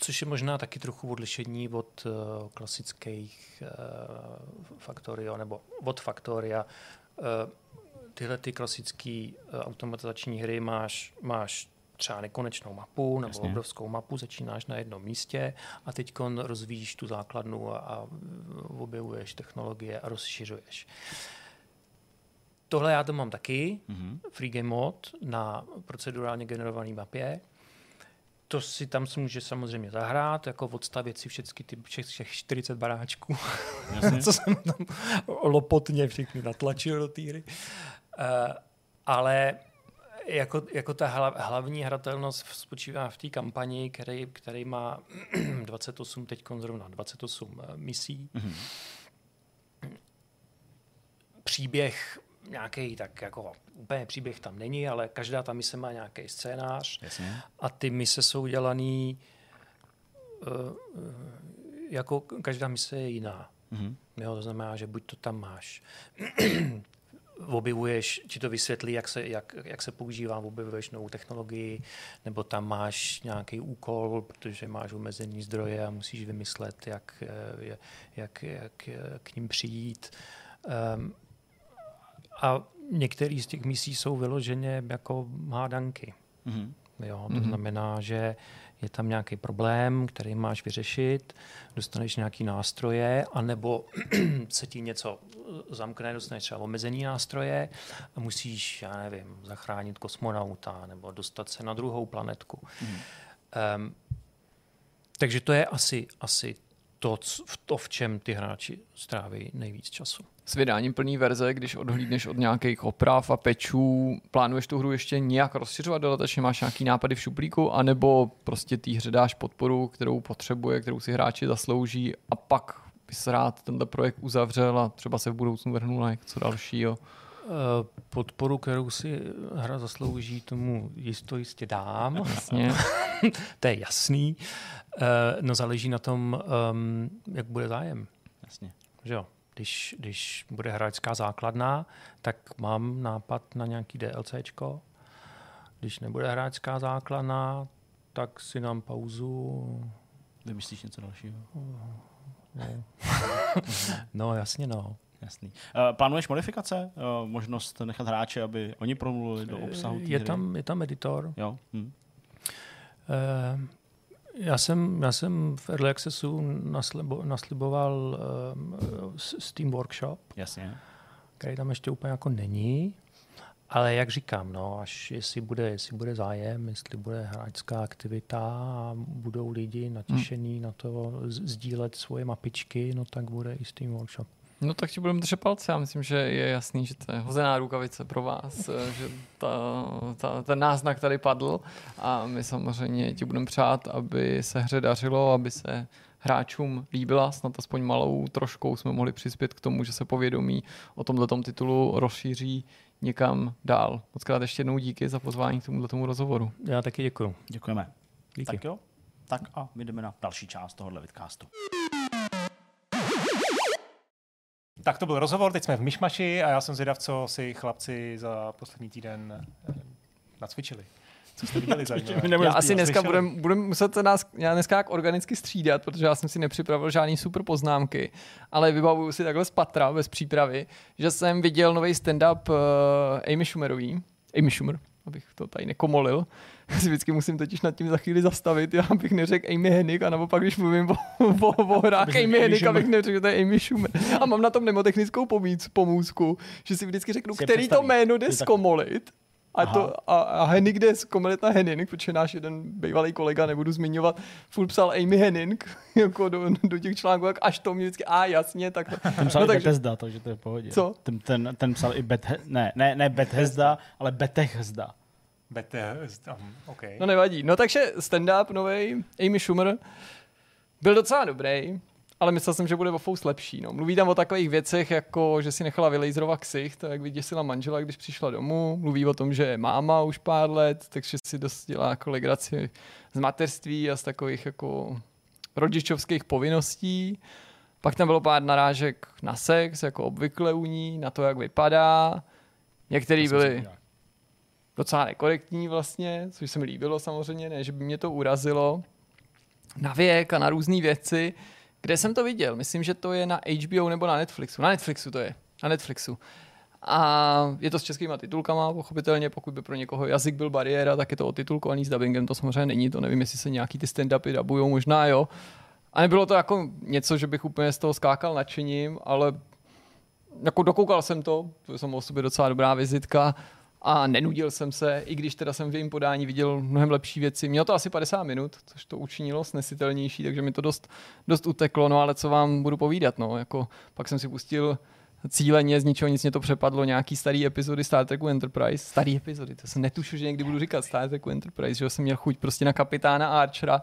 Což je možná taky trochu odlišení od uh, klasických uh, Factorio nebo od Factoria. Uh, tyhle ty klasické uh, automatizační hry máš, máš třeba nekonečnou mapu nebo Jasně. Obrovskou mapu, začínáš na jednom místě a teď rozvíjíš tu základnu a, a objevuješ technologie a rozšiřuješ. Tohle já to mám taky, Mhm. free game mod na procedurálně generované mapě. To si tam si může samozřejmě zahrát, jako odstavět si všechny ty všech, všech 40 baráčků, Jasně. co jsem tam lopotně všechny natlačil do té hry. Uh, ale jako, jako ta hla, hlavní hratelnost spočívá v té kampani, který, který má 28, teď zrovna 28 eh, misí. Mhm. Příběh nějaký tak jako úplně příběh tam není, ale každá ta mise má nějaký scénář Jasně. a ty mise jsou dělaný uh, jako každá mise je jiná. Mhm. Jo, to znamená, že buď to tam máš, objevuješ, ti to vysvětlí, jak se, jak, jak se používá, objevuješ novou technologii, nebo tam máš nějaký úkol, protože máš omezený zdroje a musíš vymyslet, jak, eh, jak, jak, jak k ním přijít. Um, a některé z těch misí jsou vyloženě jako hádanky. Mhm. Jo, to Mhm. mm-hmm. znamená, že je tam nějaký problém, který máš vyřešit, dostaneš nějaký nástroje, anebo se ti něco zamkne, dostaneš třeba omezený nástroje a musíš, já nevím, zachránit kosmonauta nebo dostat se na druhou planetku. Mhm. Um, takže to je asi, asi to, v- to, v čem ty hráči stráví nejvíc času. S vydáním plné verze, když odhlídneš od nějakých oprav a pečů, plánuješ tu hru ještě nějak rozšiřovat dodatečně, máš nějaký nápady v šuplíku, anebo prostě té hře dáš podporu, kterou potřebuje, kterou si hráči zaslouží a pak bys rád tenhle projekt uzavřel a třeba se v budoucnu vrhnul na něco dalšího. Eh, Podporu, kterou si hra zaslouží, tomu jisto jistě dám. Jasně. to je jasný. Eh, No záleží na tom, um, jak bude zájem. Jasně. Že jo? Když, když bude hráčská základna, tak mám nápad na nějaký DLCčko. Když nebude hráčská základna, tak si dám pauzu. Vymyslíš něco dalšího? No jasně no. Jasný. Uh, plánuješ modifikace? Uh, možnost nechat hráče, aby oni promluvili do obsahu je, hry? tam, je tam editor. Jo. Hm. Já jsem, já jsem v Early Accessu naslibo, nasliboval um, Steam Workshop, Jasně. který tam ještě úplně jako není. Ale jak říkám, no, až jestli bude, jestli bude zájem, jestli bude hráčská aktivita a budou lidi natěšení hmm. na to sdílet svoje mapičky, no tak bude i Steam Workshop. No tak ti budeme držet palce. Já myslím, že je jasný, že to je hozená rukavice pro vás, eh, že ta, ta, ten náznak tady padl a my samozřejmě ti budeme přát, aby se hře dařilo, aby se hráčům líbila, snad aspoň malou troškou jsme mohli přispět k tomu, že se povědomí o tomto titulu rozšíří někam dál. Moc krát ještě jednou díky za pozvání k tomuto tomu rozhovoru. Já taky děkuju. Děkujeme. Díky. Tak jo. Tak a my jdeme na další část tohohle vidcastu. Tak to byl rozhovor, teď jsme v Myšmaši a já jsem zvědav, co si chlapci za poslední týden eh, nacvičili. Co jste viděli za Já asi dneska budeme budem muset se nás já dneska jak organicky střídat, protože já jsem si nepřipravil žádný super poznámky, ale vybavuju si takhle z patra, bez přípravy, že jsem viděl nový stand-up uh, Amy Schumerový, Amy Schumer, abych to tady nekomolil. Si vždycky musím totiž nad tím za chvíli zastavit, já bych neřekl Amy Hennig, a naopak, když mluvím o, o, o hrách Amy Amy Hennig, abych neřekl, že to je Amy Schumer. A mám na tom nemotechnickou pomůc, pomůcku, že si vždycky řeknu, Si který to jméno jde zkomolit. A, Aha. to, a, a Henning jde zkomolit na Henning, protože náš jeden bývalý kolega, nebudu zmiňovat, furt psal Amy Henning jako do, do těch článků, tak až to mě vždycky, a jasně, tak Ten psal No, i takže- Bethesda, takže to je v pohodě. Co? Ten, ten, ten psal i Bethe, ne, ne, ne Bethesda, ale Bethesda. Better, um, okay. No nevadí. No takže stand-up novej, Amy Schumer, byl docela dobrý, ale myslel jsem, že bude o fous lepší. No. Mluví tam o takových věcech, jako že si nechala vylejzrovat ksicht, jak vyděsila manžela, když přišla domů. Mluví o tom, že je máma už pár let, takže si dost dělá jako legraci z mateřství a z takových jako rodičovských povinností. Pak tam bylo pár narážek na sex, jako obvykle u ní, na to, jak vypadá. Některý byly docela nekorektní vlastně, což se mi líbilo samozřejmě, ne, že by mě to urazilo. Na věk a na různé věci. Kde jsem to viděl? Myslím, že to je na HBO nebo na Netflixu. Na Netflixu to je. Na Netflixu. A je to s českýma titulkama, pochopitelně, pokud by pro někoho jazyk byl bariéra, tak je to otitulkovaný s dubbingem, to samozřejmě není, to nevím, jestli se nějaký ty stand-upy dubujou, možná jo. A nebylo to jako něco, že bych úplně z toho skákal nadšením, ale jako dokoukal jsem to, to je samo o sobě docela dobrá vizitka a nenudil jsem se, i když teda jsem v jejím podání viděl mnohem lepší věci. Mělo to asi 50 minut, což to učinilo snesitelnější, takže mi to dost, dost uteklo, no ale co vám budu povídat, no, jako pak jsem si pustil cíleně, z ničeho nic mě to přepadlo, nějaký starý epizody Star Treku Enterprise, starý epizody, to jsem netušil, že někdy budu říkat Star Treku Enterprise, že jsem měl chuť prostě na kapitána Archera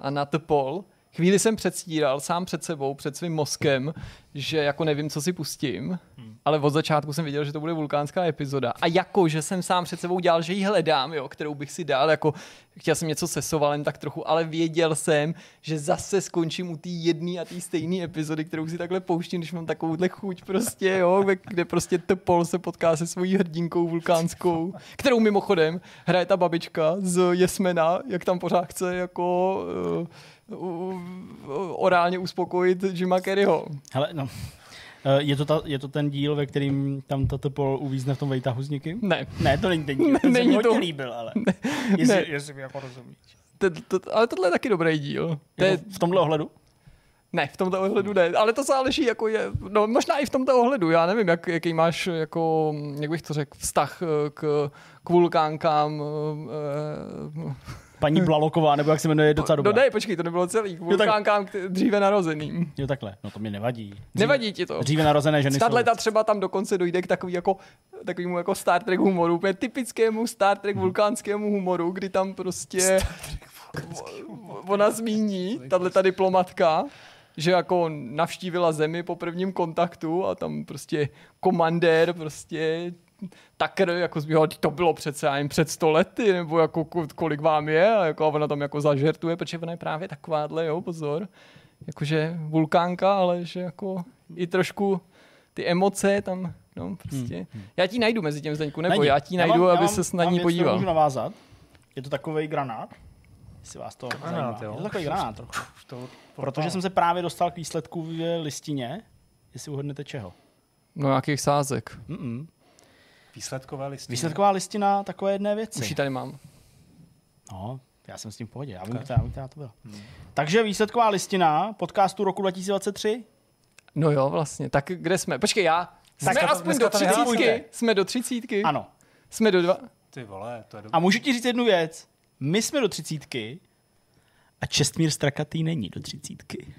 a na Paul, chvíli jsem předstíral sám před sebou, před svým mozkem, že jako nevím, co si pustím, hmm. ale od začátku jsem viděl, že to bude vulkánská epizoda. A jako, že jsem sám před sebou dělal, že ji hledám, jo, kterou bych si dal, jako chtěl jsem něco se sovalem tak trochu, ale věděl jsem, že zase skončím u té jedné a té stejné epizody, kterou si takhle pouštím, když mám takovouhle chuť prostě, jo, kde prostě Topol se potká se svojí hrdinkou vulkánskou, kterou mimochodem hraje ta babička z Jesmena, jak tam pořád chce jako uh, orálně uspokojit Jima Kerryho. Hele, no. Eh, je to, ta, je to ten díl, ve kterým tam tato pol uvízne v tom vejtahu s někým? Ne. Ne, to není ten díl. Ne, ten není to. líbil, ale. Ne. Jestli, Ne. jestli mi jako rozumíš. To, to, ale tohle je taky dobrý díl. To je, v tomhle ohledu? ne, v tomto ohledu ne, ale to záleží, jako je, no možná i v tomto ohledu, já nevím, jak, jaký máš, jako, jak bych to řekl, vztah eh, k, k vulkánkám, eh, Paní Blaloková, nebo jak se jmenuje, je docela No dobrá. ne, počkej, to nebylo celý, k tak- vulkánkám k- dříve narozeným. Jo, takhle. No to mi nevadí. Dříve, Nevadí ti to? Dříve narozené ženy Tahle jsou... ta třeba tam dokonce dojde k takový jako, takovému jako Star Trek humoru, úplně typickému Star Trek vulkánskému humoru, kdy tam prostě ona zmíní, tahle ta diplomatka, že jako navštívila zemi po prvním kontaktu a tam prostě komandér prostě Tucker jako zbýval, to bylo přece jen před sto lety, nebo jako ko- kolik vám je, a jako a ona tam jako zažertuje, protože ona je právě takováhle, jo, pozor, jakože vulkánka, ale že jako i trošku ty emoce tam, no prostě. Já ti najdu mezi tím Zdeňku, nebo Najdi. já ti najdu, aby mám- se na ní podíval. Můžu navázat. Je to takový granát. Jestli vás to Granát, zajímá. jo. Je to takový granát trochu. To Protože jsem se právě dostal k výsledku v listině. Jestli uhodnete čeho. No nějakých sázek. Mm-mm. Výsledkové listy. Výsledková listina takové jedné věci. Už ji tady mám. No, já jsem s tím v pohodě, já vím, která, která to byla. Takže výsledková listina podcastu roku 2023. No jo, vlastně. Tak kde jsme? Počkej, já. Jsme Tak to- aspoň do to třicítky. Jsme do třicítky. Ano. Jsme do dva. Ty vole, to je dobré. A můžu ti říct jednu věc. My jsme do třicítky a Čestmír Strakatý není do třicítky.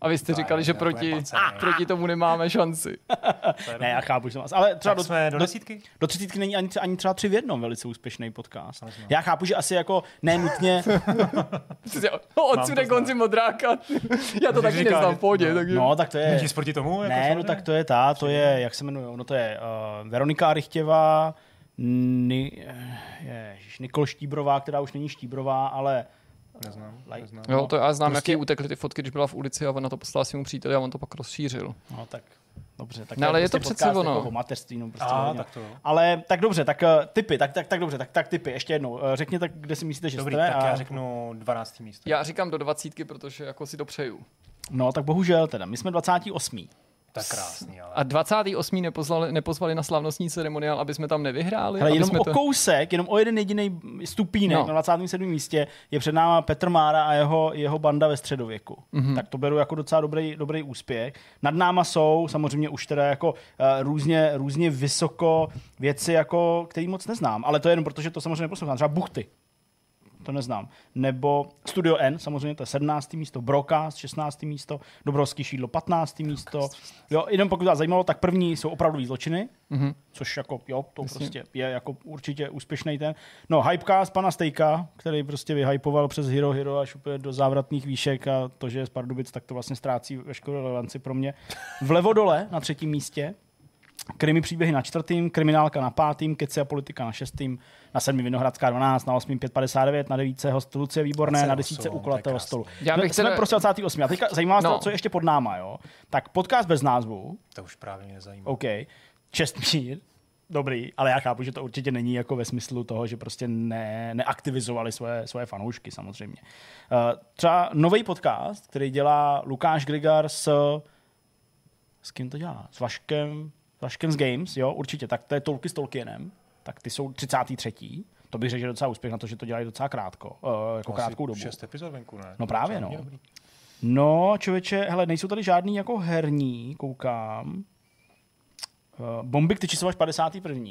A vy jste To je říkali, že jako proti, proti tomu nemáme šanci. To je Ne, já chápu, že jsem vás. Ale třeba do, jsme do do, desítky? do třicítky není ani, ani třeba tři v jednom velice úspěšný podcast. Já chápu, že asi jako nenutně, Odsude to konci modráka. Já to taky říká, neznám že- v pohodě. no. Takže... no tak to je, Nic proti tomu? Jako ne, no tak to je ta, to je, jak se jmenuje, no to je uh, Veronika Rychtěvá, Ni, eh, ježiš, Nikol Štíbrová, která už není Štíbrová, ale Neznám, Like- neznám. Jo, to já znám, Prostě- jaký utekly ty fotky, když byla v ulici a on na to poslal svému příteli a on to pak rozšířil. no tak dobře. Tak No, ale je prostě to přece ono. Jako o mateřství, no, prostě A, tak to jo. Ale tak dobře, tak uh, typy, tak, tak, tak dobře, tak, tak typy, ještě jednou. Uh, řekněte, kde si myslíte, že Dobrý, jste. tak a... já řeknu 12. místo. Já říkám do dvacítky, protože jako si to přeju. No tak bohužel teda, my jsme 28. Tak krásný, ale. A 28. nepozvali, nepozvali na slavnostní ceremoniál, aby jsme tam nevyhráli? Hele, aby jenom jsme o to... kousek, jenom o jeden jediný stupínek No. na 27. místě je před náma Petr Mára a jeho, jeho banda ve středověku. Mhm. Mm-hmm. Tak to beru jako docela dobrý, dobrý úspěch. Nad náma jsou samozřejmě už teda jako uh, různě, různě vysoko věci, jako, který moc neznám, ale to je jenom proto, že to samozřejmě neposlouchám. Třeba buchty. To neznám. Nebo Studio N, samozřejmě to je 17. místo, Brocast 16. místo, Dobrovský šídlo 15. místo. Jo, jenom pokud vás zajímalo, tak první jsou opravdový zločiny, Mhm. což jako, jo, to Jasně. prostě je jako určitě úspěšný ten. No, Hypecast pana Stejka, který prostě vyhypoval přes Hero Hero až úplně do závratných výšek a to, že je z Pardubic, tak to vlastně ztrácí veškerou relevanci pro mě. Vlevo dole na třetím místě, Krimi příběhy na čtvrtým, kriminálka na pátým, keci a politika na šestým, na sedmý Vinohradská 12, na osmým 559, na devítce host Lucie Výborné, na 28, desítce to je u kulatého stolu. Já bych Jsme teda- prostě 28. A teďka zajímá vás No. no. co je ještě pod náma, jo? Tak podcast bez názvu, To už právě mě nezajímá. OK. Čestmír, dobrý, ale já chápu, že to určitě není jako ve smyslu toho, že prostě ne, neaktivizovali svoje, svoje fanoušky samozřejmě. Uh, třeba nový podcast, který dělá Lukáš Grigar s s kým to dělá? S Vaškem, s Vaškem z Games, jo, určitě. Tak to je Tolky s Tolkienem, tak ty jsou 33. To bych řekl, že je docela úspěch na to, že to dělají docela krátko, uh, jako krátkou dobu. Šest epizod venku, ne? No právě, no. No, člověče, hele, nejsou tady žádný jako herní, koukám. Uh, Bomby k tyči jsou až 51.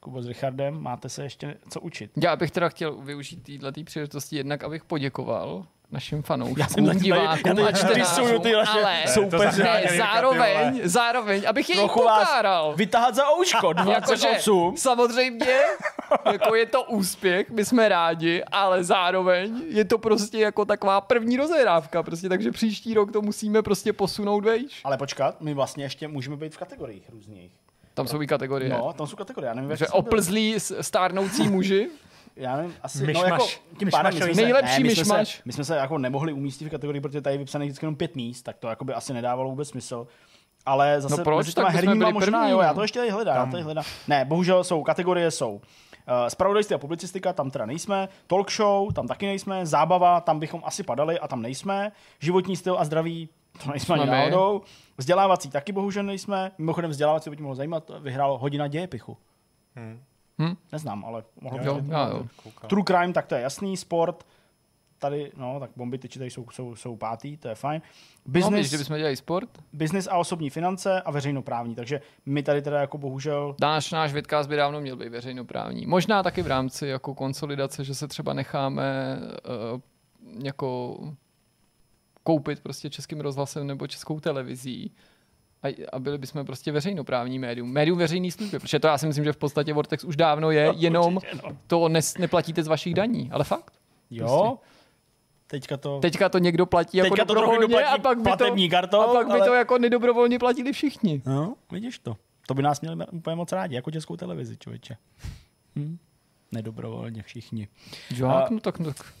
Kubo s Richardem, máte se ještě co učit. Já bych teda chtěl využít této příležitosti jednak, abych poděkoval našim Já fanouškům, jsem taky divákům a já tady vysuju čtenářům, ty naše ale soupeře. ne, zároveň, zároveň, abych je i Trochu vás pokáral. vytahat za ouško, Jakože 28. samozřejmě, jako je to úspěch, my jsme rádi, ale zároveň je to prostě jako taková první rozehrávka, prostě, takže příští rok to musíme prostě posunout vejš. Ale počkat, my vlastně ještě můžeme být v kategoriích různých. Tam jsou i kategorie. No, tam jsou kategorie, já nevím, že oplzlí s- stárnoucí muži. Já nevím, asi, no Myšmaš. jako, tím pádem my jsme se, Nejlepší ne, my jsme se, myšmaš. my jsme se jako nemohli umístit v kategorii, protože tady je vypsané vždycky jenom pět míst, tak to jako by asi nedávalo vůbec smysl. Ale zase No proč? Tak herníma byli možná, první, jo, já no. to ještě tady hledám, já to hledám. Ne, bohužel jsou, kategorie jsou uh, spravodajství a publicistika, tam teda nejsme, talk show, tam taky nejsme, zábava, tam bychom asi padali a tam nejsme, životní styl a zdraví, to nejsme ani náhodou, vzdělávací taky bohužel nejsme, mimochodem vzdělávací by tě mohlo zajímat, vyhrál hodina dějepichu. Hm. Hm? Neznám, ale mohlo Jo, být. jo. Koukám. True crime, tak to je jasný, sport, tady, no, tak bomby tyči tady jsou, jsou, jsou pátý, to je fajn. No, Business, víš, kdybychom dělali sport, business a osobní finance a veřejnoprávní, takže my tady teda jako bohužel, náš, náš vidcast by dávno měl být veřejnoprávní. Možná taky v rámci jako konsolidace, že se třeba necháme uh, jako koupit prostě českým rozhlasem nebo českou televizí a, a byli bychom prostě veřejnoprávní médium. Médium veřejný služby, protože to já si myslím, že v podstatě Vortex už dávno je, jenom určitě, no. to nes, neplatíte z vašich daní, ale fakt. jo, teďka to, Teďka to někdo platí jako Teďka to dobrovolně doplatí a pak by to, kartou, a pak by ale- to jako nedobrovolně platili všichni. no, vidíš to, to by nás měli úplně moc rádi, jako českou televizi, člověče. Hm? Nedobrovolně všichni. Jak? No tak, no, tak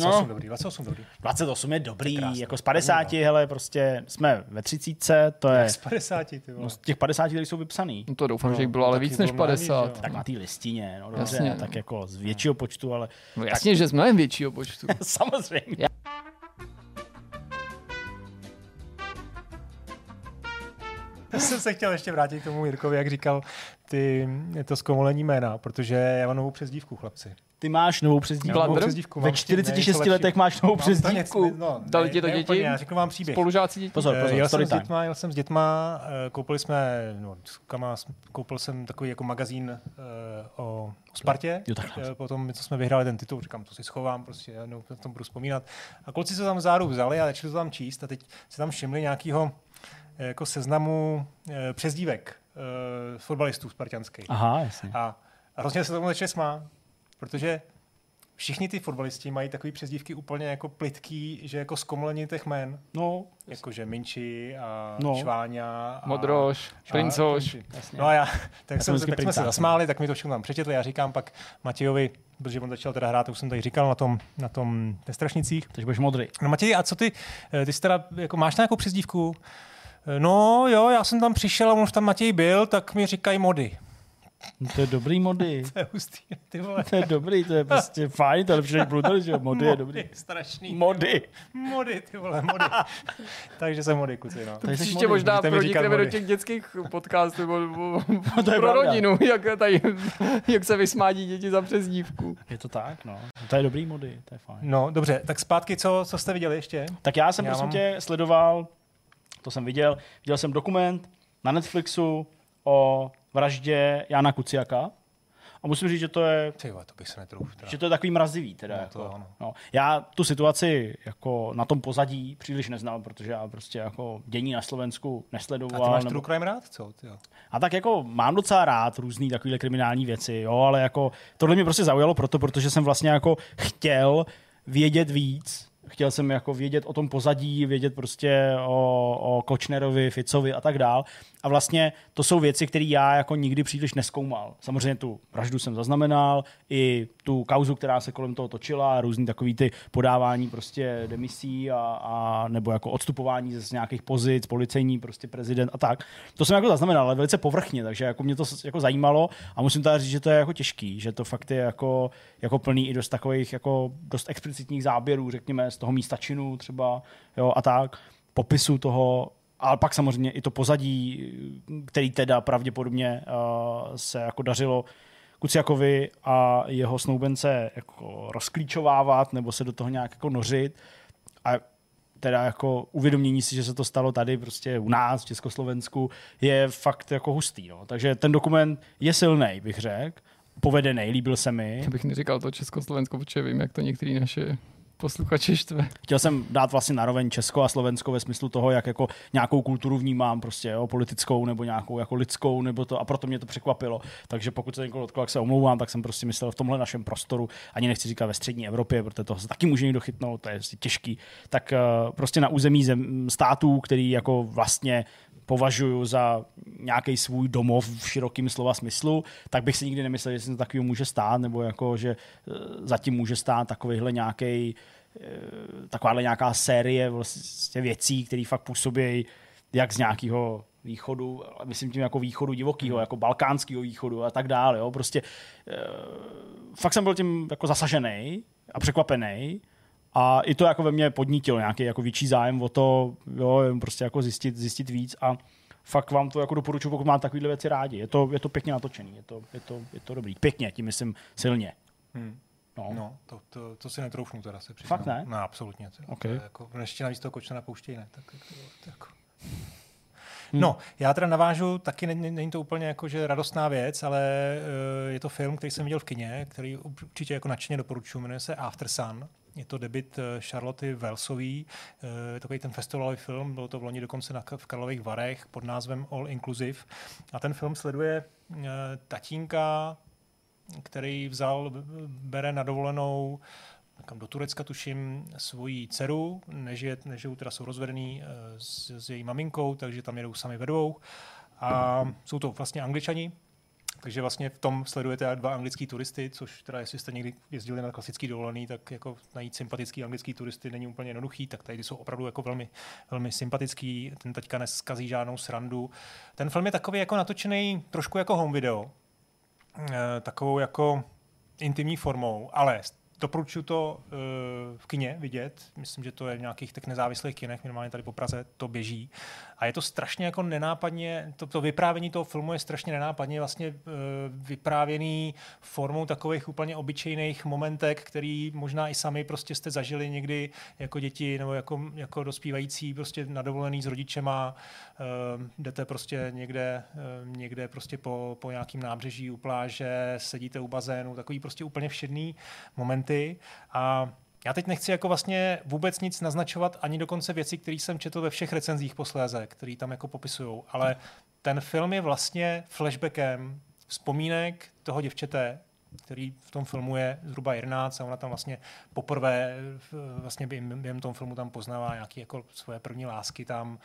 28 No. dobrý, 28 dobrý. 28 je dobrý, krásný. jako z 50, hele, prostě jsme ve 30, to je Z 50, ty vole. no, z těch 50, který jsou vypsaný. no to doufám, No, že jich bylo ale taky víc než bylo mnohem víc, 50. jo. Tak na té listině, no dobře, Jasně. tak jako z většího počtu, ale No jasně, že z mnohem většího počtu. samozřejmě. Já jsem se chtěl ještě vrátit k tomu Jirkovi, jak říkal ty, to zkomolení jména, protože já mám novou přezdívku, chlapci. Ty máš novou přezdívku. Já novou přezdívku. Ve mám 46 něco lepšího. letech máš novou přezdívku. No, Dali ne- ti to ne děti? úplně, Já řeknu vám příběh. Spolužáci děti? Pozor, pozor, jel jsem story s time. dětma, jel jsem s dětma, eh, koupili jsme, no, s- koupil jsem takový jako magazín eh, o, o Spartě. Jo, takhle. Eh, Potom, co jsme vyhráli ten titul, říkám, to si schovám, prostě já no, na tom budu vzpomínat. A kluci se tam záru vzali a začali to tam číst a teď se tam všimli nějakého jako seznamu eh, přezdívek eh, fotbalistů spartianských. Aha, jasně. A, a hrozně se tomu začali smát, protože všichni ty fotbalisti mají takový přezdívky úplně jako plitký, že jako zkomolení těch jmen. No, Jakože Minči a No. no. Šváňa. A, Modroš, a- Princoš. No a já, tak, jsem jsem, tak jsme se princák, zasmáli, tak mi to všechno tam přečetli. Já říkám pak Matějovi, protože on začal teda hrát, to už jsem tady říkal, na tom, na tom ve Strašnicích. Takže budeš modrý. No Matěj, a co ty, eh, ty jsi teda, jako máš nějakou přezdívku? No jo, já jsem tam přišel a on už tam Matěj byl, tak mi říkají mody. No, to je dobrý mody. To je hustý, ty vole. To je dobrý, to je prostě fajn, to je lepší než Bruder, že jo? Mody je dobrý. strašný. Mody. Mody, ty vole, mody. Takže jsem mody, kluci, no. Jsi Příště možná pronikneme do těch dětských podcastů nebo, nebo To je pro pravda. rodinu, jak, tady, jak se vysmádí děti za přezdívku. Je to tak, no. To je dobrý mody, to je fajn. No, dobře, tak zpátky, co, co jste viděli ještě? Tak já jsem, Já prosím mám- tě, sledoval, to jsem viděl, viděl jsem dokument na Netflixu o vraždě Jana Kuciaka. A musím říct, že to je, Ty vole, to bych se netrouf. Teda. že to je takový mrazivý. Teda, No, jako, to ano. no. Já tu situaci jako na tom pozadí příliš neznal, protože já prostě jako dění na Slovensku A ty nesledoval. máš nebo- True Crime rád? Co? Ty jo. A tak jako mám docela rád různý takovýhle kriminální věci, jo, ale jako tohle mě prostě zaujalo proto, protože jsem vlastně jako chtěl vědět víc. Chtěl jsem jako vědět o tom pozadí, vědět prostě o, o Kočnerovi, Ficovi a tak dál. A vlastně to jsou věci, které já jako nikdy příliš neskoumal. Samozřejmě tu vraždu jsem zaznamenal, i tu kauzu, která se kolem toho točila, různý takový ty podávání prostě demisí a, a nebo jako odstupování z nějakých pozic, policejní prostě prezident a tak. To jsem jako zaznamenal, ale velice povrchně, takže jako mě to jako zajímalo a musím teda říct, že to je jako těžký, že to fakt je jako, jako plný i dost takových jako dost explicitních záběrů, řekněme, z toho místa činu třeba, jo, a tak, popisu toho, ale pak samozřejmě i to pozadí, který teda pravděpodobně uh, se jako dařilo Kuciakovi a jeho snoubence jako rozklíčovávat nebo se do toho nějak jako nořit. A teda jako uvědomění si, že se to stalo tady prostě u nás v Československu, je fakt jako hustý. No. Takže ten dokument je silný, bych řekl, povedený, líbil se mi. Já bych neříkal to Československo, protože vím, jak to některý naše posluchači štve. Chtěl jsem dát vlastně naroveň Česko a Slovensko ve smyslu toho, jak jako nějakou kulturu vnímám, prostě jo, politickou nebo nějakou jako lidskou, nebo to, a proto mě to překvapilo. Takže pokud se někoho dotklo, jak se omlouvám, tak jsem prostě myslel v tomhle našem prostoru, ani nechci říkat ve střední Evropě, protože toho se taky může někdo chytnout, to je prostě těžký, tak eh, prostě na území zem, států, který jako vlastně považuji za nějaký svůj domov v širokém slova smyslu, tak bych si nikdy nemyslel, že se to takového může stát, nebo jako, že eh, zatím může stát takovýhle nějaký takováhle nějaká série vlastně věcí, které fakt působí jak z nějakého východu, myslím tím jako východu divokého, jako balkánského východu a tak dále. Jo. Prostě e, fakt jsem byl tím jako zasažený a překvapený a i to jako ve mně podnítilo nějaký jako větší zájem o to, jo, prostě jako zjistit, zjistit víc a fakt vám to jako doporučuji, pokud máte takovéhle věci rádi. Je to, je to pěkně natočený, je to, je, to, je to dobrý. Pěkně, tím myslím silně. Hmm. No. No, to, to, to si netroufnu teda se přiznám. Fakt ne? No, absolutně. To, Ok. to je jako, ještě navíc toho kočna pouštějí, ne? Tak, jako, to jako. No, já teda navážu, taky není, není to úplně jako, že radostná věc, ale uh, je to film, který jsem viděl v kině, který určitě jako nadšeně doporučuji, jmenuje se After Sun. Je to debit eh, Charlotte Wellsový, eh, takový ten festivalový film, bylo to v loni dokonce na, v Karlových Varech pod názvem All Inclusive. A ten film sleduje tatínka, který vzal, bere na dovolenou kam do Turecka, tuším, svoji dceru, nežije, nežijou, teda jsou rozvedený eh, s, s její maminkou, takže tam jedou sami ve dvou. A jsou to vlastně angličani, takže vlastně v tom sledujete dva anglický turisty, což teda jestli jste někdy jezdili na klasický dovolený, tak jako najít sympatický anglický turisty není úplně jednoduchý, tak tady jsou opravdu jako velmi, velmi sympatický. Ten teďka neskazí žádnou srandu. Ten film je takový jako natočený trošku jako home video, eh, takovou jako intimní formou, ale doporučuji to uh, v kině vidět. Myslím, že to je v nějakých tak nezávislých kinech, minimálně tady po Praze to běží. A je to strašně jako nenápadně, to, to vyprávění toho filmu je strašně nenápadně vlastně uh, vyprávěný formou takových úplně obyčejných momentek, který možná i sami prostě jste zažili někdy jako děti nebo jako, jako dospívající prostě na dovolený s rodičema. Uh, jdete prostě někde, uh, někde prostě po, po nějakým nábřeží u pláže, sedíte u bazénu, takový prostě úplně všedný momenty a já teď nechci jako vlastně vůbec nic naznačovat, ani dokonce věci, které jsem četl ve všech recenzích posléze, které tam jako popisují, ale ten film je vlastně flashbackem vzpomínek toho děvčete, který v tom filmu je zhruba 11 a ona tam vlastně poprvé vlastně během, tom filmu tam poznává nějaké jako svoje první lásky tam uh,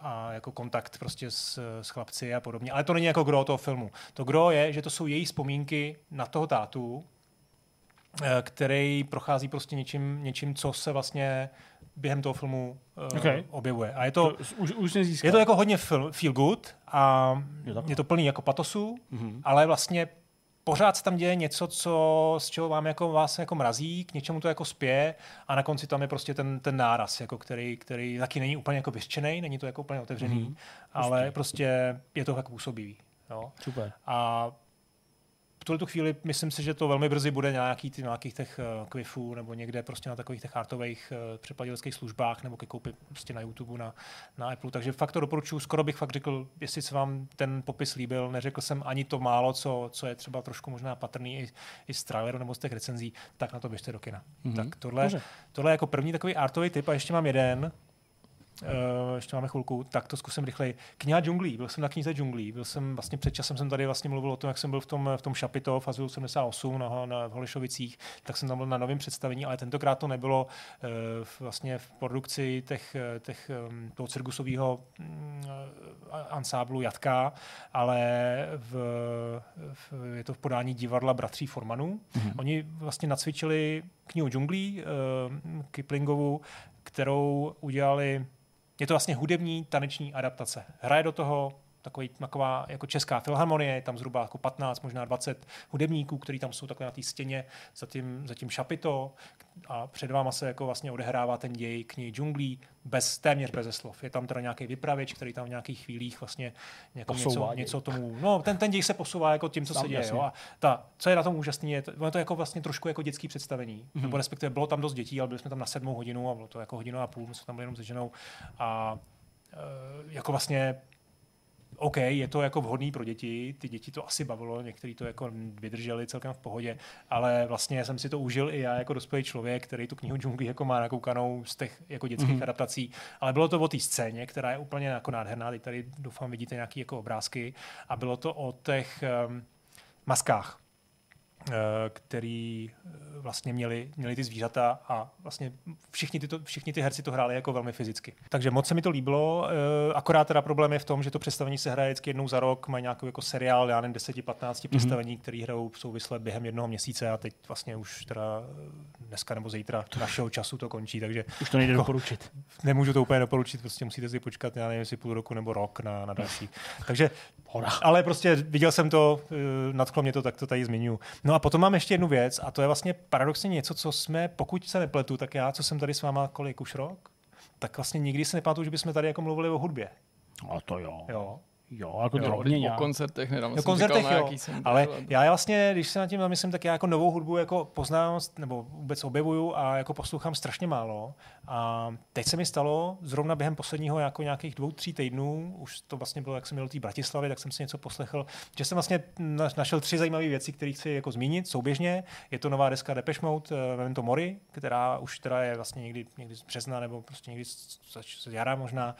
a jako kontakt prostě s, s chlapci a podobně. Ale to není jako gro toho filmu. To gro je, že to jsou její vzpomínky na toho tátu, který prochází prostě něčím, něčím, co se vlastně během toho filmu uh, Okay. objevuje. A je to, To už, už je to jako hodně feel, feel good a takhle. je to plný jako patosu, Mhm. ale vlastně pořád se tam děje něco, co, z čeho vám jako, vás jako mrazí, k něčemu to jako spě a na konci tam je prostě ten, ten náraz, jako který, který taky není úplně jako vyřčený, není to jako úplně otevřený, Mhm. ale prostě je to jako působivý. Jo. Super. A v tuhle tu chvíli myslím si, že to velmi brzy bude nějaký ty nějakých těch uh, quifů nebo někde prostě na takových těch artových uh, službách nebo ke koupi prostě na YouTube, na, na Apple. Takže fakt to doporučuji. Skoro bych fakt řekl, jestli se vám ten popis líbil, neřekl jsem ani to málo, co, co je třeba trošku možná patrný i, i z traileru nebo z těch recenzí, tak na to běžte do kina. Mm-hmm. Tak tohle, tohle je jako první takový artový typ a ještě mám jeden, Uh, ještě máme chvilku, tak to zkusím rychleji. Kniha džunglí, byl jsem na knize džunglí, byl jsem vlastně před časem jsem tady vlastně mluvil o tom, jak jsem byl v tom, v tom Šapito v Azilu 78 na, na v Holišovicích, tak jsem tam byl na novém představení, ale tentokrát to nebylo uh, vlastně v produkci těch, těch um, toho cirkusového um, ansáblu Jatka, ale v, v, je to v podání divadla Bratří Formanů. Mm-hmm. Oni vlastně nacvičili knihu džunglí uh, Kiplingovu, kterou udělali je to vlastně hudební taneční adaptace. Hraje do toho takový, taková jako česká filharmonie, je tam zhruba jako 15, možná 20 hudebníků, kteří tam jsou takhle na té stěně za tím, za tím šapito a před váma se jako vlastně odehrává ten děj knihy džunglí bez, téměř bez slov. Je tam teda nějaký vypravěč, který tam v nějakých chvílích vlastně jako něco, něco tomu, no ten, ten děj se posouvá jako tím, co tam, se děje. Jo? A ta, co je na tom úžasné, je to, to jako vlastně trošku jako dětský představení. Mm-hmm. Nebo respektive bylo tam dost dětí, ale byli jsme tam na sedmou hodinu a bylo to jako hodinu a půl, my jsme tam byli jenom se ženou. A e, jako vlastně OK, je to jako vhodný pro děti, ty děti to asi bavilo, někteří to jako vydrželi celkem v pohodě, ale vlastně jsem si to užil i já jako dospělý člověk, který tu knihu džungli jako má nakoukanou z těch jako dětských mm-hmm. adaptací, ale bylo to o té scéně, která je úplně jako nádherná, teď tady doufám vidíte nějaké jako obrázky a bylo to o těch um, maskách, který eh, vlastně měli, měli ty zvířata a vlastně všichni, tyto, všichni ty herci to hráli jako velmi fyzicky. Takže moc se mi to líbilo, eh, akorát teda problém je v tom, že to představení se hraje vždycky jednou za rok, mají nějaký jako seriál, já nevím, 10-15 mm-hmm. představení, které hrajou souvisle během jednoho měsíce a teď vlastně už teda dneska nebo zítra našeho času to končí, takže... Už to nejde jako, doporučit. Nemůžu to úplně doporučit, prostě musíte si počkat, já nevím, jestli půl roku nebo rok na, na další. takže, ale prostě viděl jsem to, nadchlo mě to, tak to tady zmiňuji. No No a potom mám ještě jednu věc a to je vlastně paradoxně něco, co jsme, pokud se nepletu, tak já, co jsem tady s váma kolik už rok, tak vlastně nikdy se nepamatuju, že bychom tady jako mluvili o hudbě. A to jo. Jo. Jo, jako jo, drobně O koncertech nedávno o koncertech, říkal, jo. Jsem ale byl, já vlastně, když se na tím zamyslím, tak já jako novou hudbu jako poznám, nebo vůbec objevuju a jako poslouchám strašně málo. A teď se mi stalo, zrovna během posledního jako nějakých dvou, tří týdnů, už to vlastně bylo, jak jsem měl té Bratislavy, tak jsem si něco poslechl, že jsem vlastně našel tři zajímavé věci, které chci jako zmínit souběžně. Je to nová deska Depeche Mode, uh, Memento Mori, která už teda je vlastně někdy, někdy z března nebo prostě někdy z, jara možná.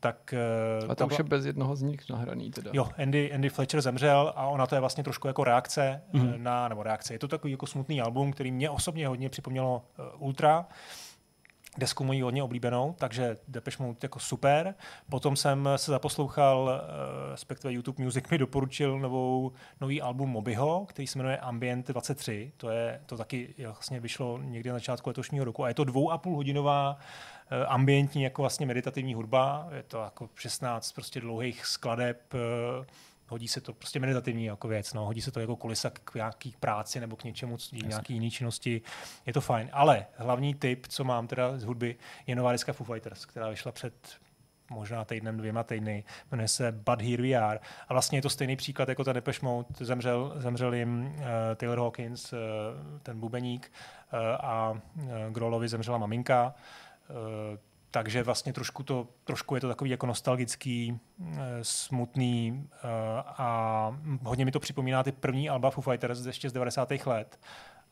Tak, uh, a to už je bez jednoho z nich nahraný teda. Jo, Andy, Andy Fletcher zemřel a ona to je vlastně trošku jako reakce mm-hmm. na, nebo reakce, je to takový jako smutný album, který mě osobně hodně připomnělo uh, Ultra, desku mojí hodně oblíbenou, takže Depeche Mode jako super. Potom jsem se zaposlouchal, uh, respektive YouTube Music mi doporučil novou, nový album Mobyho, který se jmenuje Ambient 23. To je, to taky vlastně vyšlo někdy na začátku letošního roku a je to dvou a půl hodinová Eh, ambientní jako vlastně meditativní hudba, je to jako 16 prostě dlouhých skladeb, eh, hodí se to prostě meditativní jako věc, no, hodí se to jako kulisa k nějaký práci nebo k něčemu, nějaký jiný činnosti, je to fajn. Ale hlavní tip, co mám teda z hudby, je nová deska Foo Fighters, která vyšla před možná týdnem, dvěma týdny, jmenuje se But Here We Are. A vlastně je to stejný příklad jako ta Depeche Mode, zemřel, zemřel jim uh, Taylor Hawkins, uh, ten bubeník, uh, a uh, Grolovi zemřela maminka. Eh, takže vlastně trošku, to, trošku je to takový jako nostalgický, eh, smutný eh, a hodně mi to připomíná ty první alba Foo Fighters ještě z 90. let.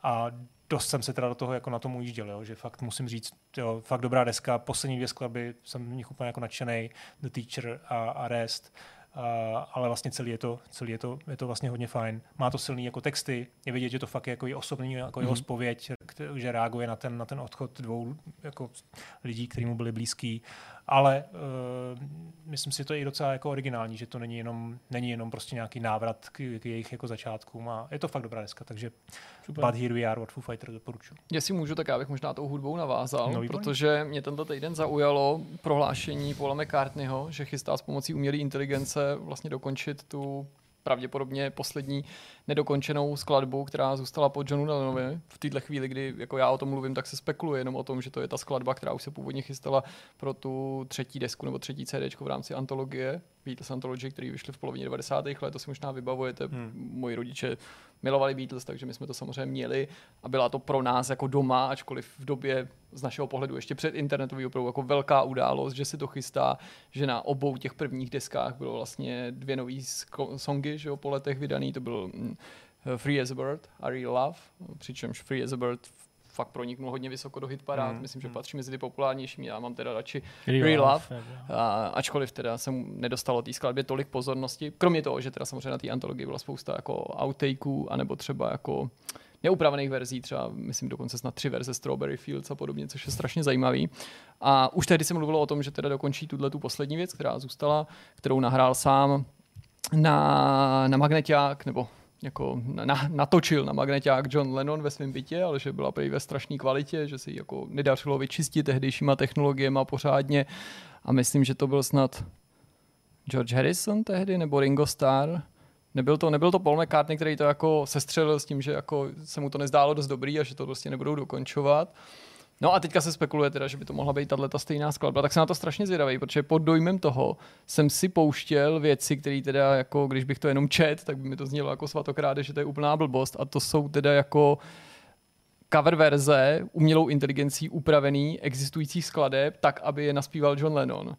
A dost jsem se teda do toho jako na tom ujížděl, jo, že fakt musím říct, jo, fakt dobrá deska, poslední dvě skladby, jsem v nich úplně jako nadšený, The Teacher a, a Rest. Uh, ale vlastně celý je to, celý je to, je to vlastně hodně fajn. Má to silný jako texty, je vidět, že to fakt je jako i osobní, jako mm-hmm. jeho spověď, že reaguje na ten, na ten odchod dvou jako lidí, kteří mu byli blízký ale uh, myslím si, že to je i docela jako originální, že to není jenom, není jenom prostě nějaký návrat k, k jejich jako začátkům a je to fakt dobrá deska, takže Super. But Here We Are od Foo Fighters doporučuji. Jestli můžu, tak já bych možná tou hudbou navázal, no, protože mě tento týden zaujalo prohlášení Paula McCartneyho, že chystá s pomocí umělé inteligence vlastně dokončit tu pravděpodobně poslední nedokončenou skladbu, která zůstala po Johnu Lennanovi. V této chvíli, kdy jako já o tom mluvím, tak se spekuluje jenom o tom, že to je ta skladba, která už se původně chystala pro tu třetí desku nebo třetí CD v rámci antologie Beatles Anthology, který vyšly v polovině 90. let, to si možná vybavujete. Hmm. Moji rodiče milovali Beatles, takže my jsme to samozřejmě měli a byla to pro nás jako doma, ačkoliv v době z našeho pohledu ještě před internetový opravdu jako velká událost, že si to chystá, že na obou těch prvních deskách bylo vlastně dvě nové songy, že jo, po letech vydaný, to byl mm, Free as a Bird a Real Love, přičemž Free as a Bird fakt proniknul hodně vysoko do hitparád. Mm. Myslím, že patří mezi ty populárnější. Já mám teda radši Real, Real Love, a, ačkoliv teda jsem nedostalo té skladbě tolik pozornosti. Kromě toho, že teda samozřejmě na té antologii byla spousta jako outtakeů, anebo třeba jako neupravených verzí, třeba myslím dokonce snad tři verze Strawberry Fields a podobně, což je strašně zajímavý. A už tehdy se mluvilo o tom, že teda dokončí tuhle tu poslední věc, která zůstala, kterou nahrál sám na, na magneťák, nebo jako na, natočil na magneťák John Lennon ve svém bytě, ale že byla prý ve strašné kvalitě, že se ji jako nedařilo vyčistit tehdejšíma technologiemi pořádně a myslím, že to byl snad George Harrison tehdy nebo Ringo Starr. Nebyl to, nebyl to Paul McCartney, který to jako sestřelil s tím, že jako se mu to nezdálo dost dobrý a že to prostě nebudou dokončovat. No a teďka se spekuluje teda, že by to mohla být tato stejná skladba, tak jsem na to strašně zvědavý, protože pod dojmem toho jsem si pouštěl věci, které teda jako, když bych to jenom čet, tak by mi to znělo jako svatokráde, že to je úplná blbost a to jsou teda jako cover verze umělou inteligencí upravený existujících skladeb tak, aby je naspíval John Lennon.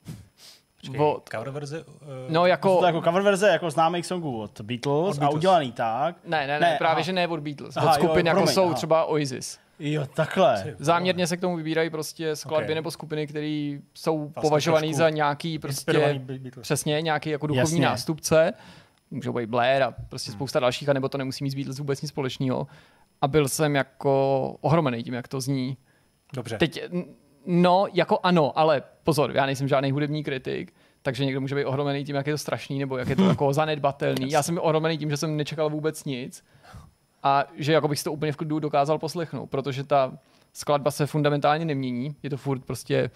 Počkej, od... cover verze? Uh... No jako... To jako cover verze jako známých songů od Beatles, od Beatles. a udělaný tak. Ne, ne, ne, ne právě, aha. že ne od Beatles. Aha, od skupin jo, jako promiň, jsou aha. třeba Oasis. Jo, takhle. Záměrně se k tomu vybírají prostě skladby okay. nebo skupiny, které jsou vlastně považované za nějaký prostě přesně nějaký jako duchovní Jasně. nástupce. Můžou být Blair a prostě hmm. spousta dalších, anebo to nemusí mít Beatles vůbec nic společného. A byl jsem jako ohromený tím, jak to zní. Dobře. Teď, no, jako ano, ale pozor, já nejsem žádný hudební kritik, takže někdo může být ohromený tím, jak je to strašný, nebo jak je to jako zanedbatelný. Já jsem ohromený tím, že jsem nečekal vůbec nic a že jako bych si to úplně v klidu dokázal poslechnout, protože ta skladba se fundamentálně nemění, je to furt prostě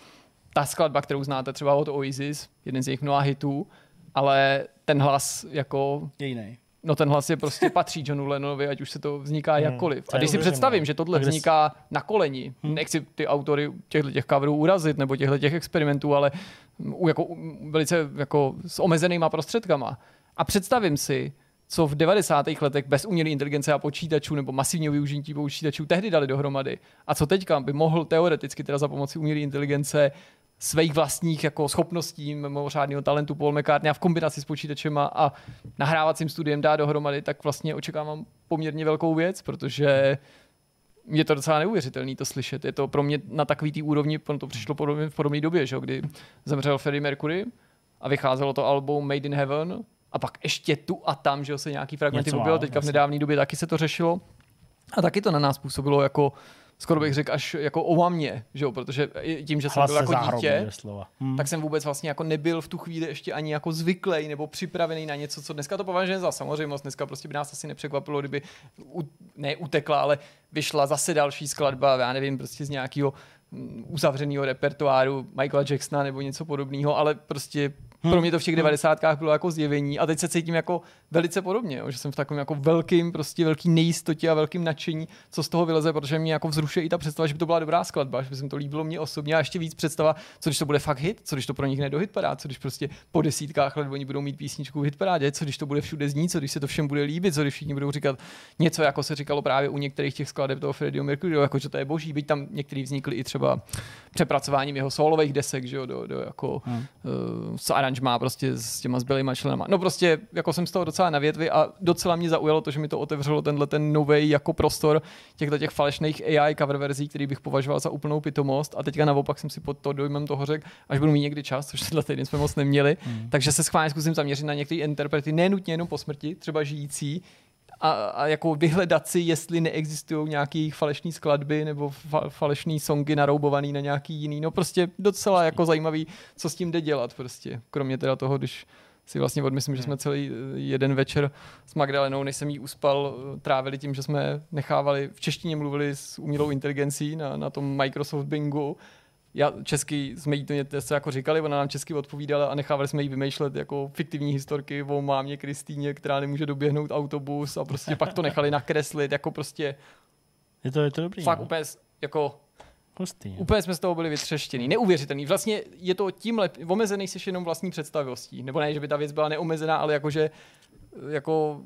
ta skladba, kterou znáte třeba od Oasis, jeden z jejich mnoha hitů, ale ten hlas jako... Je jiný. No ten hlas je prostě patří Johnu Lennonovi, ať už se to vzniká hmm, jakkoliv. A když si představím, že tohle vzniká na koleni, hmm. nechci ty autory těchto těch coverů urazit nebo těchto těch experimentů, ale jako, velice jako s omezenýma prostředkama. A představím si, co v 90. letech bez umělé inteligence a počítačů nebo masivního využití počítačů tehdy dali dohromady. A co teďka by mohl teoreticky teda za pomoci umělé inteligence svých vlastních jako schopností, mimořádného talentu Paul McCartney a v kombinaci s počítačem a nahrávacím studiem dá dohromady, tak vlastně očekávám poměrně velkou věc, protože je to docela neuvěřitelné to slyšet. Je to pro mě na takový té úrovni, to přišlo v podobné době, že, kdy zemřel Freddie Mercury a vycházelo to album Made in Heaven, a pak ještě tu a tam, že se nějaký fragmenty objevil, teďka v nedávné době taky se to řešilo. A taky to na nás působilo jako skoro bych řekl až jako o mě, že jo? protože tím, že jsem byl jako dítě, hmm. tak jsem vůbec vlastně jako nebyl v tu chvíli ještě ani jako zvyklý nebo připravený na něco, co dneska to považujeme za samozřejmost. Dneska prostě by nás asi nepřekvapilo, kdyby u, ne utekla, ale vyšla zase další skladba, já nevím, prostě z nějakého mm, uzavřeného repertoáru Michaela Jacksona nebo něco podobného, ale prostě Hmm. Pro mě to v těch devadesátkách bylo jako zjevení a teď se cítím jako velice podobně, jo, že jsem v takovém jako velkým, prostě velký nejistotě a velkým nadšení, co z toho vyleze, protože mě jako vzrušuje i ta představa, že by to byla dobrá skladba, že by se to líbilo mě osobně a ještě víc představa, co když to bude fakt hit, co když to pro nich do hitparád, co když prostě po desítkách let oni budou mít písničku v hitparádě, co když to bude všude znít, co když se to všem bude líbit, co když všichni budou říkat něco, jako se říkalo právě u některých těch skladeb toho Freddie Mercury, jako že to je boží, byť tam některý vznikly i třeba přepracováním jeho solových desek, že jo, do, do jako hmm. uh, aranž má prostě s těma zbylýma členama. No prostě jako jsem z toho docela na větvi a docela mě zaujalo to, že mi to otevřelo tenhle ten nový jako prostor těchto těch falešných AI cover verzí, který bych považoval za úplnou pitomost a teďka naopak jsem si pod to dojmem toho řekl, až budu mít někdy čas, což tenhle týden jsme moc neměli, hmm. takže se schválně zkusím zaměřit na některé interprety, nenutně jenom po smrti, třeba žijící, a, a jako vyhledat si, jestli neexistují nějaké falešné skladby nebo fa- falešné songy naroubované na nějaký jiný. No prostě docela jako zajímavý, co s tím jde dělat prostě. Kromě teda toho, když si vlastně odmyslím, že jsme celý eh, jeden večer s Magdalenou, než jsem jí uspal, eh, trávili tím, že jsme nechávali, v češtině mluvili s umělou inteligencí na, na tom Microsoft Bingu já česky jsme jí to něco jako říkali, ona nám česky odpovídala a nechávali jsme jí vymýšlet jako fiktivní historky o mámě Kristýně, která nemůže doběhnout autobus a prostě pak to nechali nakreslit, jako prostě je to, je to dobrý. Fakt no? úplně jako Hustý, Úplně jsme z toho byli vytřeštěný. Neuvěřitelný. Vlastně je to tím lep... omezený jsi jenom vlastní představivostí. Nebo ne, že by ta věc byla neomezená, ale jakože jako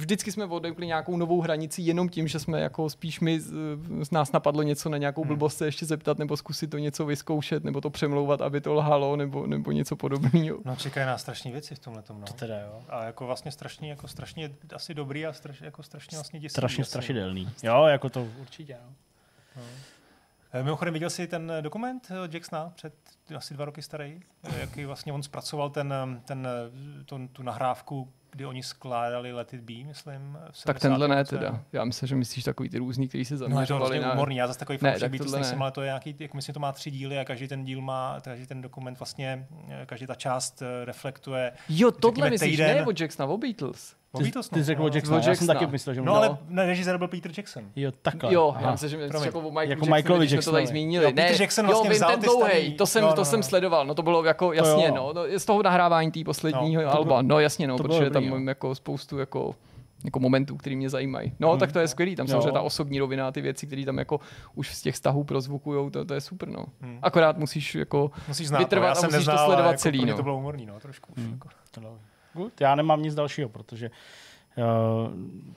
vždycky jsme odemkli nějakou novou hranici jenom tím, že jsme jako spíš my, z, z nás napadlo něco na nějakou blbost se ještě zeptat, nebo zkusit to něco vyzkoušet, nebo to přemlouvat, aby to lhalo, nebo, nebo něco podobného. No čekají nás strašné věci v tomhle no. To teda jo. A jako vlastně strašně, jako strašně asi dobrý a straš, jako strašně vlastně děsivý. Strašně asi. strašidelný. Jo, jako to určitě. No. Eh, Mimochodem viděl jsi ten eh, dokument od Jacksona před asi dva roky starý, eh, jaký vlastně on zpracoval ten, eh, ten, eh, tu, tu nahrávku, kdy oni skládali Let It Be, myslím. v Tak tenhle ne 70. teda. Já myslím, že myslíš takový ty různý, který se No je to zaměřovali na... humorný, já zase takový Ne, fanoušek tak Beatles nejsem, ne. ale to je nějaký, jako myslím, to má tři díly a každý ten díl má, každý ten dokument vlastně, eh, každý ta část eh, reflektuje Jo, tohle myslíš, týden- ne od Jacksona, o Beatles. Ty, Beatles, ty jsi řekl no. o Jacksona, Od já jsem taky Jacksona. myslel, že No no, ale ne, režisér byl Peter Jackson. Jo, takhle. Jo, Aha. já myslím, že Promiň. jako o Michael Jako Michaelovi když jsme to tady zmínili. Jo, Peter Jackson vlastně jo, vzal ten ty dlouhej, starý- to jsem, no, to no, jsem no. sledoval, no to bylo jako jasně, jo. no, no, z toho nahrávání té posledního No, to alba, no jasně, no, to bylo protože dobrý, tam jako spoustu jako jako momentů, které mě zajímají. No, tak to je skvělý, tam samozřejmě ta osobní rovina ty věci, které tam jako už z těch vztahů prozvukujou, to, to je super, no. Hmm. Akorát musíš jako Musíš znát, vytrvat no, já a jsem musíš to sledovat jako celý, no. to bylo humorný, no, trošku. už, jako. Good. Já nemám nic dalšího, protože uh,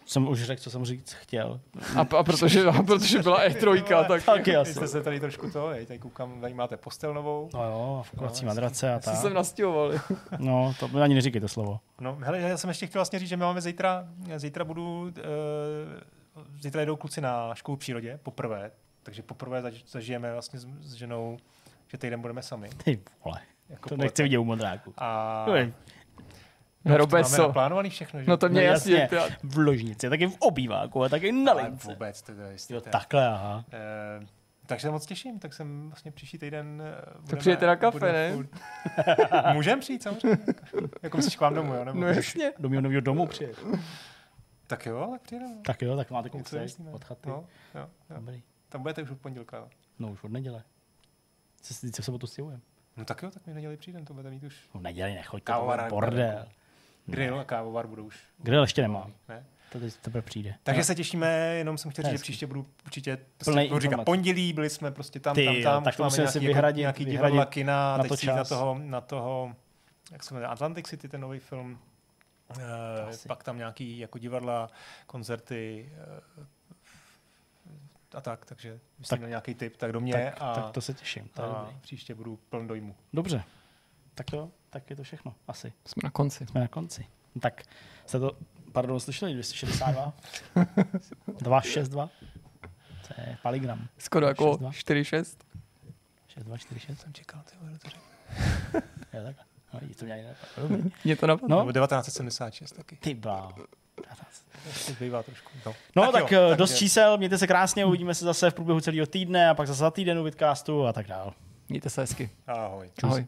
jsem už řekl, co jsem říct chtěl. A, a, protože, a protože byla E3, tak Vy asi. jste se tady trošku to, hej, tady koukám, tady máte postel novou. No jo, a fukovací No, madrace a si jsem tak. nastěhoval. No, to ani neříkej to slovo. No, hele, já jsem ještě chtěl vlastně říct, že my máme zítra, zítra budu, uh, zítra jedou kluci na školu v přírodě, poprvé, takže poprvé zaž, zažijeme vlastně s, s ženou, že týden budeme sami. Ty vole, Jako to nechci vidět u modráku. A Jo, Hero máme Beso. naplánovaný všechno, že? No to mě No jasně. jasně. V ložnici, taky v obýváku a taky na Ale lince. vůbec, Jo, to je- takhle, aha. Eh, takže se moc těším, tak jsem vlastně příští týden... eh, budeme- přijďte na kafe, ne? Můžem přijít samozřejmě. jako myslíš k vám domů, jo? Nebo... No jasně. Do mého nového domu přijet. Tak jo, tak přijedeme. Tak jo, tak máte vymyslíme. od chaty. No, jo, jo. Dobrý. Tam budete už od pondělka. jo. No už od neděle. Se, se v sobotu stěhujeme. No tak jo, tak mi neděli přijdem, to budete mít už No neděli nechoďte, to bordel. venku. Grill a kávovar budou už. Grill ještě nemám. Ne? To teď teprve přijde. Takže se těšíme, jenom jsem chtěl říct, že příště budu určitě prostě, budu říkat pondělí, byli jsme prostě tam, Ty tam, jo, tam, tak už to musíme si nějaký, vyhradit- nějaký vyhradit divadla, kina, na to na toho, na toho, jak se jmenuje, Atlantic City, ten nový film. Uh, Asi. pak tam nějaký jako divadla, koncerty uh, a tak, takže myslím Tak- na nějaký tip, tak do mě Tak, a, tak to se těším. To je a příště budu pln dojmu. Dobře. Tak jo, tak je to všechno. Asi. Jsme na konci. Jsme na konci. Tak jste to, pardon, slyšeli? 262? 262? To je paligram. Skoro jako 6-2. 4-6. 6246? Jsem čekal, ty vole, to řekl. Jo, takhle. No, vidíš, to mě ani nenapadlo. Mě to napadlo. No. Nebo 1976 taky. Ty bláho. Ještě zbývá trošku. No, No tak, jo, tak dost takže- čísel, mějte se krásně, uvidíme se zase v průběhu celého týdne a pak zase za týden u Vidcastu a tak dál. Mějte se hezky. Ahoj. Ahoj.